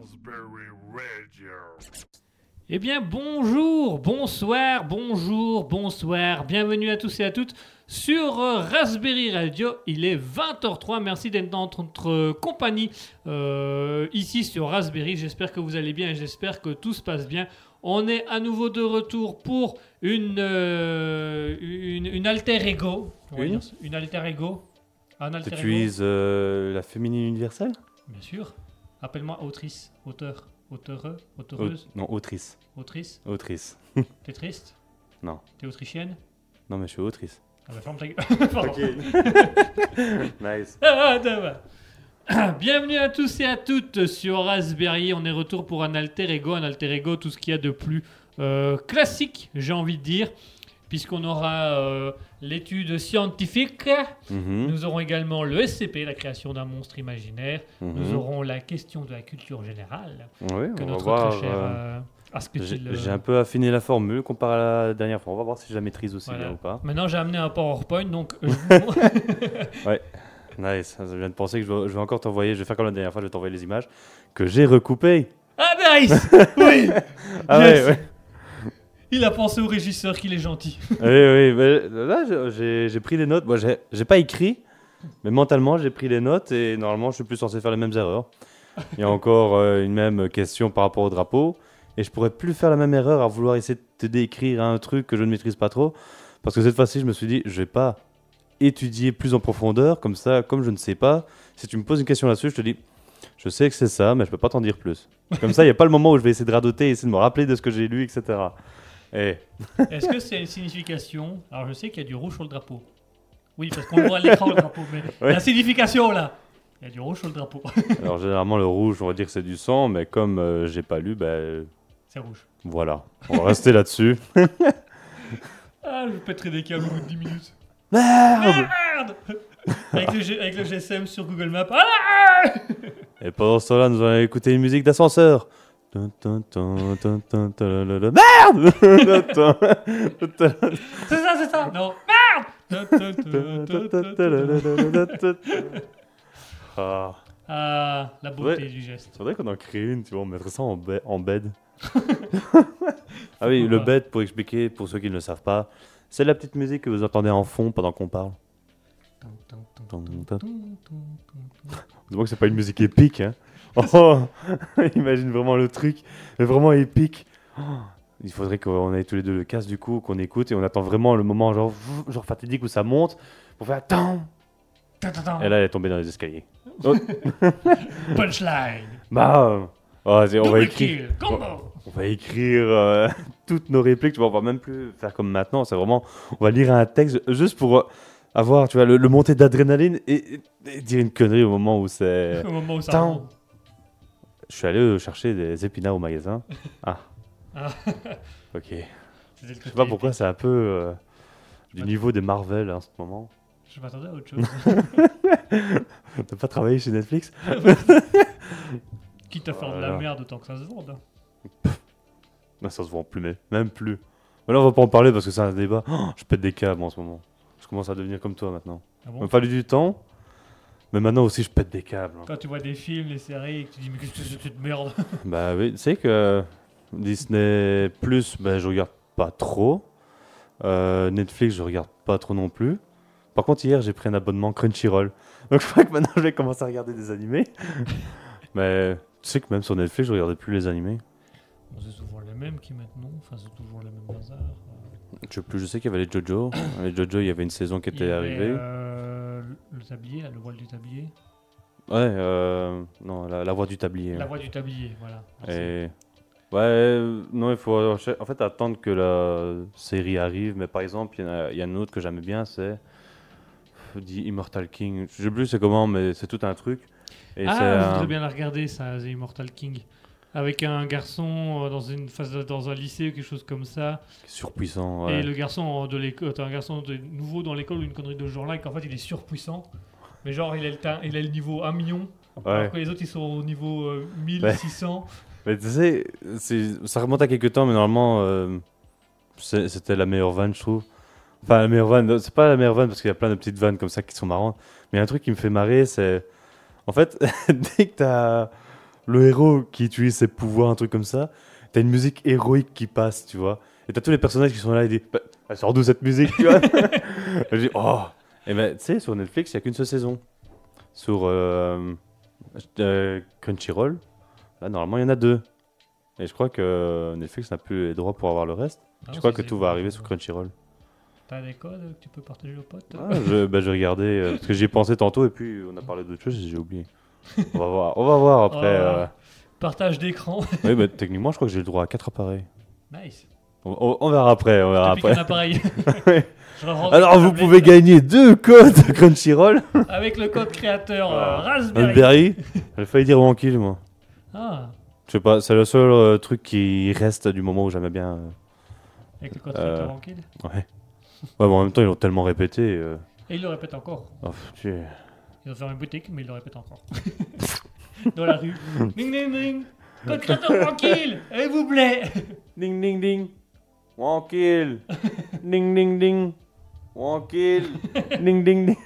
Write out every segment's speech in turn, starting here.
Raspberry Radio. Eh bien, bonjour, bonsoir, bonjour, bonsoir. Bienvenue à tous et à toutes sur euh, Raspberry Radio. Il est 20h03. Merci d'être dans notre euh, compagnie euh, ici sur Raspberry. J'espère que vous allez bien et j'espère que tout se passe bien. On est à nouveau de retour pour une, euh, une, une alter ego. Une. Une alter ego. Un alter Tu ego. utilises euh, la féminine universelle? Bien sûr. Appelle-moi autrice, auteur, auteureux, Au- auteureuuse, Non, autrice. autrice. Autrice. T'es triste? Non. T'es autrichienne? Non, mais je suis autrice. Ah bah ferme ta gueule. Pardon. nice. Ah, ça va. Bienvenue à tous et à toutes sur Raspberry. On est retour pour un alter ego. Un alter ego, tout ce qu'il y a de plus euh, classique, j'ai envie de dire. Puisqu'on aura euh, l'étude scientifique. Mhm, Nous aurons également le SCP, la création d'un monstre imaginaire. Nous mhm. aurons la question de la culture générale. Oui, Que on va notre voir. très cher euh, euh, J'ai un peu affiné la formule comparé à la dernière fois. On va voir si je la maîtrise aussi Voilà. bien ou pas. Maintenant, j'ai amené un PowerPoint, donc je vous- Nice. Je viens de penser que je vais, je vais encore t'envoyer. Je vais faire comme la dernière fois. Je vais t'envoyer les images que j'ai recoupées. Ah, nice Oui Ah Yes. ouais, ouais. Il a pensé au régisseur qu'il est gentil. oui, oui. mais là, j'ai- pris les notes. Moi, j'ai pas écrit, mais mentalement, j'ai pris les notes et normalement, je suis plus censé faire les mêmes erreurs. Il y a encore euh, une même question par rapport au drapeau et je pourrais plus faire la même erreur à vouloir essayer de décrire un truc que je ne maîtrise pas trop parce que cette fois-ci, je me suis dit, je vais pas étudier plus en profondeur comme ça, comme je ne sais pas. Si tu me poses une question là-dessus, je te dis, je sais que c'est ça, mais je peux pas t'en dire plus. Comme ça, il n'y a pas le moment où je vais essayer de radoter essayer de me rappeler de ce que j'ai lu, etc. Et Est-ce que c'est une signification? Alors, je sais qu'il y a du rouge sur le drapeau. Oui, parce qu'on voit à l'écran le drapeau, mais Ouais. la signification là Il y a du rouge sur le drapeau. Alors généralement le rouge, on va dire que c'est du sang, mais comme euh, j'ai pas lu, ben c'est rouge. voilà. On va rester là-dessus. Ah, je pèterai des câbles au bout de 10 minutes. Merde Merde avec, le G- avec le GSM sur Google Maps. Ah Et pendant ce temps-là, nous allons écouter une musique d'ascenseur. Merde C'est ça, c'est ça Non Merde. Ah, Ah, la beauté Ouais. du geste. faudrait qu'on en crée une, tu vois, on mettrait ça en, be- en bed. ah oui, le bed, pour expliquer, pour ceux qui ne le savent pas, c'est la petite musique que vous entendez en fond pendant qu'on parle. Dis-moi que c'est pas une musique épique, hein. Oh, imagine vraiment le truc, vraiment épique. Oh, il faudrait qu'on ait tous les deux le casque du coup, qu'on écoute et on attend vraiment le moment genre, genre fatidique où ça monte pour faire tant. Et là, elle est tombée dans les escaliers. Punchline Bah, oh, on va écrire, Combo on va écrire euh, toutes nos répliques. Tu vois, on va même plus faire comme maintenant. C'est vraiment, on va lire un texte juste pour euh, avoir, tu vois, le, le d'adrénaline et dire une connerie au moment où c'est. Au moment où ça Tant. Je suis allé euh, chercher des épinards au magasin. Ah. Ah. ok. Je sais pas pourquoi, c'est un peu euh, du niveau des Marvel hein, en ce moment. Je m'attendais à autre chose. T'as pas travaillé chez Netflix Quitte à faire de la merde autant que ça se vende. Non, ça se vend plus, mais même plus. Mais là, on va pas en parler parce que c'est un débat. Oh, je pète des câbles en ce moment. Je commence à devenir comme toi maintenant. Ah Il bon m'a fallu du temps, mais maintenant aussi, je pète des câbles. hein. Quand tu vois des films, des séries et que tu dis mais qu'est-ce que c'est que cette merde? Bah oui, tu sais que Disney Plus, ben, je regarde pas trop. Euh, Netflix, je regarde pas trop non plus. Par contre, hier, j'ai pris un abonnement Crunchyroll. Donc, je crois que maintenant, je vais commencer à regarder des animés. Mais tu sais que même sur Netflix, je regardais plus les animés. Bon, C'est souvent les mêmes qui non, enfin c'est toujours les mêmes bazars. Je sais plus, je sais qu'il y avait les Jojo. les Jojo, il y avait une saison qui était avait, arrivée. euh, le tablier, le voile du tablier. Ouais, euh, non, la, la voix du tablier. La voix du tablier, voilà. Et ouais, non, il faut en fait attendre que la série arrive. Mais par exemple, il y, en a- il y en a une autre que j'aimais bien, c'est dit Immortal King. Je sais plus c'est comment, mais c'est tout un truc. Et ah, je un- voudrais bien la regarder, ça, The Immortal King. Avec un garçon euh, dans une phase dans un lycée ou quelque chose comme ça. surpuissant. ouais. Et le garçon de l'école, t'as un garçon de- nouveau dans l'école ou une connerie de ce genre-là, et qu'en fait il est surpuissant. Mais genre il a le, teint- il a le niveau 1 million, Ouais. alors que les autres ils sont au niveau euh, 1600. Mais tu sais, c'est- ça remonte à quelques temps, mais normalement, euh, c'était la meilleure vanne, je trouve. Enfin, la meilleure vanne, c'est pas la meilleure vanne parce qu'il y a plein de petites vannes comme ça qui sont marrantes. Mais un truc qui me fait marrer, c'est. En fait, dès que t'as le héros qui utilise ses pouvoirs, un truc comme ça, t'as une musique héroïque qui passe, tu vois. Et t'as tous les personnages qui sont là et disent bah, Elle sort d'où cette musique, tu vois Je dis Oh Et ben, tu sais, sur Netflix, il n'y a qu'une seule saison. Sur euh, euh, Crunchyroll, là, normalement, il y en a deux. Et je crois que Netflix n'a plus les droits pour avoir le reste. Ah, je crois que tout va arriver sur Crunchyroll. T'as des codes que tu peux partager aux potes Ah, je, bah, je regardais, euh, parce que j'y ai pensé tantôt et puis on a parlé d'autre chose et j'ai oublié. On va voir, on va voir après. Oh. euh. Partage d'écran. Oui, bah, techniquement, je crois que j'ai le droit à 4 appareils. nice. On, on- on verra après, on verra après. qu'un appareil. Alors, vous pouvez gagner deux codes Crunchyroll. Avec le code créateur euh. Raspberry. Raspberry. J'ai failli dire Wankill, moi. Ah, Je sais pas, c'est le seul euh, truc qui reste du moment où j'aimais bien. euh, avec le code Euh. créateur Wankill. Ouais. Ouais, mais en même temps, ils l'ont tellement répété. euh, Et il le répète encore. oh, Ils ont fermé une boutique, mais il le répète encore. Dans la rue. Ding ding ding. Code créateur Wankill. Et vous plaît. Ding ding ding. Wankill. ding ding ding. Wankill. ding ding ding.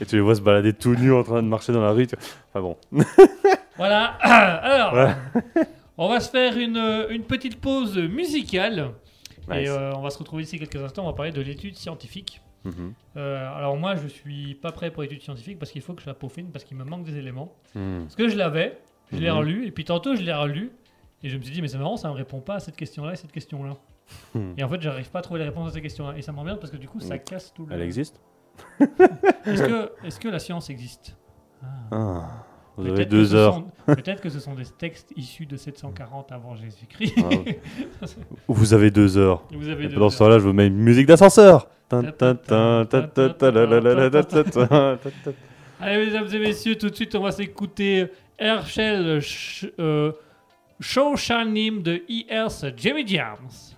Et tu les vois se balader tout nus en train de marcher dans la rue. tu- Enfin bon. Voilà. Alors, Voilà. on va se faire une, une petite pause musicale. Et euh, on va se retrouver ici quelques instants. On va parler de l'étude scientifique. Mhm. Euh, alors moi, je suis pas prêt pour l'étude scientifique parce qu'il faut que je la peaufine parce qu'il me manque des éléments. Hmm. Parce que je l'avais, je l'ai Mhm. relu, et puis tantôt je l'ai relu, et je me suis dit, mais c'est marrant, ça me répond pas à cette question-là et cette question-là. Hmm. Et en fait, j'arrive pas à trouver les réponses à ces questions-là. Et ça m'emmerde parce que du coup, ça Mhm. casse tout le. Elle existe Est-ce que, est-ce que la science existe? Ah. Ah. Vous avez deux heures. Peut-être que ce sont des textes issus de 740 avant Jésus-Christ. Ah ouais. Vous avez deux heures. Vous avez pendant ce temps-là, je vous mets une musique d'ascenseur. Allez, mesdames et messieurs, tout de suite, on va s'écouter Herschel Sh- Shanim de E.S. Jimmy Jams.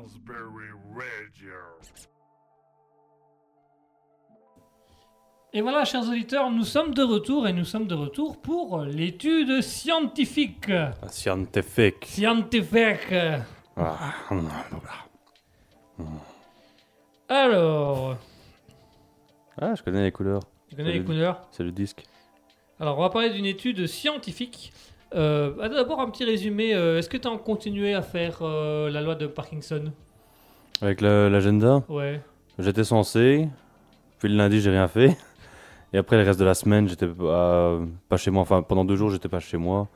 Raspberry Radio. Et voilà, chers auditeurs, nous sommes de retour et nous sommes de retour pour l'étude scientifique. Scientifique. Scientifique. Ah, Alors, Ah, je connais les couleurs. tu connais les couleurs C'est le disque. Alors, on va parler d'une étude scientifique. Euh, ah, D'abord, un petit résumé. Euh, Est-ce que tu as continué à faire euh, la loi de Parkinson? Avec l'agenda, Ouais. j'étais censé. Puis le lundi, j'ai rien fait. Et après, le reste de la semaine, j'étais pas, chez moi. Enfin, pendant deux jours, j'étais pas chez moi.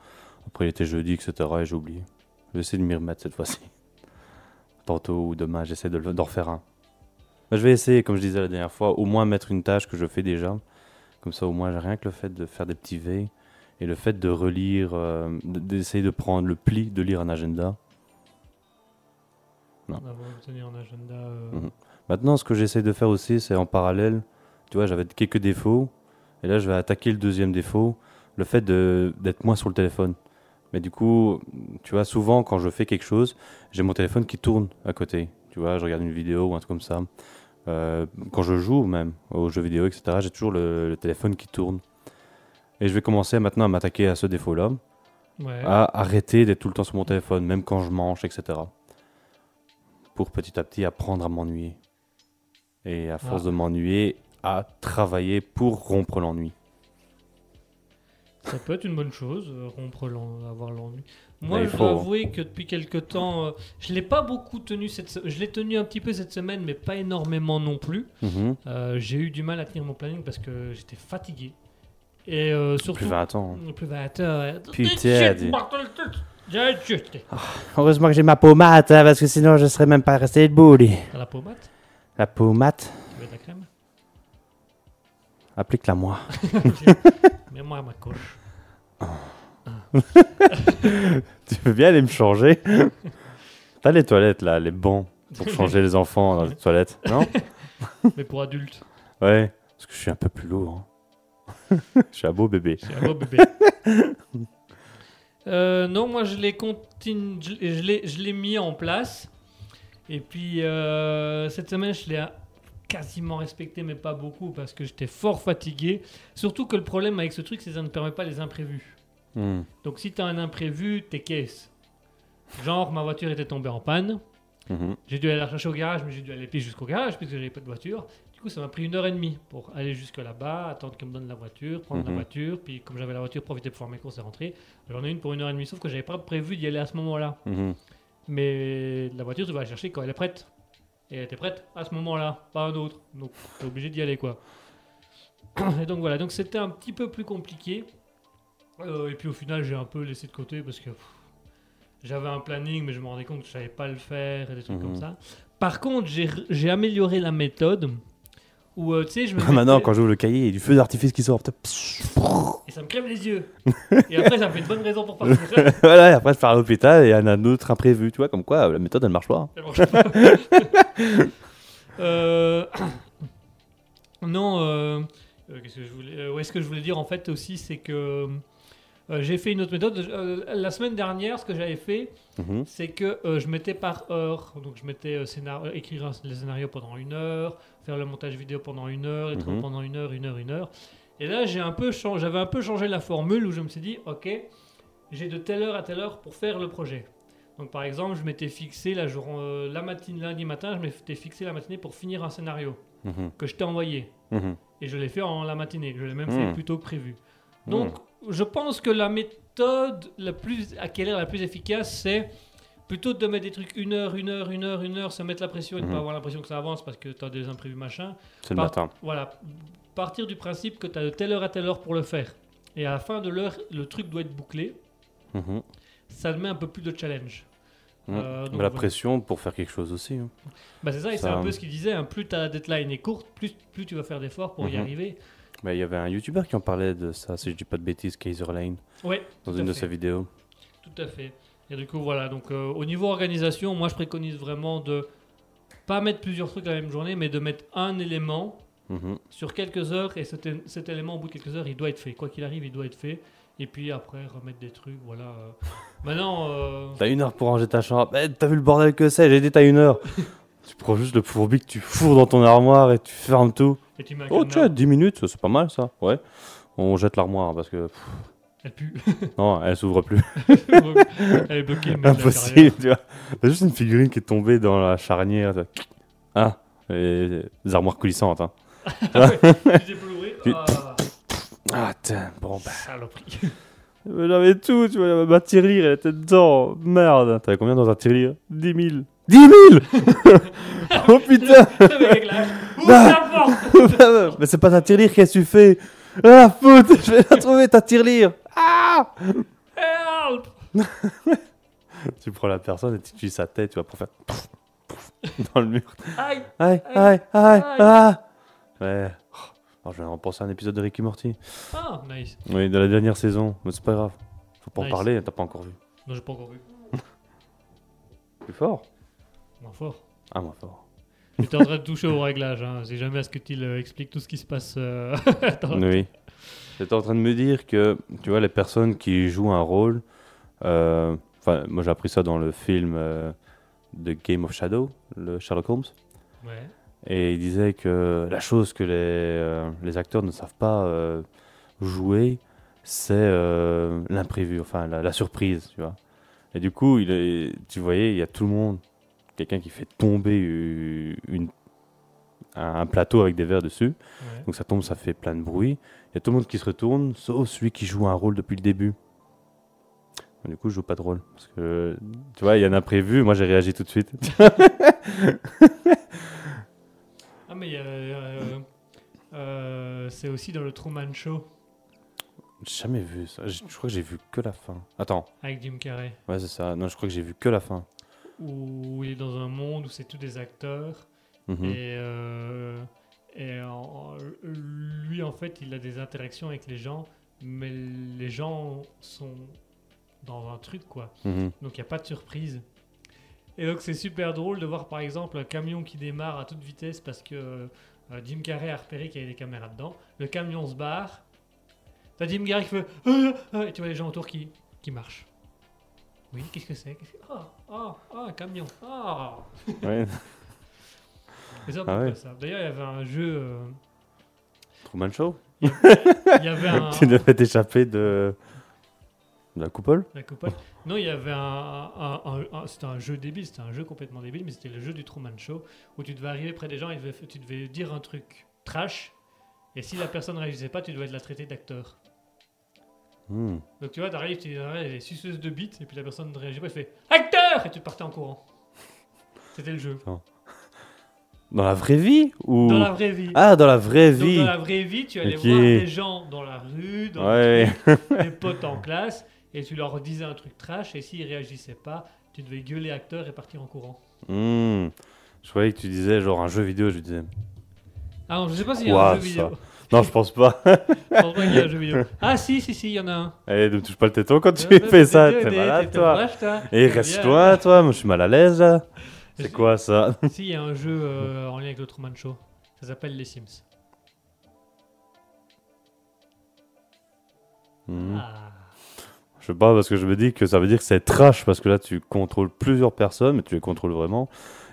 Après, il était jeudi, etc. Et j'ai oublié. Je vais essayer de m'y remettre cette fois-ci. Tantôt ou demain, j'essaie de d'en refaire un. Mais je vais essayer, comme je disais la dernière fois, au moins mettre une tâche que je fais déjà. Comme ça, au moins, j'ai rien que le fait de faire des petits V et le fait de relire, euh, d'essayer de prendre le pli de lire un agenda. Non. Un agenda. euh, Mhm. Maintenant, ce que j'essaie de faire aussi, c'est en parallèle. Tu vois, j'avais quelques défauts. Et là, je vais attaquer le deuxième défaut. Le fait d'être moins sur le téléphone. Mais du coup, tu vois, souvent, quand je fais quelque chose, j'ai mon téléphone qui tourne à côté. Tu vois, je regarde une vidéo ou un truc comme ça. Euh, quand je joue même aux jeux vidéo, etc., j'ai toujours le, le téléphone qui tourne. Et je vais commencer maintenant à m'attaquer à ce défaut-là. Ouais. À arrêter d'être tout le temps sur mon téléphone, même quand je mange, etc. Pour petit à petit apprendre à m'ennuyer. Et à force Ah. de m'ennuyer, à travailler pour rompre l'ennui. Ça peut être une bonne chose, euh, rompre l'en- avoir l'ennui. Moi, il je faut, dois hein. avouer que depuis quelque temps, euh, je l'ai pas beaucoup tenu cette se- Je l'ai tenu un petit peu cette semaine, mais pas énormément non plus. Mhm. Euh, j'ai eu du mal à tenir mon planning parce que j'étais fatigué. Et euh, surtout. Plus 20 ans. Plus 20 heures. Putain, chuté. Heureusement que j'ai ma pommade, parce que sinon je serais même pas resté debout. T'as la pommade? La pommade, Tu veux de la crème? Applique-la moi. Mets-moi ma coche. Tu veux bien aller me changer? T'as les toilettes là, les bancs pour changer les enfants dans les toilettes, non? Mais pour adultes. Ouais, parce que je suis un peu plus lourd. hein. je suis un beau bébé. C'est un beau bébé. Euh, non, moi je l'ai continu- je je je mis en place. Et puis euh, cette semaine, je l'ai quasiment respecté, mais pas beaucoup parce que j'étais fort fatigué. Surtout que le problème avec ce truc, c'est que ça ne permet pas les imprévus. Hmm. Donc si tu as un imprévu, t'es caisse. Genre, ma voiture était tombée en panne. Mhm. J'ai dû aller la chercher au garage, mais j'ai dû aller pied jusqu'au garage puisque j'avais pas de voiture. Du coup, ça m'a pris une heure et demie pour aller jusque là-bas, attendre qu'elle me donne la voiture, prendre la Mhm. voiture, puis comme j'avais la voiture, profiter pour faire mes courses et rentrer. J'en ai une pour une heure et demie, sauf que j'avais pas prévu d'y aller à ce moment-là. Mhm. Mais la voiture, tu vas la chercher quand elle est prête. Et elle était prête à ce moment-là, pas un autre. Donc, t'es obligé d'y aller, quoi. Et donc voilà, donc c'était un petit peu plus compliqué. Euh, et puis au final, j'ai un peu laissé de côté parce que j'avais un planning, mais je me rendais compte que je savais pas le faire et des trucs Mhm. comme ça. Par contre, j'ai amélioré la méthode où, euh, tu sais, je me Maintenant, mettais- quand j'ouvre le cahier, il y a du feu d'artifice qui sort. et ça me crève les yeux. et après, ça me fait une bonne raison pour partir. voilà, et après je pars à l'hôpital et il y en a un autre imprévu, tu vois, comme quoi la méthode elle marche pas. Ça marche pas. Euh, non, euh, euh, qu'est-ce que je voulais, euh, ouais, ce que je voulais dire en fait aussi, c'est que euh, j'ai fait une autre méthode. Euh, la semaine dernière, ce que j'avais fait, Mhm. c'est que euh, je mettais par heure. Donc je mettais euh, scénar- euh, écrire un, le scénario pendant une heure, faire le montage vidéo pendant une heure, les trucs Mhm. pendant une heure, une heure, une heure. Et là, j'ai un peu changé, j'avais un peu changé la formule où je me suis dit, ok, j'ai de telle heure à telle heure pour faire le projet. Donc par exemple, je m'étais fixé la, jour- euh, la matinée, lundi matin, je m'étais fixé la matinée pour finir un scénario Mhm. que je t'ai envoyé. Mhm. Et je l'ai fait en la matinée. Je l'ai même fait plus tôt que prévu. Donc, je pense que la méthode la plus, à quelle heure la plus efficace, c'est plutôt de mettre des trucs une heure, une heure, une heure, une heure, se mettre la pression et de Mhm. pas avoir l'impression que ça avance parce que tu as des imprévus machin. C'est le matin. Voilà, partir du principe que tu as de telle heure à telle heure pour le faire. Et à la fin de l'heure, le truc doit être bouclé. Mhm. Ça te met un peu plus de challenge. Euh, donc Mais la voilà. pression pour faire quelque chose aussi. hein. Bah c'est ça, et c'est un peu ce qu'il disait. hein, plus ta deadline est courte, plus, plus tu vas faire d'efforts pour y Mhm. arriver. Bah, Il y avait un youtubeur qui en parlait de ça, si je dis pas de bêtises, Kaiser Lane, Ouais, dans une de ses vidéos. Tout à fait. Et du coup, voilà. Donc, euh, au niveau organisation, moi, je préconise vraiment de pas mettre plusieurs trucs la même journée, mais de mettre un élément Mhm. sur quelques heures et cet, élément au bout de quelques heures il doit être fait. Quoi qu'il arrive, il doit être fait. Et puis après remettre des trucs, voilà. euh. Maintenant, euh, T'as une heure pour ranger ta chambre. Eh, t'as vu le bordel que c'est J'ai dit t'as une heure. tu prends juste le fourbi que tu fourres dans ton armoire et tu fermes tout. et tu Oh, cadenas, tiens, 10 minutes, c'est pas mal ça. Ouais. On jette l'armoire parce que. pff, elle pue. non, elle s'ouvre plus. elle est bloquée. Impossible, tu vois. T'as juste une figurine qui est tombée dans la charnière. Ah, les armoires coulissantes. Hein. Ah ouais, tu Ah, Ah, tiens, bon, bah. saloperie. J'avais tout, tu vois. Ma tirelire, elle était dedans. Merde. T'avais combien dans un tirelire? 10 000. 10 000 Oh putain Avec la- Ouvre la porte Mais c'est pas ta tirelire, qu'est-ce que tu fais? Ah, foot Je vais la trouver, ta tirelire Ah Help Tu prends la personne et tu utilises sa tête, tu vois, pour faire. dans le mur. Aïe Aïe, Aïe. aïe, aïe, Aïe. ah Ouais. Oh, alors, je viens de repenser à un épisode de Ricky Morty. Ah, nice. Oui, de la dernière saison, mais c'est pas grave. Faut pas Nice. en parler, t'as pas encore vu. Non, j'ai pas encore vu. Plus fort Moins fort. Ah, moins fort. Tu es en train de toucher au réglage. Hein. C'est jamais à ce que tu expliques tout ce qui se passe. euh, Oui. J'étais en train de me dire que, tu vois, les personnes qui jouent un rôle. euh, Enfin, moi j'ai appris ça dans le film euh, de Game of Shadow, le Sherlock Holmes. Ouais. Et il disait que la chose que les, euh, les acteurs ne savent pas euh, jouer, c'est l'imprévu, enfin la, la surprise, tu vois. Et du coup, il est, tu voyais, il y a tout le monde, quelqu'un qui fait tomber u- une, un, plateau avec des verres dessus. ouais. Donc ça tombe, ça fait plein de bruit. Il y a tout le monde qui se retourne, sauf celui qui joue un rôle depuis le début. Du coup, je joue pas de rôle. Parce que, tu vois, il y a un imprévu, moi j'ai réagi tout de suite. Ah, mais a, euh, euh, c'est aussi dans le Truman Show J'ai jamais vu ça. Je crois que j'ai vu que la fin. Attends, avec Jim Carrey. ouais, c'est ça. Non, je crois que j'ai vu que la fin. Où il est dans un monde où c'est tous des acteurs. Mhm. Et, euh, et en- lui, en fait, il a des interactions avec les gens. Mais les gens sont dans un truc, quoi. Mhm. Donc il n'y a pas de surprise. Et donc c'est super drôle de voir par exemple un camion qui démarre à toute vitesse parce que euh, Jim Carrey a repéré qu'il y avait des caméras dedans. Le camion se barre. T'as Jim Carrey qui fait et tu vois les gens autour qui, qui marchent. Oui, qu'est-ce que c'est? Que- Ah, ah, ah, un camion. Ah Ouais. À Ah ouais. près ça. D'ailleurs, il y avait un jeu. euh, Truman Show il y avait un. Tu devais t'échapper de... de la coupole La coupole. Non, il y avait un, un- un- un- c'était un jeu débile, c'était un jeu complètement débile, mais c'était le jeu du Truman Show où tu devais arriver près des gens et tu devais dire un truc trash et si la personne ne réagissait pas, tu devais la traiter d'acteur. Hmm. Donc tu vois, t'arrives, tu dis ah, elle est suceuse de bite et puis la personne ne réagit pas, elle fait acteur et tu partais en courant. C'était le jeu. Dans la vraie vie ou... Dans la vraie vie. Ah, dans la vraie Donc vie dans la vraie vie, tu allais voir des gens dans la rue, dans Ouais. des potes en classe, et tu leur disais un truc trash, et s'ils réagissaient pas, tu devais gueuler acteur et partir en courant. Hmm. Je croyais que tu disais genre un jeu vidéo, je disais. Ah non, je sais pas s'il y a un jeu ça vidéo. Non, je pense pas. Je pense pas qu'il y a un jeu vidéo. Ah si, si, si, il y en a un. Eh, ne me touche pas le téton quand tu fais ça, t'es- malade toi. Et T'es reste-toi, toi, moi je suis mal à l'aise là. C'est quoi ça? Si, il y a un jeu euh, en lien avec le Truman Show. Ça s'appelle Les Sims. Hmm. Ah. Je sais pas, parce que je me dis que ça veut dire que c'est trash, parce que là tu contrôles plusieurs personnes, mais tu les contrôles vraiment.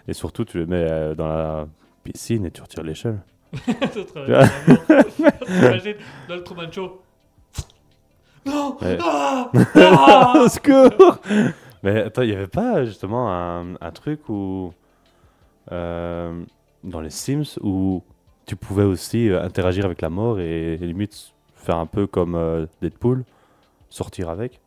Et surtout, tu les mets euh, dans la piscine et tu retires l'échelle. T'imagines, dans le Truman Show. Non Ouais. Ah Ah Au secours Mais attends, il n'y avait pas justement un, un truc où. euh, dans les Sims, où tu pouvais aussi euh, interagir avec la mort et, et limite faire un peu comme euh, Deadpool, sortir avec?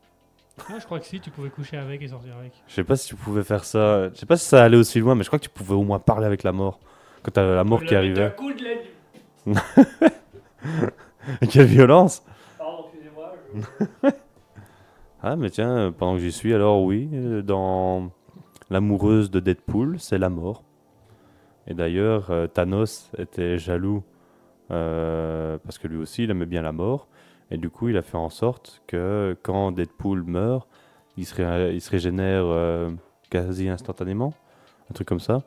Ah, je crois que si, tu pouvais coucher avec et sortir avec. Je sais pas si tu pouvais faire ça. Je sais pas si ça allait aussi loin, mais je crois que tu pouvais au moins parler avec la mort. Quand t'as la mort qui arrivait. coup de la Quelle violence Pardon, excusez-moi. je- Ah, mais tiens, pendant que j'y suis, alors oui, euh, dans l'amoureuse de Deadpool, c'est la mort. Et d'ailleurs, euh, Thanos était jaloux euh, parce que lui aussi, il aimait bien la mort. Et du coup, il a fait en sorte que quand Deadpool meurt, il se, ré- il se régénère euh, quasi instantanément, un truc comme ça,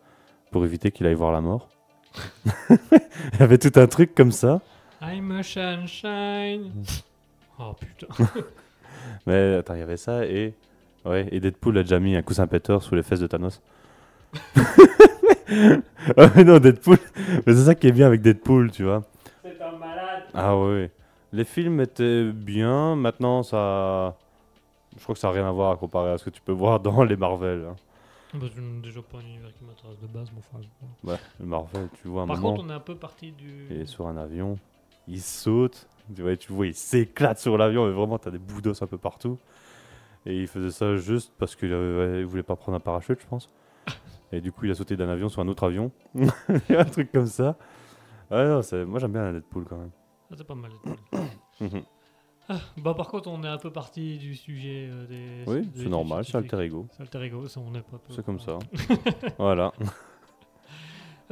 pour éviter qu'il aille voir la mort. Il y avait tout un truc comme ça. I'm a sunshine. Oh putain. Mais attends, il y avait ça et. Ouais, et Deadpool a déjà mis un coussin péteur sous les fesses de Thanos. ah, mais non, Deadpool. Mais c'est ça qui est bien avec Deadpool, tu vois. C'est un malade. Ah ouais. Les films étaient bien. Maintenant, ça. Je crois que ça n'a rien à voir à comparer à ce que tu peux voir dans les Marvel. hein. Bah, je n'ai déjà pas un univers qui m'intéresse de base, mais enfin. Ouais, Marvel, tu vois un Par moment. contre, on est un peu parti du. Il est sur un avion, il saute, tu vois, tu vois il s'éclate sur l'avion, mais vraiment, t'as des bouts d'os un peu partout. Et il faisait ça juste parce qu'il il voulait pas prendre un parachute, je pense. Et du coup, il a sauté d'un avion sur un autre avion. Un truc comme ça. Ouais, non, moi j'aime bien la Deadpool quand même. Ah, c'est pas mal. Mhm. Bah, par contre, on est un peu parti du sujet euh, des. oui, des c'est normal, c'est alter ego. C'est alter ego, ça, on est pas. C'est comme ça. voilà.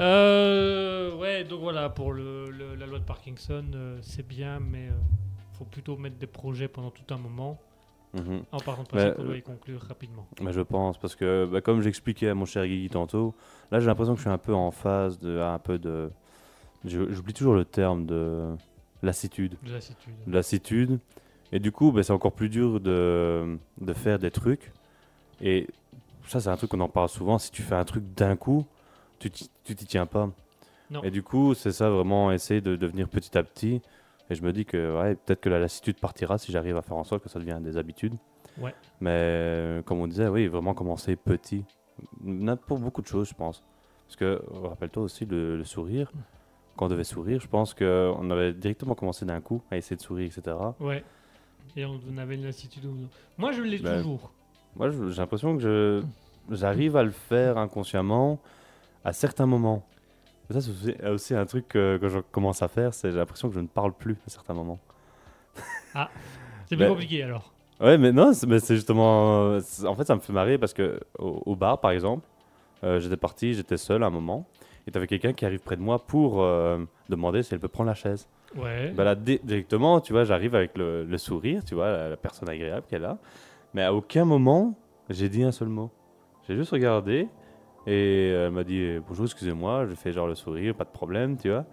Euh, ouais, donc voilà, pour le, le- la loi de Parkinson, euh, c'est bien, mais euh, faut plutôt mettre des projets pendant tout un moment. Mhm. En partant de principe, on doit y conclure rapidement. Je pense, parce que bah, comme j'expliquais à mon cher Guigui tantôt, là j'ai l'impression que je suis un peu en phase de. Un peu de. J'oublie toujours le terme de lassitude. De lassitude. de lassitude. Et du coup, bah, c'est encore plus dur de, de faire des trucs. Et ça, c'est un truc qu'on en parle souvent. Si tu fais un truc d'un coup, tu t'y tiens pas. Non. Et du coup, c'est ça vraiment, essayer de devenir petit à petit. Et je me dis que ouais, peut-être que la lassitude partira si j'arrive à faire en sorte que ça devienne des habitudes. Ouais. Mais comme on disait, oui, vraiment commencer petit. Pour beaucoup de choses, je pense. Parce que, rappelle-toi aussi, le, le sourire, quand on devait sourire, je pense qu'on avait directement commencé d'un coup à essayer de sourire, etc. Ouais. Et on avait une lassitude. Moi, je l'ai Ben, toujours. Moi, j'ai l'impression que je, j'arrive à le faire inconsciemment à certains moments. Ça, c'est aussi, un truc que, que je commence à faire, c'est j'ai l'impression que je ne parle plus à certains moments. C'est plus ben, compliqué alors. Ouais, mais non, c'est, mais c'est justement. En fait, ça me fait marrer parce que au, au bar, par exemple, euh, j'étais parti, j'étais seul à un moment, et t'avais quelqu'un qui arrive près de moi pour euh, demander si elle peut prendre la chaise. Ouais. Bah là, di- directement, tu vois, j'arrive avec le, le sourire, tu vois, la, la personne agréable qu'elle a. Mais à aucun moment, j'ai dit un seul mot. J'ai juste regardé et elle m'a dit bonjour, excusez-moi. Je fais genre le sourire, pas de problème, tu vois.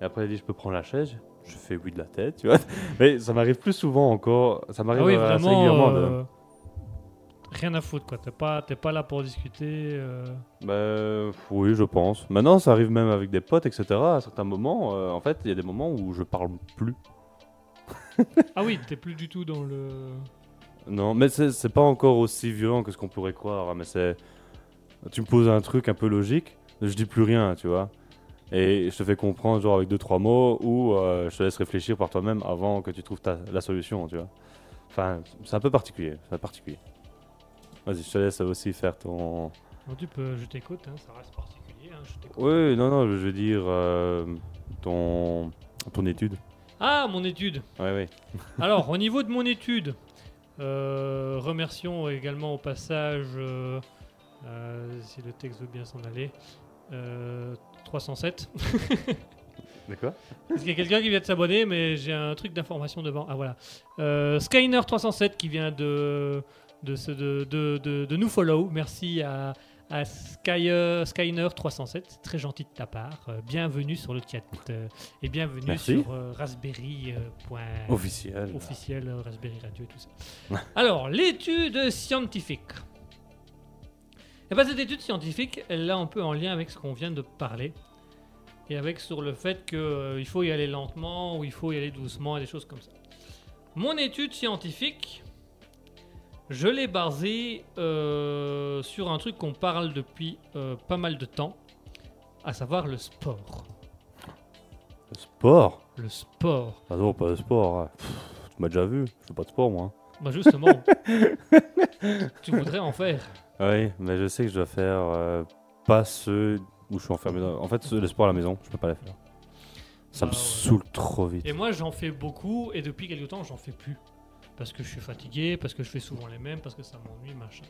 Et après, elle dit je peux prendre la chaise? Je fais oui de la tête, tu vois. Mais ça m'arrive plus souvent encore. Ça m'arrive Ah oui, assez vraiment. régulièrement. de- Rien à foutre, quoi. T'es pas, t'es pas là pour discuter. euh. Bah, oui, je pense. Maintenant, ça arrive même avec des potes, etc. À certains moments, euh, en fait, il y a des moments où je parle plus. Ah oui, t'es plus du tout dans le. Non, mais c'est c'est pas encore aussi violent que ce qu'on pourrait croire. hein, Mais c'est. Tu me poses un truc un peu logique, je dis plus rien, tu vois. Et je te fais comprendre, genre avec deux, trois mots, ou euh, je te laisse réfléchir par toi-même avant que tu trouves ta- la solution, tu vois. Enfin, c'est un peu particulier. C'est particulier. Vas-y, je te laisse aussi faire ton. Non, tu peux, je t'écoute, hein, ça reste particulier. hein, je t'écoute. Oui, non, non, je veux dire euh, ton. ton étude. Ah, mon étude. Ouais, ouais. Alors, au niveau de mon étude, euh, remercions également au passage, euh, si le texte veut bien s'en aller, euh, 307. D'accord. Parce qu'il y a quelqu'un qui vient de s'abonner, mais j'ai un truc d'information devant. Ah voilà. Euh, Skyner 307 qui vient de, de, ce- de, de, de- de nous follow. Merci à, à Skyer- Skyner 307. C'est très gentil de ta part. Euh, bienvenue sur le chat. Euh, et bienvenue Merci. sur euh, Raspberry. euh, point- Officiel. officiel euh, Raspberry Radio et tout ça. Alors, l'étude scientifique. Et ben, cette étude scientifique, elle est un peu en lien avec ce qu'on vient de parler. Et avec sur le fait qu'il faut y aller lentement ou il faut y aller doucement et des choses comme ça. Mon étude scientifique, je l'ai basée euh, sur un truc qu'on parle depuis euh, pas mal de temps, à savoir le sport. Le sport? Le sport. Ah non, pas le sport. hein. Pff, tu m'as déjà vu, je fais pas de sport, moi. Bah justement, tu voudrais en faire. Oui, mais je sais que je dois faire euh, pas ceux où je suis enfermé. Dans... En fait, ceux, les sports à la maison, je peux pas les faire. Ça Ah me ouais. saoule trop vite. Et moi, j'en fais beaucoup, et depuis quelque temps, j'en fais plus. Parce que je suis fatigué, parce que je fais souvent les mêmes, parce que ça m'ennuie, machin.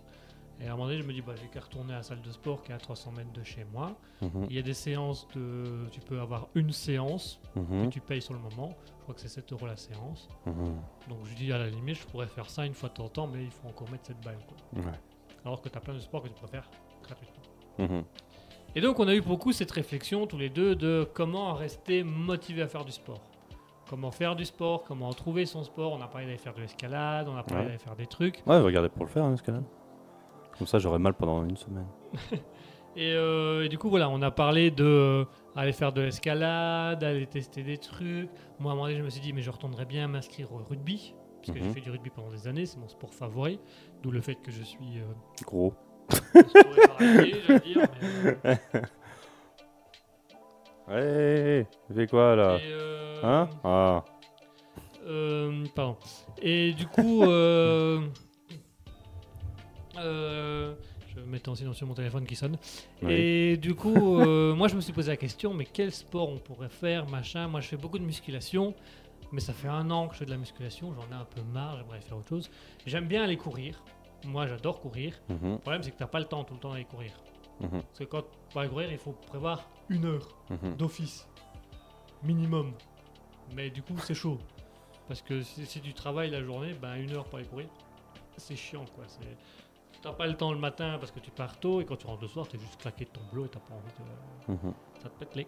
Et à un moment donné, je me dis, bah, j'ai qu'à retourner à la salle de sport qui est à 300 mètres de chez moi. Mhm, Il y a des séances de. Tu peux avoir une séance mhm, que tu payes sur le moment. Je crois que c'est 7 euros la séance. mhm. Donc je dis, à la limite, je pourrais faire ça une fois de temps en temps, mais il faut encore mettre cette balle. Quoi. Ouais. Alors que tu as plein de sports que tu peux faire gratuitement. Et donc, on a eu beaucoup cette réflexion tous les deux de comment rester motivé à faire du sport. Comment faire du sport, comment trouver son sport. On a parlé d'aller faire de l'escalade, on a parlé Ouais. d'aller faire des trucs. Ouais, regardez pour le faire, hein, l'escalade. Comme ça, j'aurais mal pendant une semaine. Et, euh, et du coup, voilà, on a parlé de euh, aller faire de l'escalade, aller tester des trucs. Moi, à un moment donné, je me suis dit, mais je retournerais bien m'inscrire au rugby, parce que j'ai Mhm. fait du rugby pendant des années, c'est mon sport favori. D'où le fait que je suis euh, Gros. je dire. mais, euh, Ouais, tu fais quoi là et, euh, Hein Ah, Euh, pardon. Et du coup, euh, euh, je vais mettre en silence sur mon téléphone qui sonne. Oui. Et du coup, moi je me suis posé la question, mais quel sport on pourrait faire, machin? Moi je fais beaucoup de musculation, mais ça fait un an que je fais de la musculation, j'en ai un peu marre, j'aimerais faire autre chose. J'aime bien aller courir. Moi j'adore courir. mhm, Le problème c'est que t'as pas le temps tout le temps d'aller courir. mhm, Parce que quand tu vas courir, il faut prévoir une heure mhm. d'office minimum. Mais du coup, c'est chaud. Parce que si, si tu travailles la journée, ben une heure pour aller courir, c'est chiant quoi. C'est... T'as pas le temps le matin parce que tu pars tôt et quand tu rentres le soir, t'es juste claqué de ton boulot et t'as pas envie de. mhm. Ça te pète les.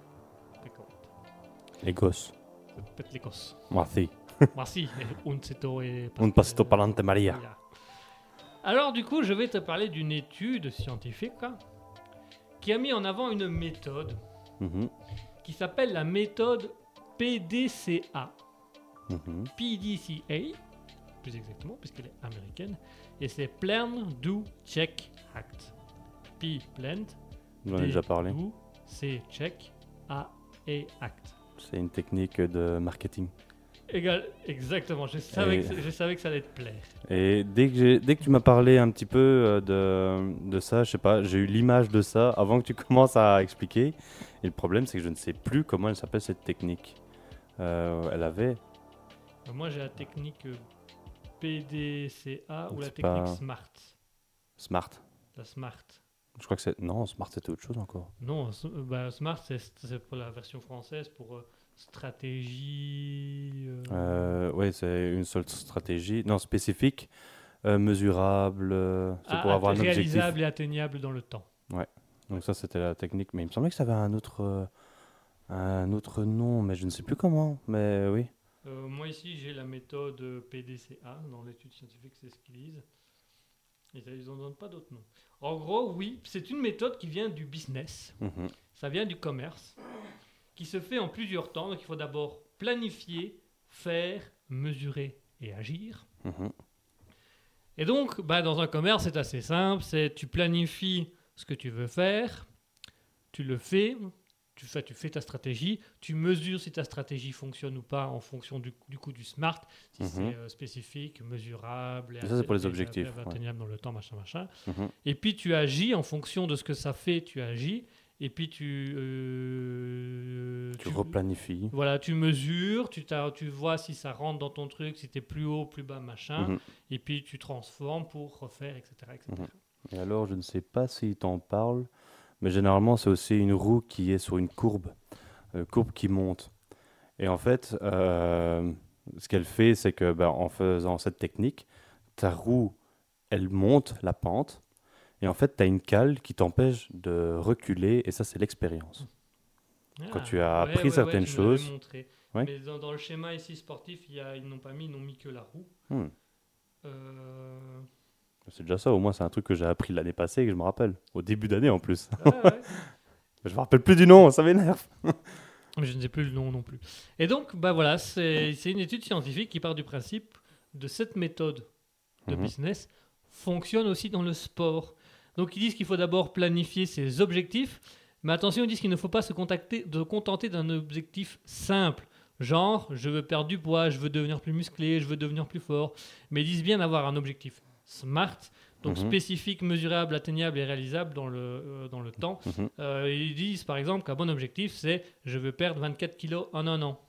les gosses. Ça te pète les cosses. Merci. Merci. Un seto et. Un pasito palante Maria. Maria. Alors du coup, je vais te parler d'une étude scientifique hein, qui a mis en avant une méthode Mhm, qui s'appelle la méthode PDCA. mhm. PDCA, plus exactement, puisqu'elle est américaine, et c'est Plan, Do, Check, Act. P, Plant, J'en ai D, déjà parlé. Do, C, Check, A, et Act. C'est une technique de marketing. Égal, exactement, je savais, Et- que, je savais que ça allait te plaire. Et dès que, dès que tu m'as parlé un petit peu euh, de, de ça, je sais pas, j'ai eu l'image de ça avant que tu commences à expliquer. Et le problème, c'est que je ne sais plus comment elle s'appelle cette technique. Euh, elle avait. Euh, Moi, j'ai la technique PDCA ou la technique pas- SMART. Smart. La SMART. Je crois que c'est. Non, Smart, c'était autre chose encore. Non, bah, SMART, c'est c'est pour la version française, pour euh, stratégie. euh, Euh, ouais, c'est une seule stratégie. Non, spécifique, euh, mesurable. c'est à- pour avoir un objectif. Ah, réalisable et atteignable dans le temps. Donc, ça, c'était la technique. Mais il me semblait que ça avait un autre, un autre nom, mais je ne sais plus comment. Mais oui. Euh, moi ici j'ai la méthode PDCA, dans l'étude scientifique c'est ce qu'ils disent. Et ça, ils n'en donnent pas d'autres noms. En gros, oui, c'est une méthode qui vient du business, Mhm. ça vient du commerce, qui se fait en plusieurs temps. Donc il faut d'abord planifier, faire, mesurer et agir. Mhm. Et donc, bah, dans un commerce, c'est assez simple. C'est tu planifies ce que tu veux faire, tu le fais, tu fais, tu fais ta stratégie, tu mesures si ta stratégie fonctionne ou pas en fonction du, du coup du smart, si Mhm. c'est euh, spécifique, mesurable, et Ça, c'est pour les atte- objectifs, atte- ouais. atteignable dans le temps, machin, machin. Mhm. Et puis tu agis en fonction de ce que ça fait, tu agis. Et puis tu, euh, Tu replanifies. voilà, tu mesures, tu, tu vois si ça rentre dans ton truc, si t'es plus haut, plus bas, machin. Mhm. Et puis tu transformes pour refaire, etc. etc. Mhm. Et alors, je ne sais pas s'il t'en parle, mais généralement, c'est aussi une roue qui est sur une courbe, euh, courbe qui monte. Et en fait, euh, ce qu'elle fait, c'est que ben, en faisant cette technique, ta roue, elle monte la pente, et en fait, tu as une cale qui t'empêche de reculer, et ça, c'est l'expérience. Quand tu as appris certaines choses. Mais dans, dans le schéma ici sportif, il y a, ils n'ont pas mis, ils n'ont mis que la roue. Hmm. Euh, C'est déjà ça, au moins, c'est un truc que j'ai appris l'année passée et que je me rappelle, au début d'année en plus. ouais. je me rappelle plus du nom, ça m'énerve. Je ne sais plus le nom non plus. Et donc, bah voilà, c'est c'est une étude scientifique qui part du principe de cette méthode de Mhm. business fonctionne aussi dans le sport. Donc ils disent qu'il faut d'abord planifier ses objectifs, mais attention, ils disent qu'il ne faut pas se contacter, de contenter d'un objectif simple. Genre, je veux perdre du poids, je veux devenir plus musclé, je veux devenir plus fort. Mais ils disent bien d'avoir un objectif smart, donc Mhm. spécifique, mesurable, atteignable et réalisable dans le, euh, dans le temps. Mhm. Euh, ils disent par exemple qu'un bon objectif, c'est je veux perdre 24 kilos en un an.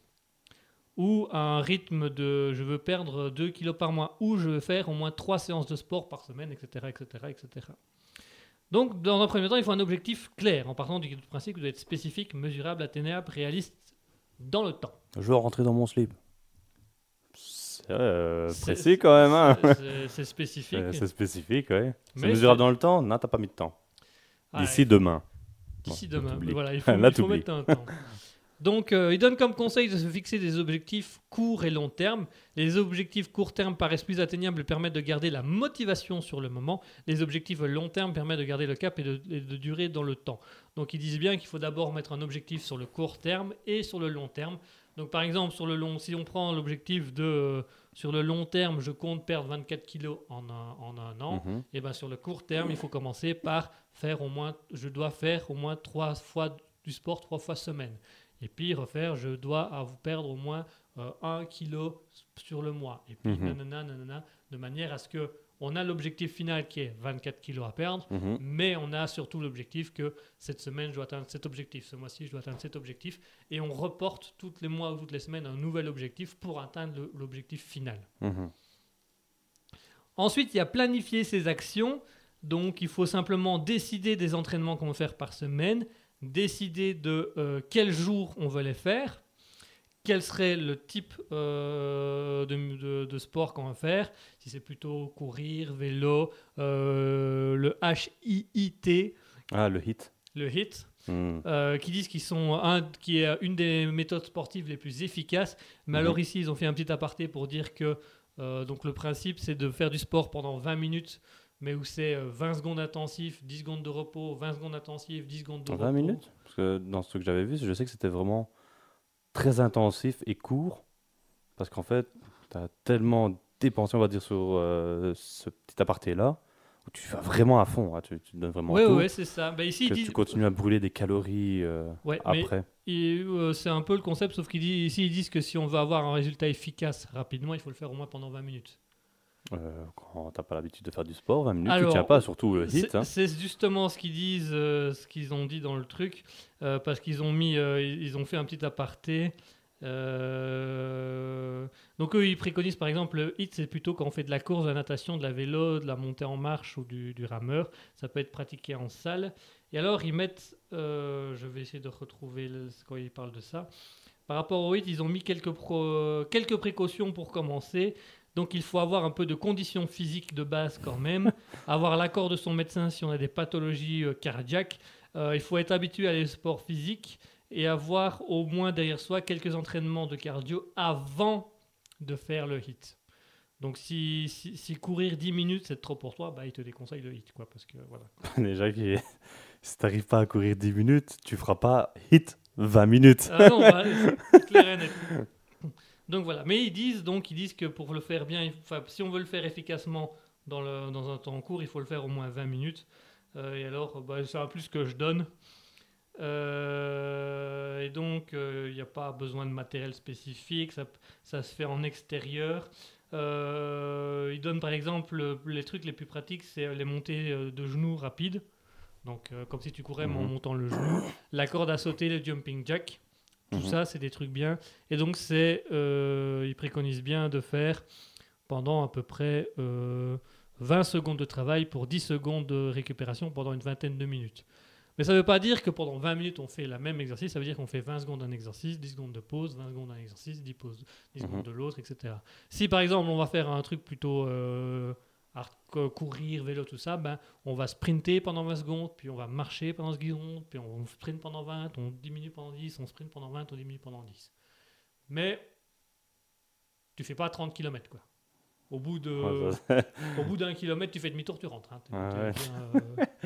Ou un rythme de je veux perdre 2 kilos par mois. Ou je veux faire au moins 3 séances de sport par semaine, etc. etc., etc. Donc, dans un premier temps, il faut un objectif clair, en partant du principe que doit être spécifique, mesurable, atteignable, réaliste dans le temps. Je veux rentrer dans mon slip. C'est euh, précis quand même, hein C'est- spécifique. C'est spécifique, ouais. C'est mesurable dans le temps Non, t'as pas mis de temps. Ah, D'ici demain. D'ici Bon, demain. Voilà, il faut, Là, il faut mettre un temps. Donc, euh, il donne comme conseil de se fixer des objectifs courts et long terme. Les objectifs court terme paraissent plus atteignables et permettent de garder la motivation sur le moment. Les objectifs long terme permettent de garder le cap et de, et de durer dans le temps. Donc, ils disent bien qu'il faut d'abord mettre un objectif sur le court terme et sur le long terme. Donc, par exemple, sur le long, si on prend l'objectif de euh, sur le long terme, je compte perdre 24 kilos en un, en un an. Mhm. Et ben sur le court terme, il faut commencer par faire au moins, je dois faire au moins trois fois du sport trois fois semaine. Et puis refaire, je dois av- perdre au moins euh, un kilo sur le mois. Et puis Mhm. nanana, nanana, de manière à ce que on a l'objectif final qui est 24 kilos à perdre, Mhm. mais on a surtout l'objectif que cette semaine, je dois atteindre cet objectif, ce mois-ci, je dois atteindre cet objectif, et on reporte tous les mois ou toutes les semaines un nouvel objectif pour atteindre l'objectif final. Mhm. Ensuite, il y a planifier ses actions. Donc, il faut simplement décider des entraînements qu'on veut faire par semaine, décider de euh, quel jour on veut les faire, quel serait le type euh, de, de- de sport qu'on va faire, si c'est plutôt courir, vélo, euh, le HIIT, Ah, le hit. le HIT, Mhm. euh, qui disent qu'ils sont un, qui est une des méthodes sportives les plus efficaces. Mais alors Mhm. ici, ils ont fait un petit aparté pour dire que donc le principe, c'est de faire du sport pendant 20 minutes, mais où c'est euh, 20 secondes intensif, 10 secondes de repos, 20 secondes intensif, 10 secondes de 20 repos. minutes Parce que dans ce que j'avais vu, je sais que c'était vraiment très intensif et court. Parce qu'en fait, tu as tellement dépensé, on va dire, sur euh, ce petit aparté-là, où tu vas vraiment à fond. hein, tu, tu donnes vraiment Ouais, tout. ouais, c'est ça. Bah, ici, que tu continues à brûler des calories euh, Ouais, après. Euh, c'est un peu le concept, sauf qu'ici ici, ils disent que si on veut avoir un résultat efficace rapidement, il faut le faire au moins pendant 20 minutes. Euh, quand t'as pas l'habitude de faire du sport, 20 minutes, Alors, tu tiens pas, surtout le hit. C'est hein. c'est justement ce qu'ils disent, euh, ce qu'ils ont dit dans le truc, euh, parce qu'ils ont mis, euh, ils ont fait un petit aparté. euh, donc eux, ils préconisent par exemple le hit, c'est plutôt quand on fait de la course, de la natation, de la vélo, de la montée en marche ou du, du rameur. Ça peut être pratiqué en salle. Et alors ils mettent, euh, je vais essayer de retrouver le- quand ils parlent de ça. Par rapport au hit, ils ont mis quelques, pro- quelques précautions pour commencer. Donc il faut avoir un peu de conditions physiques de base quand même, avoir l'accord de son médecin si on a des pathologies euh, cardiaques. Euh, il faut être habitué à les sports physiques et avoir au moins derrière soi quelques entraînements de cardio avant de faire le hit. Donc si, si, si courir 10 minutes c'est trop pour toi, bah, il te déconseille le hit. Quoi, parce que, voilà. Déjà, qui- si t'arrives pas à courir 10 minutes, tu feras pas hit 20 minutes. Ah non, bah, c'est clair et net. Donc voilà, mais ils disent donc ils disent que pour le faire bien, il si on veut le faire efficacement dans, le, dans un temps court, il faut le faire au moins 20 minutes. Euh, et alors, bah, c'est un plus que je donne. Euh, et donc, euh, il n'y a pas besoin de matériel spécifique, ça, ça se fait en extérieur. Ils donnent par exemple les trucs les plus pratiques, c'est les montées de genoux rapides. Donc, comme si tu courais mais en Mhm. montant le genou. La corde à sauter, le jumping jack. Tout Mhm. ça, c'est des trucs bien. Et donc, c'est, euh, ils préconisent bien de faire pendant à peu près euh, 20 secondes de travail pour 10 secondes de récupération pendant une vingtaine de minutes. Mais ça ne veut pas dire que pendant 20 minutes, on fait la même exercice. Ça veut dire qu'on fait 20 secondes d'un exercice, 10 secondes de pause, 20 secondes d'un exercice, 10, pauses, 10 Mhm. secondes de l'autre, etc. Si par exemple, on va faire un truc plutôt euh, courir, vélo, tout ça, ben, on va sprinter pendant 20 secondes, puis on va marcher pendant 10 secondes, puis on sprint pendant 20, on diminue pendant 10, on sprint pendant 20, on diminue pendant 10. Mais tu fais pas 30 km, quoi. Au bout de, Ouais, ça- au bout d'un kilomètre, tu fais demi-tour, tu rentres. hein. Ouais, ouais. bien,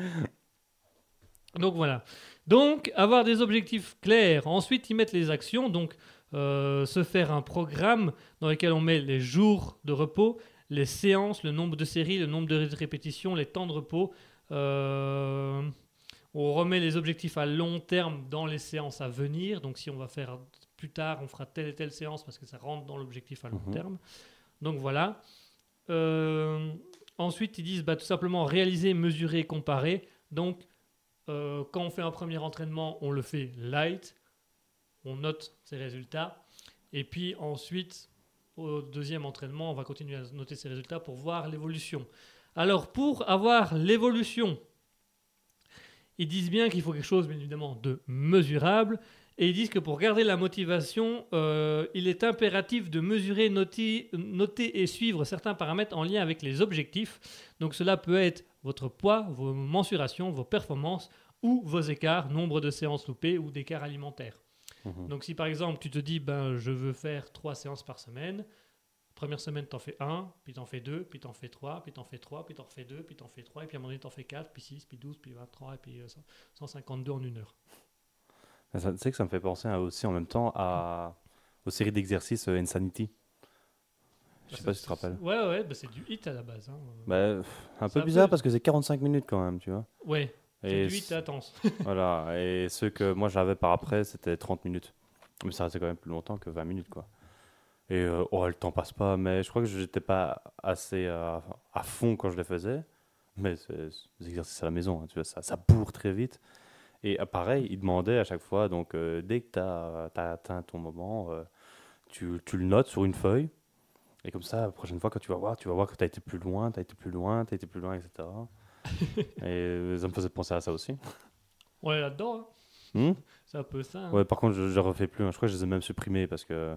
euh, Donc voilà. Donc avoir des objectifs clairs. Ensuite, ils mettent les actions. Donc euh, se faire un programme dans lequel on met les jours de repos, les séances, le nombre de séries, le nombre de répétitions, les temps de repos. Euh, on remet les objectifs à long terme dans les séances à venir. Donc si on va faire plus tard, on fera telle et telle séance parce que ça rentre dans l'objectif à long Mhm. terme. Donc voilà. Euh, ensuite, ils disent bah, tout simplement réaliser, mesurer, comparer. Donc, euh, quand on fait un premier entraînement, on le fait light, on note ses résultats. Et puis ensuite, au deuxième entraînement, on va continuer à noter ses résultats pour voir l'évolution. Alors, pour avoir l'évolution, ils disent bien qu'il faut quelque chose, bien évidemment, de mesurable. Et ils disent que pour garder la motivation, euh, il est impératif de mesurer, noter, noter et suivre certains paramètres en lien avec les objectifs. Donc cela peut être votre poids, vos mensurations, vos performances, ou vos écarts, nombre de séances loupées ou d'écarts alimentaires. Mhm. Donc si par exemple tu te dis ben je veux faire trois séances par semaine, première semaine t'en fais un, puis t'en fais deux, puis t'en fais trois, puis t'en fais trois, puis t'en fais deux, puis t'en fais trois, et puis à un moment donné t'en fais quatre, puis six, puis 12, puis 23, et puis euh, 100 152 en une heure. Tu sais que ça me fait penser aussi en même temps à, aux séries d'exercices euh, Insanity. Je sais pas si tu te rappelles. Ouais ouais, bah, c'est du hit à la base. Hein. Bah, un peu bizarre parce que c'est 45 minutes quand même, tu vois. Ouais, Et du hit c- intense. voilà, et ceux que moi j'avais par après, c'était 30 minutes. Mais ça restait quand même plus longtemps que 20 minutes, quoi. Et euh, oh, le temps passe pas, mais je crois que j'étais pas assez euh, à fond quand je les faisais. Mais des exercices à la maison, hein, tu vois, ça, ça bourre très vite. Et euh, pareil, il demandait à chaque fois, donc euh, dès que tu as, atteint ton moment, tu, tu le notes sur une feuille. Et comme ça, la prochaine fois, quand tu vas voir, tu vas voir que tu as été plus loin, tu as été plus loin, tu as été plus loin, etc. et ça me faisait penser à ça aussi. On est là-dedans, hein. Hmm? C'est un peu ça. hein. Ouais, par contre, je, je refais plus. hein. Je crois que je les ai même supprimés parce que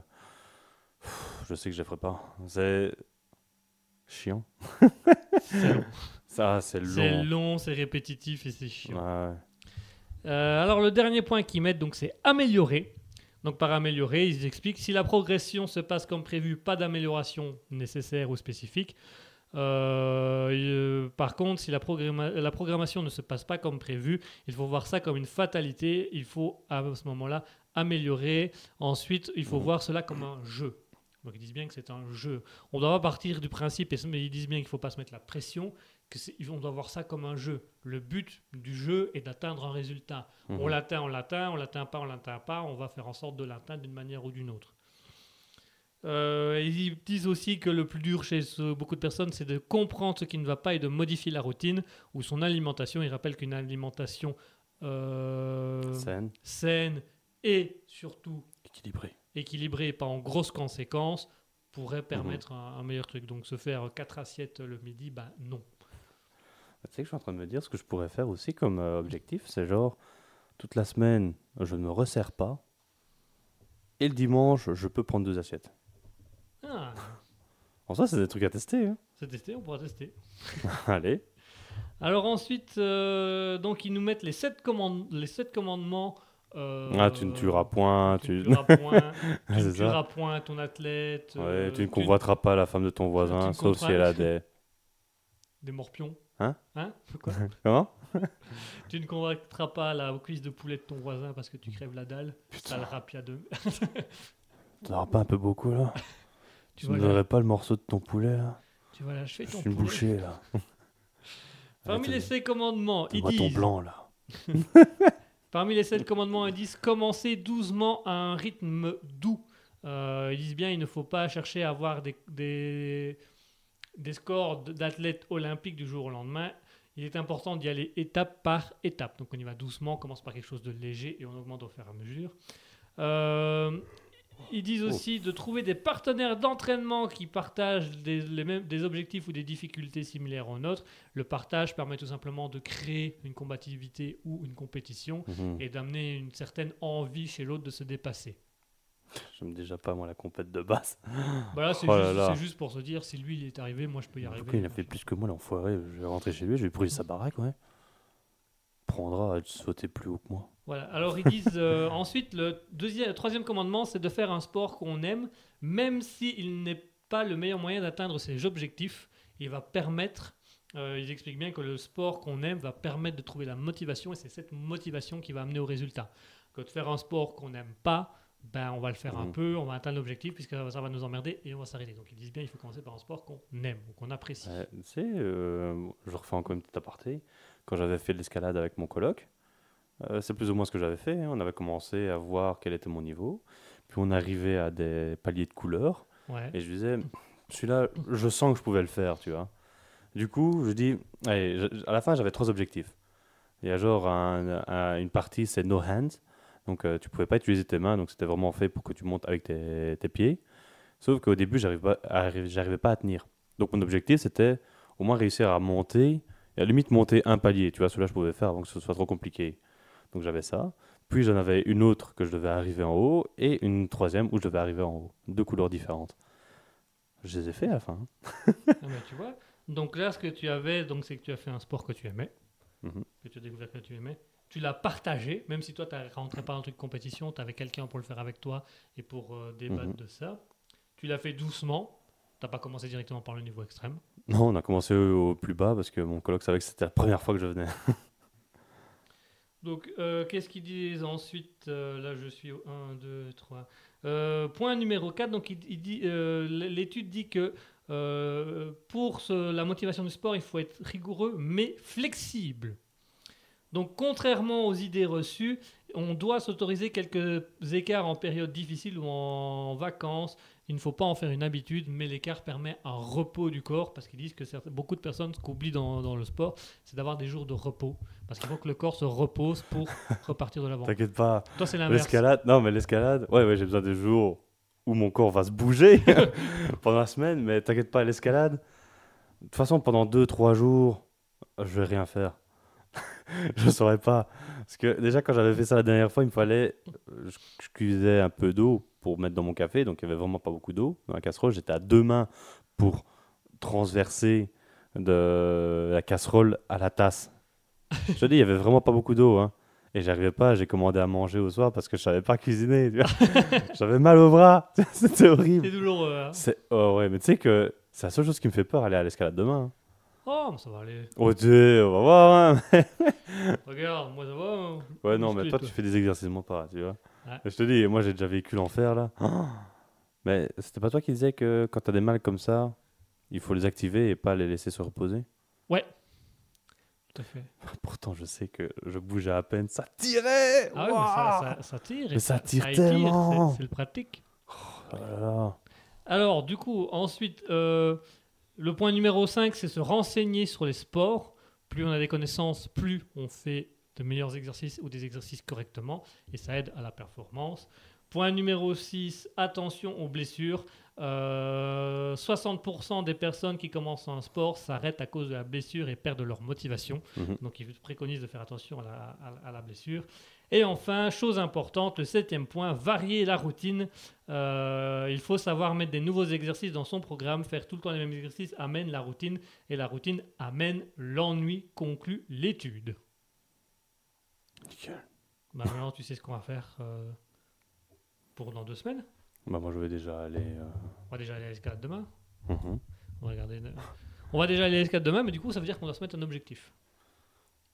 pff, je sais que je les ferai pas. C'est chiant. C'est long. Ça, c'est C'est long. long, c'est répétitif et c'est chiant. Ouais. Euh, alors le dernier point qu'ils mettent, donc c'est améliorer. Donc par améliorer, ils expliquent si la progression se passe comme prévu, pas d'amélioration nécessaire ou spécifique. Euh, euh, par contre, si la, programma- la programmation ne se passe pas comme prévu, il faut voir ça comme une fatalité. Il faut à ce moment-là améliorer. Ensuite, il faut Mhm. voir cela comme un jeu. Donc ils disent bien que c'est un jeu. On doit pas partir du principe, mais ils disent bien qu'il ne faut pas se mettre la pression, que on doit voir ça comme un jeu. Le but du jeu est d'atteindre un résultat. On Mhm. l'atteint, on l'atteint, on l'atteint pas, on l'atteint pas, on va faire en sorte de l'atteindre d'une manière ou d'une autre. Euh, ils disent aussi que le plus dur chez ce- beaucoup de personnes, c'est de comprendre ce qui ne va pas et de modifier la routine ou son alimentation. Ils rappellent qu'une alimentation euh, saine et surtout Équilibré. équilibrée et pas en grosses conséquences pourrait permettre un, un meilleur truc. Donc se faire quatre assiettes le midi, ben non. Tu sais que je suis en train de me dire ce que je pourrais faire aussi comme euh, objectif, c'est genre toute la semaine, je ne me resserre pas. Et le dimanche, je peux prendre deux assiettes. Ah, En soi, c'est des trucs à tester. hein. c'est testé, on pourra tester. Allez. Alors ensuite, euh, donc ils nous mettent les sept, commande- les sept commandements. euh, Ah, tu ne tueras point. Tu ne Tu, tueras point, tu ne c'est ça. tueras point ton athlète. Ouais, euh, tu ne convoiteras pas la femme de ton voisin, ne sauf si elle a des. Des morpions. Hein Hein Quoi Comment? Tu ne convoiteras pas la cuisse de poulet de ton voisin parce que tu crèves la dalle. Ça le rapia de. Tu n'auras pas un peu beaucoup là? Tu ne donnerais pas le morceau de ton poulet là Tu vas l'achever Je ton suis une poulet. bouchée là. Parmi les sept commandements, ils Donne-moi ton disent. blanc là. Parmi les sept commandements, ils disent commencer doucement à un rythme doux. Euh, ils disent bien il ne faut pas chercher à avoir des, des, des scores d'athlètes olympiques du jour au lendemain. Il est important d'y aller étape par étape. Donc on y va doucement, on commence par quelque chose de léger et on augmente au fur et à mesure. Euh, ils disent aussi de trouver des partenaires d'entraînement qui partagent des, les mêmes, des objectifs ou des difficultés similaires aux nôtres. Le partage permet tout simplement de créer une combativité ou une compétition Mhm. et d'amener une certaine envie chez l'autre de se dépasser. J'aime déjà pas moi la compète de base. Voilà, c'est Oh juste, c'est juste pour se dire si lui il est arrivé, moi je peux y En tout arriver. cas, il a fait plus que moi l'enfoiré. Je vais rentrer chez lui, je vais brûler sa baraque, ouais. Prendra à sauter plus haut que moi. Voilà. Alors ils disent euh, ensuite le deuxième, le troisième commandement, c'est de faire un sport qu'on aime, même s'il n'est pas le meilleur moyen d'atteindre ses objectifs. Il va permettre, euh, ils expliquent bien que le sport qu'on aime va permettre de trouver la motivation et c'est cette motivation qui va amener au résultat. Que de faire un sport qu'on n'aime pas, ben on va le faire un Mhm. peu, on va atteindre l'objectif puisque ça va nous emmerder et on va s'arrêter. Donc ils disent bien il faut commencer par un sport qu'on aime ou qu'on apprécie. Tu sais, euh, je refais encore une petite aparté. Quand j'avais fait de l'escalade avec mon coloc, euh, c'est plus ou moins ce que j'avais fait. hein. On avait commencé à voir quel était mon niveau. Puis on arrivait à des paliers de couleurs. Ouais. Et je disais, celui-là, je sens que je pouvais le faire, tu vois. Du coup, je dis, allez, je- à la fin, j'avais trois objectifs. Il y a genre un- un- une partie, c'est no hands. Donc, euh, tu pouvais pas utiliser tes mains. Donc, c'était vraiment fait pour que tu montes avec tes, tes pieds. Sauf qu'au début, j'arrivais pas, arri- j'arrivais pas à tenir. Donc, mon objectif, c'était au moins réussir à monter, et à la limite monter un palier. Tu vois, celui-là, je pouvais faire avant que ce soit trop compliqué. Donc, j'avais ça. Puis, j'en avais une autre que je devais arriver en haut, et une troisième où je devais arriver en haut. Deux couleurs différentes. Je les ai fait à la fin. tu vois. Donc là, ce que tu avais, donc c'est que tu as fait un sport que tu aimais, Mhm. que tu as découvert que tu aimais. tu l'as partagé, même si toi, tu ne rentrais pas dans un truc de compétition, tu avais quelqu'un pour le faire avec toi et pour euh, débattre Mhm. de ça. Tu l'as fait doucement, tu n'as pas commencé directement par le niveau extrême. Non, on a commencé au, plus bas parce que mon coloc savait que c'était la première fois que je venais. Donc, euh, qu'est-ce qu'ils disent ensuite Euh, Là, je suis au 1, 2, 3. Euh, point numéro 4, donc il, dit, euh, l'étude dit que pour la motivation du sport, il faut être rigoureux mais flexible. Donc, contrairement aux idées reçues, on doit s'autoriser quelques écarts en période difficile ou en vacances. Il ne faut pas en faire une habitude, mais l'écart permet un repos du corps, parce qu'ils disent que beaucoup de personnes, ce qu'oublient dans, dans le sport, c'est d'avoir des jours de repos. Parce qu'il faut que le corps se repose pour repartir de l'avant. T'inquiète pas. Toi, c'est l'inverse. L'escalade, non, mais l'escalade, ouais, ouais, j'ai besoin des jours où mon corps va se bouger pendant la semaine, mais t'inquiète pas, l'escalade, de toute façon, pendant 2-3 jours, je vais rien faire. je saurais pas. Parce que déjà, quand j'avais fait ça la dernière fois, il me fallait. Je, je cuisais un peu d'eau pour mettre dans mon café, donc il y avait vraiment pas beaucoup d'eau dans la casserole. J'étais à deux mains pour transverser de la casserole à la tasse. Je te dis, il y avait vraiment pas beaucoup d'eau. Hein. Et j'arrivais pas, j'ai commandé à manger au soir parce que je savais pas cuisiner. J'avais mal au bras, c'était C'est horrible. douloureux. hein. C'est oh ouais, mais tu sais que c'est la seule chose qui me fait peur aller à l'escalade demain. hein. Oh, mais ça va aller. Oh Dieu, on va voir. hein. Regarde, moi ça va. hein. Ouais, non, mais toi, toi. tu fais des exercices pas, tu vois. Ouais. Je te dis, moi, j'ai déjà vécu l'enfer, là. Oh mais c'était pas toi qui disais que quand t'as des mal comme ça, il faut les activer et pas les laisser se reposer? Tout à fait. Pourtant, je sais que je bougeais à peine, ça tirait Ah ouais, mais ça, ça, ça tire. et Mais ça tire étire, tellement. c'est- C'est le pratique. Oh là là. Alors, du coup, ensuite, euh, le point numéro 5, c'est se renseigner sur les sports. Plus on a des connaissances, plus on fait de meilleurs exercices ou des exercices correctement, et ça aide à la performance. Point numéro 6, attention aux blessures. Euh, 60% des personnes qui commencent un sport s'arrêtent à cause de la blessure et perdent leur motivation. Mhm. Donc, il préconise de faire attention à la, à- à la blessure. Et enfin, chose importante, le septième point, varier la routine. Euh, il faut savoir mettre des nouveaux exercices dans son programme. Faire tout le temps les mêmes exercices amène la routine. Et la routine amène l'ennui, conclut l'étude. Nickel. Bah, maintenant, tu sais ce qu'on va faire euh, pour dans deux semaines? Bah, moi, je vais déjà aller. euh, On va déjà aller à l'escalade demain. mhm. On va, regarder on va déjà aller à l'escalade demain, mais du coup, ça veut dire qu'on doit se mettre un objectif.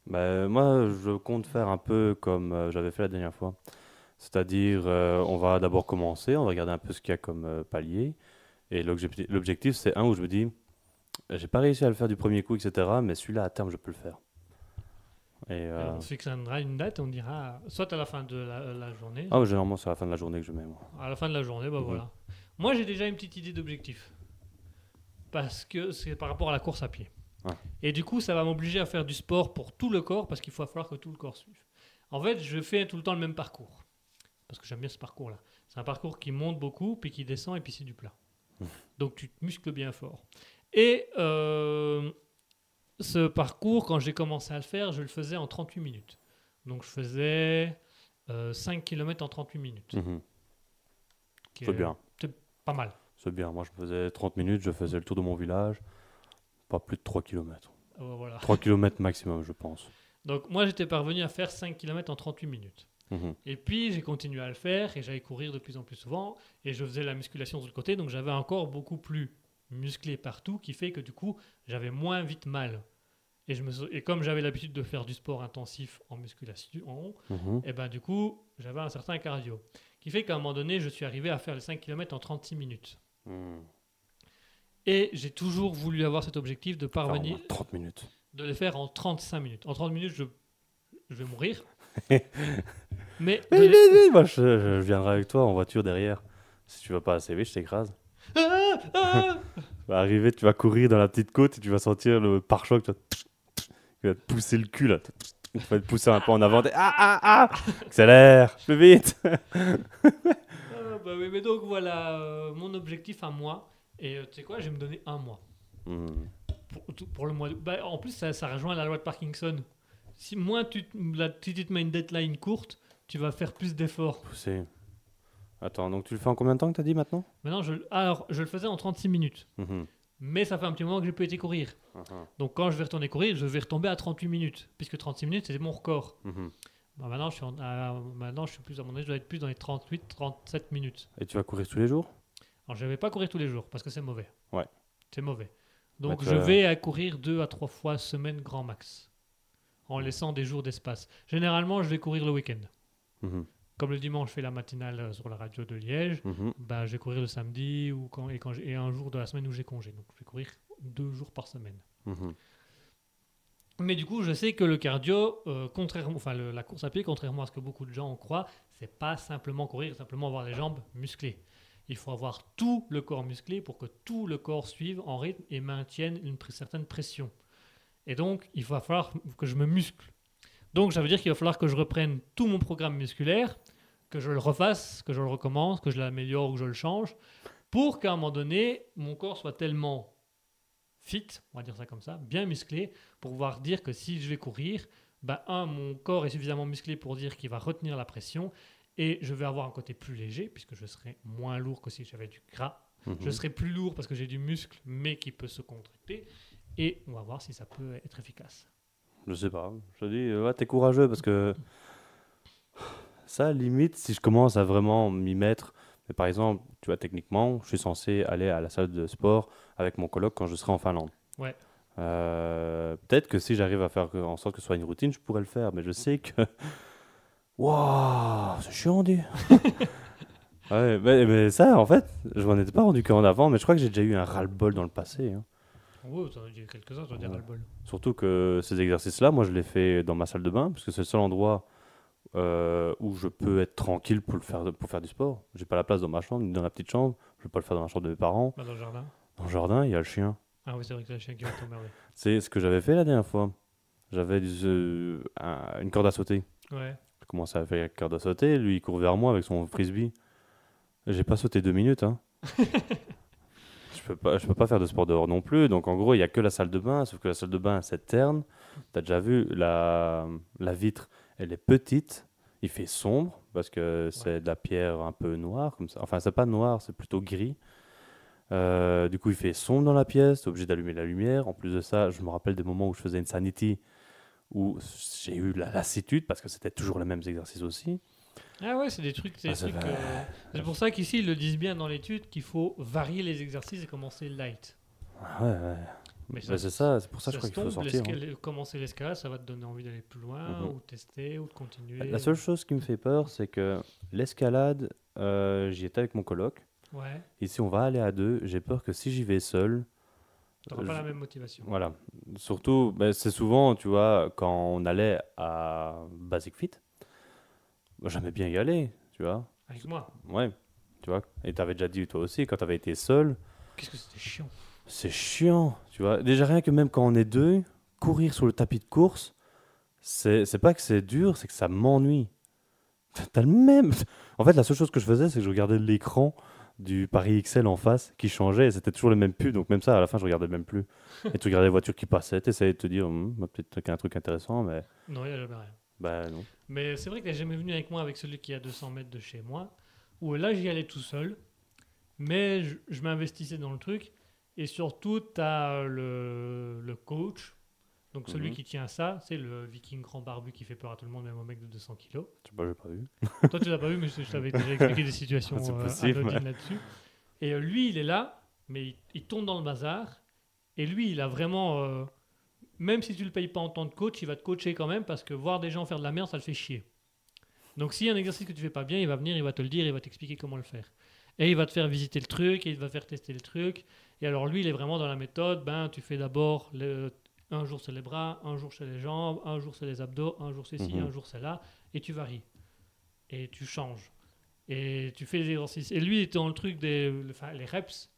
Bah, moi, je compte faire un peu comme euh, j'avais fait la dernière fois. C'est-à-dire, euh, on va d'abord commencer, on va regarder un peu ce qu'il y a comme euh, palier. Et l'objectif, l'objectif, c'est un où je me dis, j'ai pas réussi à le faire du premier coup, etc. Mais celui-là, à terme, je peux le faire. Et, euh, on se fixera une date on dira soit à la fin de la, la journée, Ah, ouais, généralement, c'est à la fin de la journée que je mets, moi. À la fin de la journée, bah Mhm. voilà. Moi, j'ai déjà une petite idée d'objectif. Parce que c'est par rapport à la course à pied. Et du coup, ça va m'obliger à faire du sport pour tout le corps parce qu'il va falloir que tout le corps suive. En fait, je fais tout le temps le même parcours. Parce que j'aime bien ce parcours-là. C'est un parcours qui monte beaucoup, puis qui descend, et puis c'est du plat. Donc tu te muscles bien fort. Et euh, ce parcours, quand j'ai commencé à le faire, je le faisais en 38 minutes. Donc je faisais euh, 5 km en 38 minutes. Mhm. C'est est bien. Pas mal. C'est bien. Moi, je faisais 30 minutes, je faisais le tour de mon village. Pas plus de 3 km. Euh, voilà. 3 km maximum, je pense. Donc moi j'étais parvenu à faire 5 km en 38 minutes. Mhm. Et puis j'ai continué à le faire et j'allais courir de plus en plus souvent et je faisais la musculation sur le côté donc j'avais un corps beaucoup plus musclé partout qui fait que du coup j'avais moins vite mal. Et, je me, et comme j'avais l'habitude de faire du sport intensif en musculation, Mhm. et ben du coup j'avais un certain cardio. Qui fait qu'à un moment donné je suis arrivé à faire les 5 km en 36 minutes. Mhm. Et j'ai toujours voulu avoir cet objectif de Enfin, parvenir, moins 30 minutes. de le faire en 35 minutes. En 30 minutes je, je vais mourir. Mais le- oui, oui, moi, je, je viendrai avec toi en voiture derrière. Si tu vas pas assez vite, je t'écrase. Ah, ah Tu vas arriver, tu vas courir dans la petite côte et tu vas sentir le pare-choc. Tu vas, tu vas te pousser le cul là. Tu vas te pousser un peu en avant. Ah, ah, ah Accélère, plus vite Ah, bah oui, mais donc voilà euh, mon objectif à moi. Et euh, tu sais quoi, je vais me donner un mois. Mhm. Pour, le mois de- bah, en plus, ça, ça rejoint la loi de Parkinson. Si moins tu, la, si tu te mets une deadline courte, tu vas faire plus d'efforts. Pousser. Attends, donc tu le fais en combien de temps que t'as dit maintenant? Maintenant, je, alors, je le faisais en 36 minutes. Mhm. Mais ça fait un petit moment que j'ai pas été courir. Mhm. Donc quand je vais retourner courir, je vais retomber à 38 minutes, puisque 36 minutes c'était mon record. Mhm. Bah, maintenant, je suis en- maintenant, je suis plus à mon âge, je dois être plus dans les 38-37 minutes. Et tu vas courir tous les jours? Alors je vais pas courir tous les jours parce que c'est mauvais. Ouais. C'est mauvais. Donc je vas- vais à courir deux à trois fois semaine grand max, en laissant des jours d'espace. Généralement, je vais courir le week-end. Mhm. Comme le dimanche, je fais la matinale euh, sur la radio de Liège. Mhm. Bah, je vais courir le samedi ou quand, et, quand j'ai- et un jour de la semaine où j'ai congé. Donc, je vais courir deux jours par semaine. Mhm. Mais du coup, je sais que le cardio, euh, contrairement, enfin le- la course à pied, contrairement à ce que beaucoup de gens en croient, c'est pas simplement courir, simplement avoir les jambes musclées. Il faut avoir tout le corps musclé pour que tout le corps suive en rythme et maintienne une certaine pression. Et donc, il va falloir que je me muscle. Donc, ça veut dire qu'il va falloir que je reprenne tout mon programme musculaire, que je le refasse, que je le recommence, que je l'améliore ou que je le change, pour qu'à un moment donné, mon corps soit tellement fit, on va dire ça comme ça, bien musclé, pour pouvoir dire que si je vais courir, bah, un, mon corps est suffisamment musclé pour dire qu'il va retenir la pression, et je vais avoir un côté plus léger, puisque je serai moins lourd que si j'avais du gras. Mhm. Je serai plus lourd parce que j'ai du muscle, mais qui peut se contracter, et on va voir si ça peut être efficace. Je sais pas. Je te dis, euh, ouais, t'es courageux parce que ça, limite, si je commence à vraiment m'y mettre. Mais par exemple, tu vois, techniquement, je suis censé aller à la salle de sport avec mon coloc quand je serai en Finlande. Ouais. Euh, Peut-être que si j'arrive à faire en sorte que ce soit une routine, je pourrais le faire. Mais je sais que. Waouh, c'est chiant, dit. ouais, mais, mais ça, en fait, je m'en étais pas rendu compte avant, mais je crois que j'ai déjà eu un ras-le-bol dans le passé. hein. Ouais, t'en as dit quelques-uns, t'en as dit Ouais. ras-le-bol. Surtout que ces exercices-là, moi, je les fais dans ma salle de bain, parce que c'est le seul endroit euh, où je peux être tranquille pour, le faire, pour faire du sport. J'ai pas la place dans ma chambre, ni dans la petite chambre. Je vais pas le faire dans la chambre de mes parents. Bah, dans le jardin. Dans le jardin, il y a le chien. Ah oui, c'est vrai que c'est le chien qui va t'emmerder. C'est ce que j'avais fait la dernière fois. J'avais du- euh, un- une corde à sauter. Ouais. Je commençais à faire corde à sauter. Lui, il court vers moi avec son frisbee. J'ai pas sauté deux minutes. Hein. je peux pas, je peux pas faire de sport dehors non plus. Donc en gros, il y a que la salle de bain. Sauf que la salle de bain, c'est terne. T'as déjà vu la, la vitre, elle est petite. Il fait sombre parce que c'est de la pierre un peu noire comme ça. Enfin, c'est pas noir, c'est plutôt gris. Euh, du coup, il fait sombre dans la pièce. T'es obligé d'allumer la lumière. En plus de ça, je me rappelle des moments où je faisais une sanity où j'ai eu la lassitude parce que c'était toujours les mêmes exercices aussi. Ah ouais, c'est des trucs. C'est euh, c'est pour ça qu'ici, ils le disent bien dans l'étude qu'il faut varier les exercices et commencer light. Ah Ouais, ouais. Mais Bah, c'est ça, c'est pour ça, ça je crois qu'il faut sortir. hein. Commencer l'escalade, ça va te donner envie d'aller plus loin, Mhm. ou tester, ou de continuer. La seule chose qui me fait peur, c'est que l'escalade, euh, j'y étais avec mon coloc. Ouais, Ici, on va aller à deux. J'ai peur que si j'y vais seul, t'auras Euh, pas la même motivation. voilà. Surtout, ben, c'est souvent, tu vois, quand on allait à Basic Fit, moi, j'aimais bien y aller, tu vois. Avec moi, Ouais, tu vois. Et t'avais déjà dit toi aussi, quand t'avais été seul, qu'est-ce que c'était chiant. c'est chiant, tu vois. Déjà rien que même quand on est deux, courir sur le tapis de course, c'est pas que c'est dur, c'est que ça m'ennuie. T'as le même. En fait, la seule chose que je faisais, c'est que je regardais l'écran du Paris XL en face qui changeait et c'était toujours les mêmes pubs. Donc même ça, à la fin, je regardais même plus. et tu regardais les voitures qui passaient, t'essayais de te dire, bah, peut-être qu'il y a un truc intéressant, mais Non, il n'y a jamais rien. bah non. Mais c'est vrai que t'es jamais venu avec moi avec celui qui est à 200 mètres de chez moi, où là j'y allais tout seul, mais je, je m'investissais dans le truc, et surtout t'as le, le coach, donc celui Mhm. qui tient ça, c'est le viking grand barbu qui fait peur à tout le monde, même au mec de 200 kilos. Je sais pas, j'ai pas vu. Toi tu l'as pas vu, mais je, je t'avais déjà expliqué des situations euh, possible, anodines ouais. là-dessus. Et euh, lui il est là, mais il, il tombe dans le bazar, et lui il a vraiment... euh, même si tu le payes pas en tant que coach, il va te coacher quand même parce que voir des gens faire de la merde, ça le fait chier. Donc s'il y a un exercice que tu fais pas bien, il va venir, il va te le dire, il va t'expliquer comment le faire. Et il va te faire visiter le truc, et il va faire tester le truc. Et alors lui, il est vraiment dans la méthode, ben tu fais d'abord le- un jour c'est les bras, un jour c'est les jambes, un jour c'est les abdos, un jour c'est ci, Mhm. un jour c'est là, et tu varies. Et tu changes. Et tu fais les exercices. Et lui, il était dans le truc des les reps.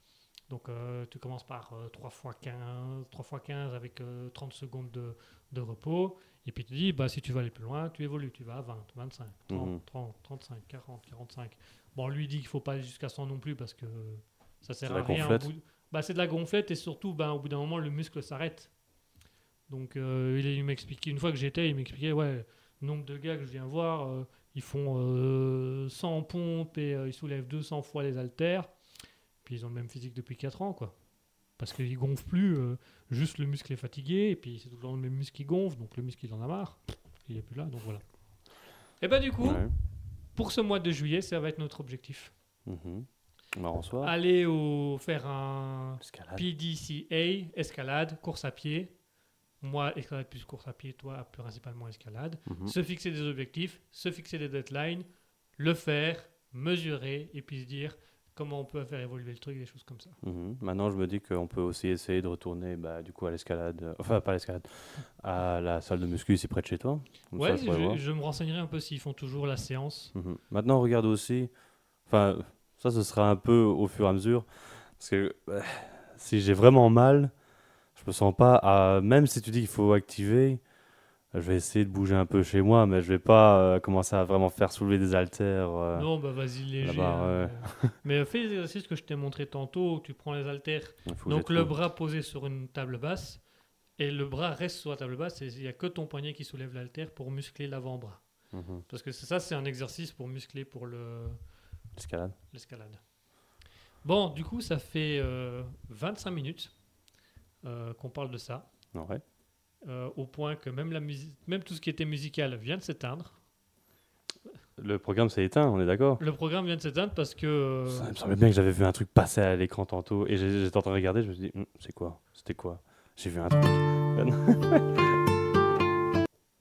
Donc euh, tu commences par euh, 3 x 15, 3 x 15 avec euh, 30 secondes de, de repos. Et puis tu dis, bah, si tu veux aller plus loin, tu évolues. Tu vas à 20, 25, 30, Mhm. 30, 35, 40, 45. Bon, lui dit qu'il faut pas aller jusqu'à 100 non plus parce que ça sert à rien. au bout- Bah, c'est de la gonflette et surtout, bah, au bout d'un moment, le muscle s'arrête. Donc euh, il, il m'expliquait, une fois que j'étais, il m'expliquait, ouais, nombre de gars que je viens voir, euh, ils font euh, 100 pompes et euh, ils soulèvent 200 fois les haltères. Puis ils ont le même physique depuis 4 ans, quoi. parce qu'il gonfle plus, euh, juste le muscle est fatigué, et puis c'est tout le temps le même muscle qui gonfle, donc le muscle il en a marre, il est plus là, donc voilà. Et bah du coup, Ouais. pour ce mois de juillet, ça va être notre objectif. Soir. Aller au, faire un Escalade. PDCA, escalade, course à pied. Moi, escalade plus course à pied, toi, principalement escalade. Mhm. Se fixer des objectifs, se fixer des deadlines, le faire, mesurer, et puis se dire comment on peut faire évoluer le truc, des choses comme ça. Mhm. Maintenant, je me dis qu'on peut aussi essayer de retourner bah, du coup à l'escalade, euh, enfin pas à l'escalade, à la salle de muscu ici près de chez toi. Comme ouais, je me renseignerai un peu s'ils font toujours la séance. Mhm. Maintenant, regarde aussi, enfin, ça, ce sera un peu au fur et à mesure, parce que euh, si j'ai vraiment mal, je me sens pas, à, même si tu dis qu'il faut activer, je vais essayer de bouger un peu chez moi, mais je vais pas euh, commencer à vraiment faire soulever des haltères. euh. Non, bah vas-y léger. euh. Mais fais l'exercice que je t'ai montré tantôt, où tu prends les haltères, donc le trouve. bras posé sur une table basse, et le bras reste sur la table basse, et il n'y a que ton poignet qui soulève l'haltère pour muscler l'avant-bras. Mhm. Parce que ça, c'est un exercice pour muscler pour le, Escalade. l'escalade. Bon, du coup, ça fait euh, 25 minutes euh, qu'on parle de ça, Ouais. euh, au point que même, la musique, même tout ce qui était musical vient de s'éteindre. Le programme s'est éteint, on est d'accord Le programme vient de s'éteindre parce que... euh, Ça me semblait bien que j'avais vu un truc passer à l'écran tantôt et j'étais en train de regarder, je me suis dit, Hum, c'est quoi? C'était quoi? J'ai vu un truc.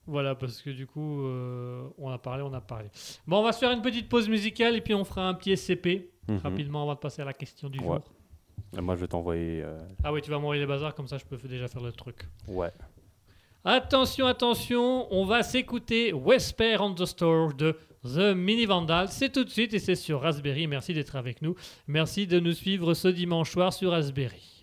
Voilà, parce que du coup, euh, on a parlé, on a parlé. Bon, on va se faire une petite pause musicale et puis on fera un petit SCP Mhm. rapidement avant de passer à la question du Ouais. jour. Moi, je vais t'envoyer. euh, Ah oui, tu vas m'envoyer les bazars, comme ça je peux déjà faire le truc. Ouais. Attention, attention, on va s'écouter Whisper on the Store de The Mini Vandal. C'est tout de suite et c'est sur Raspberry. Merci d'être avec nous. Merci de nous suivre ce dimanche soir sur. Raspberry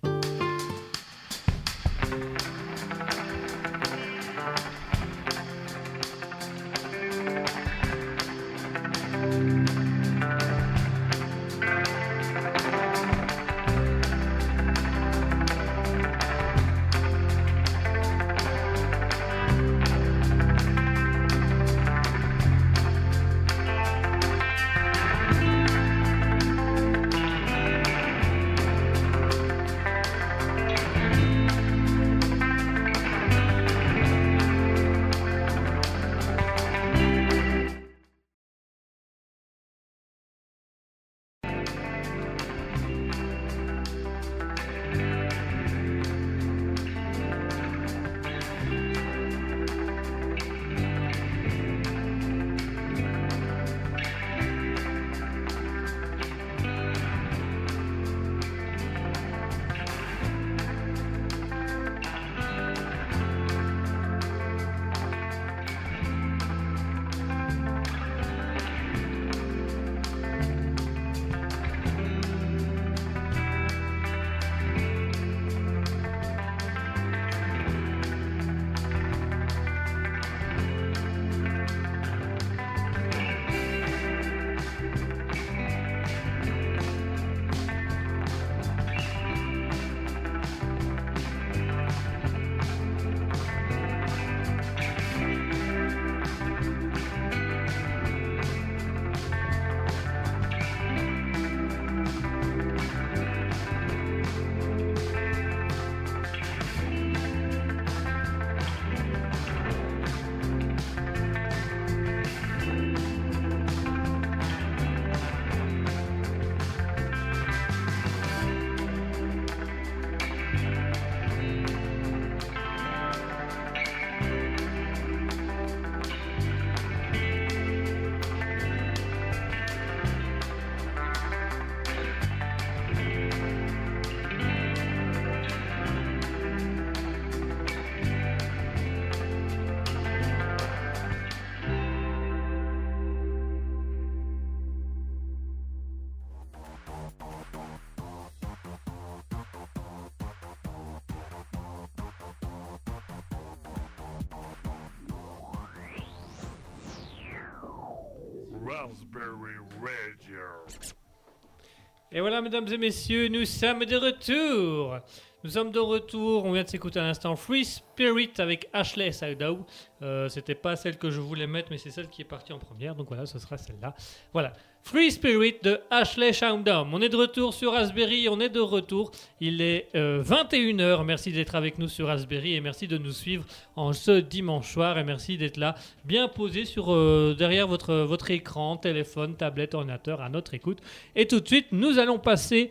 Et voilà, mesdames et messieurs, nous sommes de retour. Nous sommes de retour. On vient de s'écouter à l'instant Free Spirit avec Ashley Saudou. Euh, C'était pas celle que je voulais mettre, mais c'est celle qui est partie en première. Donc voilà, ce sera celle-là. Voilà. Free Spirit de Ashley Shaundam. On est de retour sur Raspberry. On est de retour. Il est euh, 21h. Merci d'être avec nous sur Raspberry et merci de nous suivre en ce dimanche soir. Et merci d'être là, bien posé sur, euh, derrière votre, votre écran, téléphone, tablette, ordinateur, à notre écoute. Et tout de suite, nous allons passer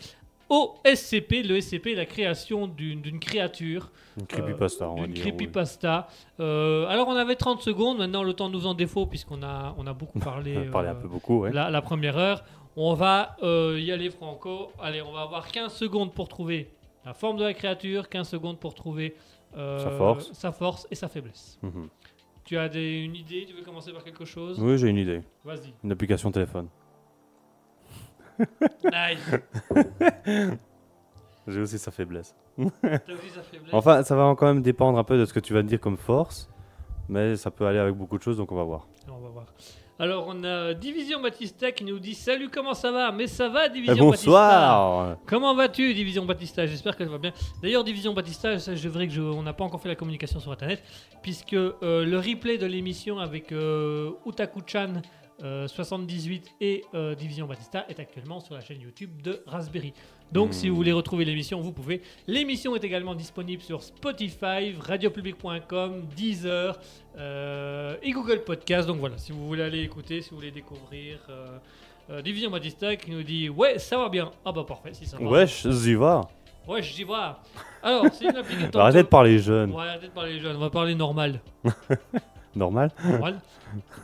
au SCP. Le SCP est la création d'une créature, Une creepypasta, on va d'une dire. creepypasta. Euh, alors, on avait 30 secondes. Maintenant, le temps nous en défaut puisqu'on a, on a beaucoup parlé. On parlait euh, un peu beaucoup, ouais. la, la première heure. On va euh, y aller franco. Allez, on va avoir 15 secondes pour trouver la forme de la créature, 15 secondes pour trouver euh, Sa force. sa force et sa faiblesse. Mhm. Tu as des- une idée? Tu veux commencer par quelque chose? Oui, j'ai une idée. Vas-y. Une application téléphone. Nice. J'ai aussi sa faiblesse. T'as aussi sa faiblesse. Enfin, ça va quand même dépendre un peu de ce que tu vas me dire comme force. Mais ça peut aller avec beaucoup de choses, donc on va voir. On va voir. Alors, on a Division Batista qui nous dit Salut, comment ça va? Mais ça va, Eh, Division Batista bonsoir Comment vas-tu, Division Batista? J'espère qu'elle va bien. D'ailleurs, Division Batista, je vrai que je- on n'a pas encore fait la communication sur Internet, puisque euh, le replay de l'émission avec euh, Utaku-chan euh, 78 et euh, Division Batista est actuellement sur la chaîne YouTube de Raspberry. Donc, Hmm. si vous voulez retrouver l'émission, vous pouvez. L'émission est également disponible sur Spotify, radiopublic.com, Deezer euh, et Google Podcast. Donc voilà, si vous voulez aller écouter, si vous voulez découvrir. euh, euh, Division Batista qui nous dit Ouais, ça va bien. Ah bah parfait, si ça va. Wesh, j'y va Ouais, j'y vois. Alors, c'est une application. Arrêtez de parler jeune. Ouais, arrêtez de parler jeunes. On va parler normal. Normal Normal.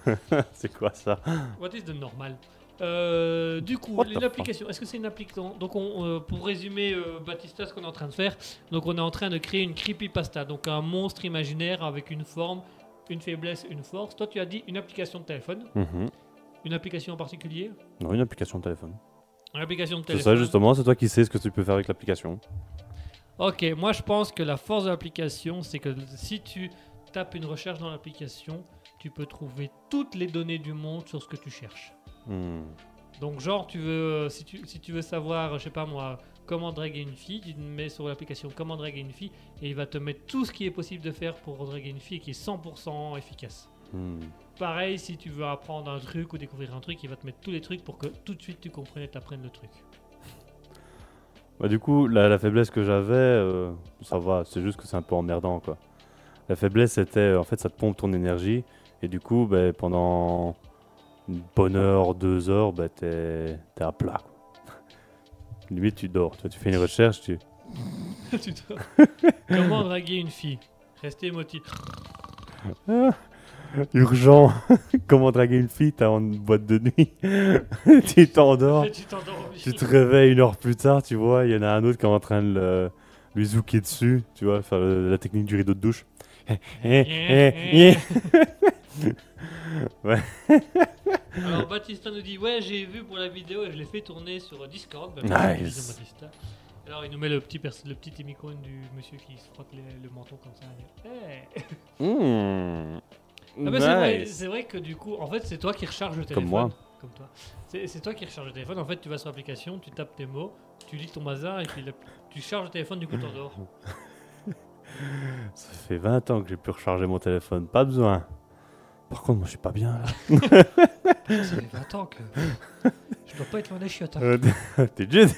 C'est quoi ça? What is the normal? Euh, du coup, What the une fuck? application. Est-ce que c'est une application Donc, on, euh, pour résumer, euh, Batista, ce qu'on est en train de faire, donc on est en train de créer une creepypasta, donc un monstre imaginaire avec une forme, une faiblesse, une force. Toi, tu as dit une application de téléphone, Mhm. une application en particulier, Non, une application de téléphone. une application de C'est téléphone. ça, justement, c'est toi qui sais ce que tu peux faire avec l'application. Ok, moi je pense que la force de l'application, c'est que si tu tapes une recherche dans l'application, tu peux trouver toutes les données du monde sur ce que tu cherches. Hmm. Donc genre, tu veux, si, tu, si tu veux savoir, je sais pas moi, comment draguer une fille, tu te mets sur l'application comment draguer une fille, et il va te mettre tout ce qui est possible de faire pour draguer une fille et qui est 100% efficace. Hmm. Pareil, si tu veux apprendre un truc ou découvrir un truc, il va te mettre tous les trucs pour que tout de suite tu comprennes et t'apprennes le truc. Bah, du coup, la, la faiblesse que j'avais, euh, ça va, c'est juste que c'est un peu emmerdant, quoi. La faiblesse, c'était, euh, en fait, ça te pompe ton énergie, et du coup, bah, pendant une bonne heure, deux heures, bah, t'es à plat, quoi. Limite, tu dors. Tu, vois, tu fais une recherche, tu... Tu dois- comment draguer une fille? Restez émotif. Urgent. Comment draguer une fille? T'es en boîte de nuit, tu t'endors, tu tu te réveilles une heure plus tard, tu vois, il y en a un autre qui est en train de le- lui zouker dessus, tu vois, faire le- la technique du rideau de douche. Eh. Alors Baptista nous dit ouais j'ai vu pour la vidéo et je l'ai fait tourner sur Discord. Bah, Nice. Alors il nous met le petit le petit émicône du monsieur qui se frotte les- le menton comme ça. Hey. Ah bah, c'est vrai, Nice. c'est vrai que du coup en fait c'est toi qui recharge le téléphone. Comme moi. Comme toi. C'est toi qui recharge le téléphone. En fait tu vas sur l'application, tu tapes tes mots, tu lis ton bazar et puis tu charges le téléphone du coup t'endors. Ça fait 20 ans que j'ai pu recharger mon téléphone, pas besoin. Par contre, moi je suis pas bien là. Ça fait 20 ans que je dois pas être loin des chiottes. hein. Euh, T'es juste.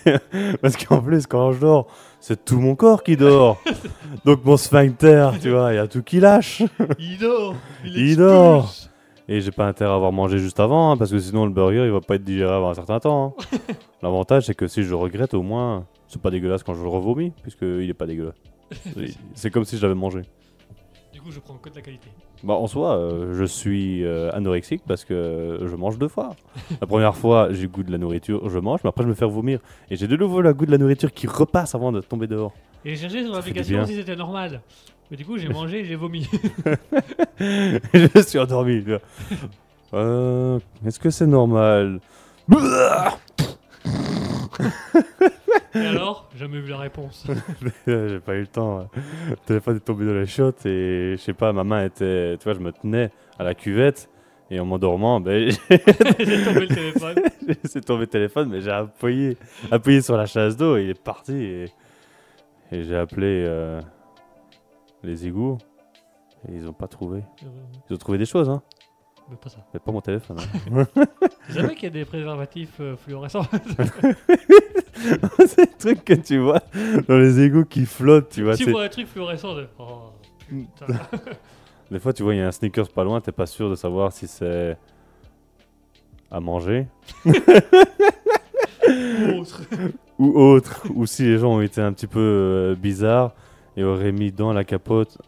Parce qu'en plus, quand je dors, c'est tout mon corps qui dort. Donc mon sphincter, tu vois, il y a tout qui lâche. Il dort. Il, Il expulse. dort. Et j'ai pas intérêt à avoir mangé juste avant, hein, parce que sinon le burger il va pas être digéré avant un certain temps. hein. L'avantage c'est que si je regrette, au moins c'est pas dégueulasse quand je le revomis, puisqu'il est pas dégueulasse. C'est- comme si je l'avais mangé. Du coup je prends que de la qualité. Bah, en soi, euh, je suis euh, anorexique parce que je mange deux fois. La première fois, j'ai le goût de la nourriture, je mange, mais après je me fais vomir. Et j'ai de nouveau le goût de la nourriture qui repasse avant de tomber dehors. Et j'ai cherché sur l'application si c'était normal. Mais du coup j'ai mangé et j'ai vomi. je suis endormi. Euh, Est-ce que c'est normal? Et alors? Jamais vu la réponse. J'ai pas eu le temps. hein. Le téléphone est tombé dans les chiottes et je sais pas, ma main était. Tu vois, je me tenais à la cuvette et en m'endormant, ben, j'ai tombé le téléphone. c'est tombé le téléphone, mais j'ai appuyé, appuyé sur la chasse d'eau et il est parti. Et, Et j'ai appelé euh, les égouts. Et ils ont pas trouvé. Euh, Ils ont trouvé des choses, hein. Mais pas ça. Mais pas mon téléphone. hein. Vous savez qu'il y a des préservatifs euh, fluorescents c'est le truc que tu vois dans les égouts qui flottent, tu vois. Tu vois un truc fluorescent de... Oh, putain. Des fois, tu vois, il y a un sneakers pas loin, t'es pas sûr de savoir si c'est à manger Autre. ou autre, ou si les gens ont été un petit peu euh, bizarres et auraient mis dans la capote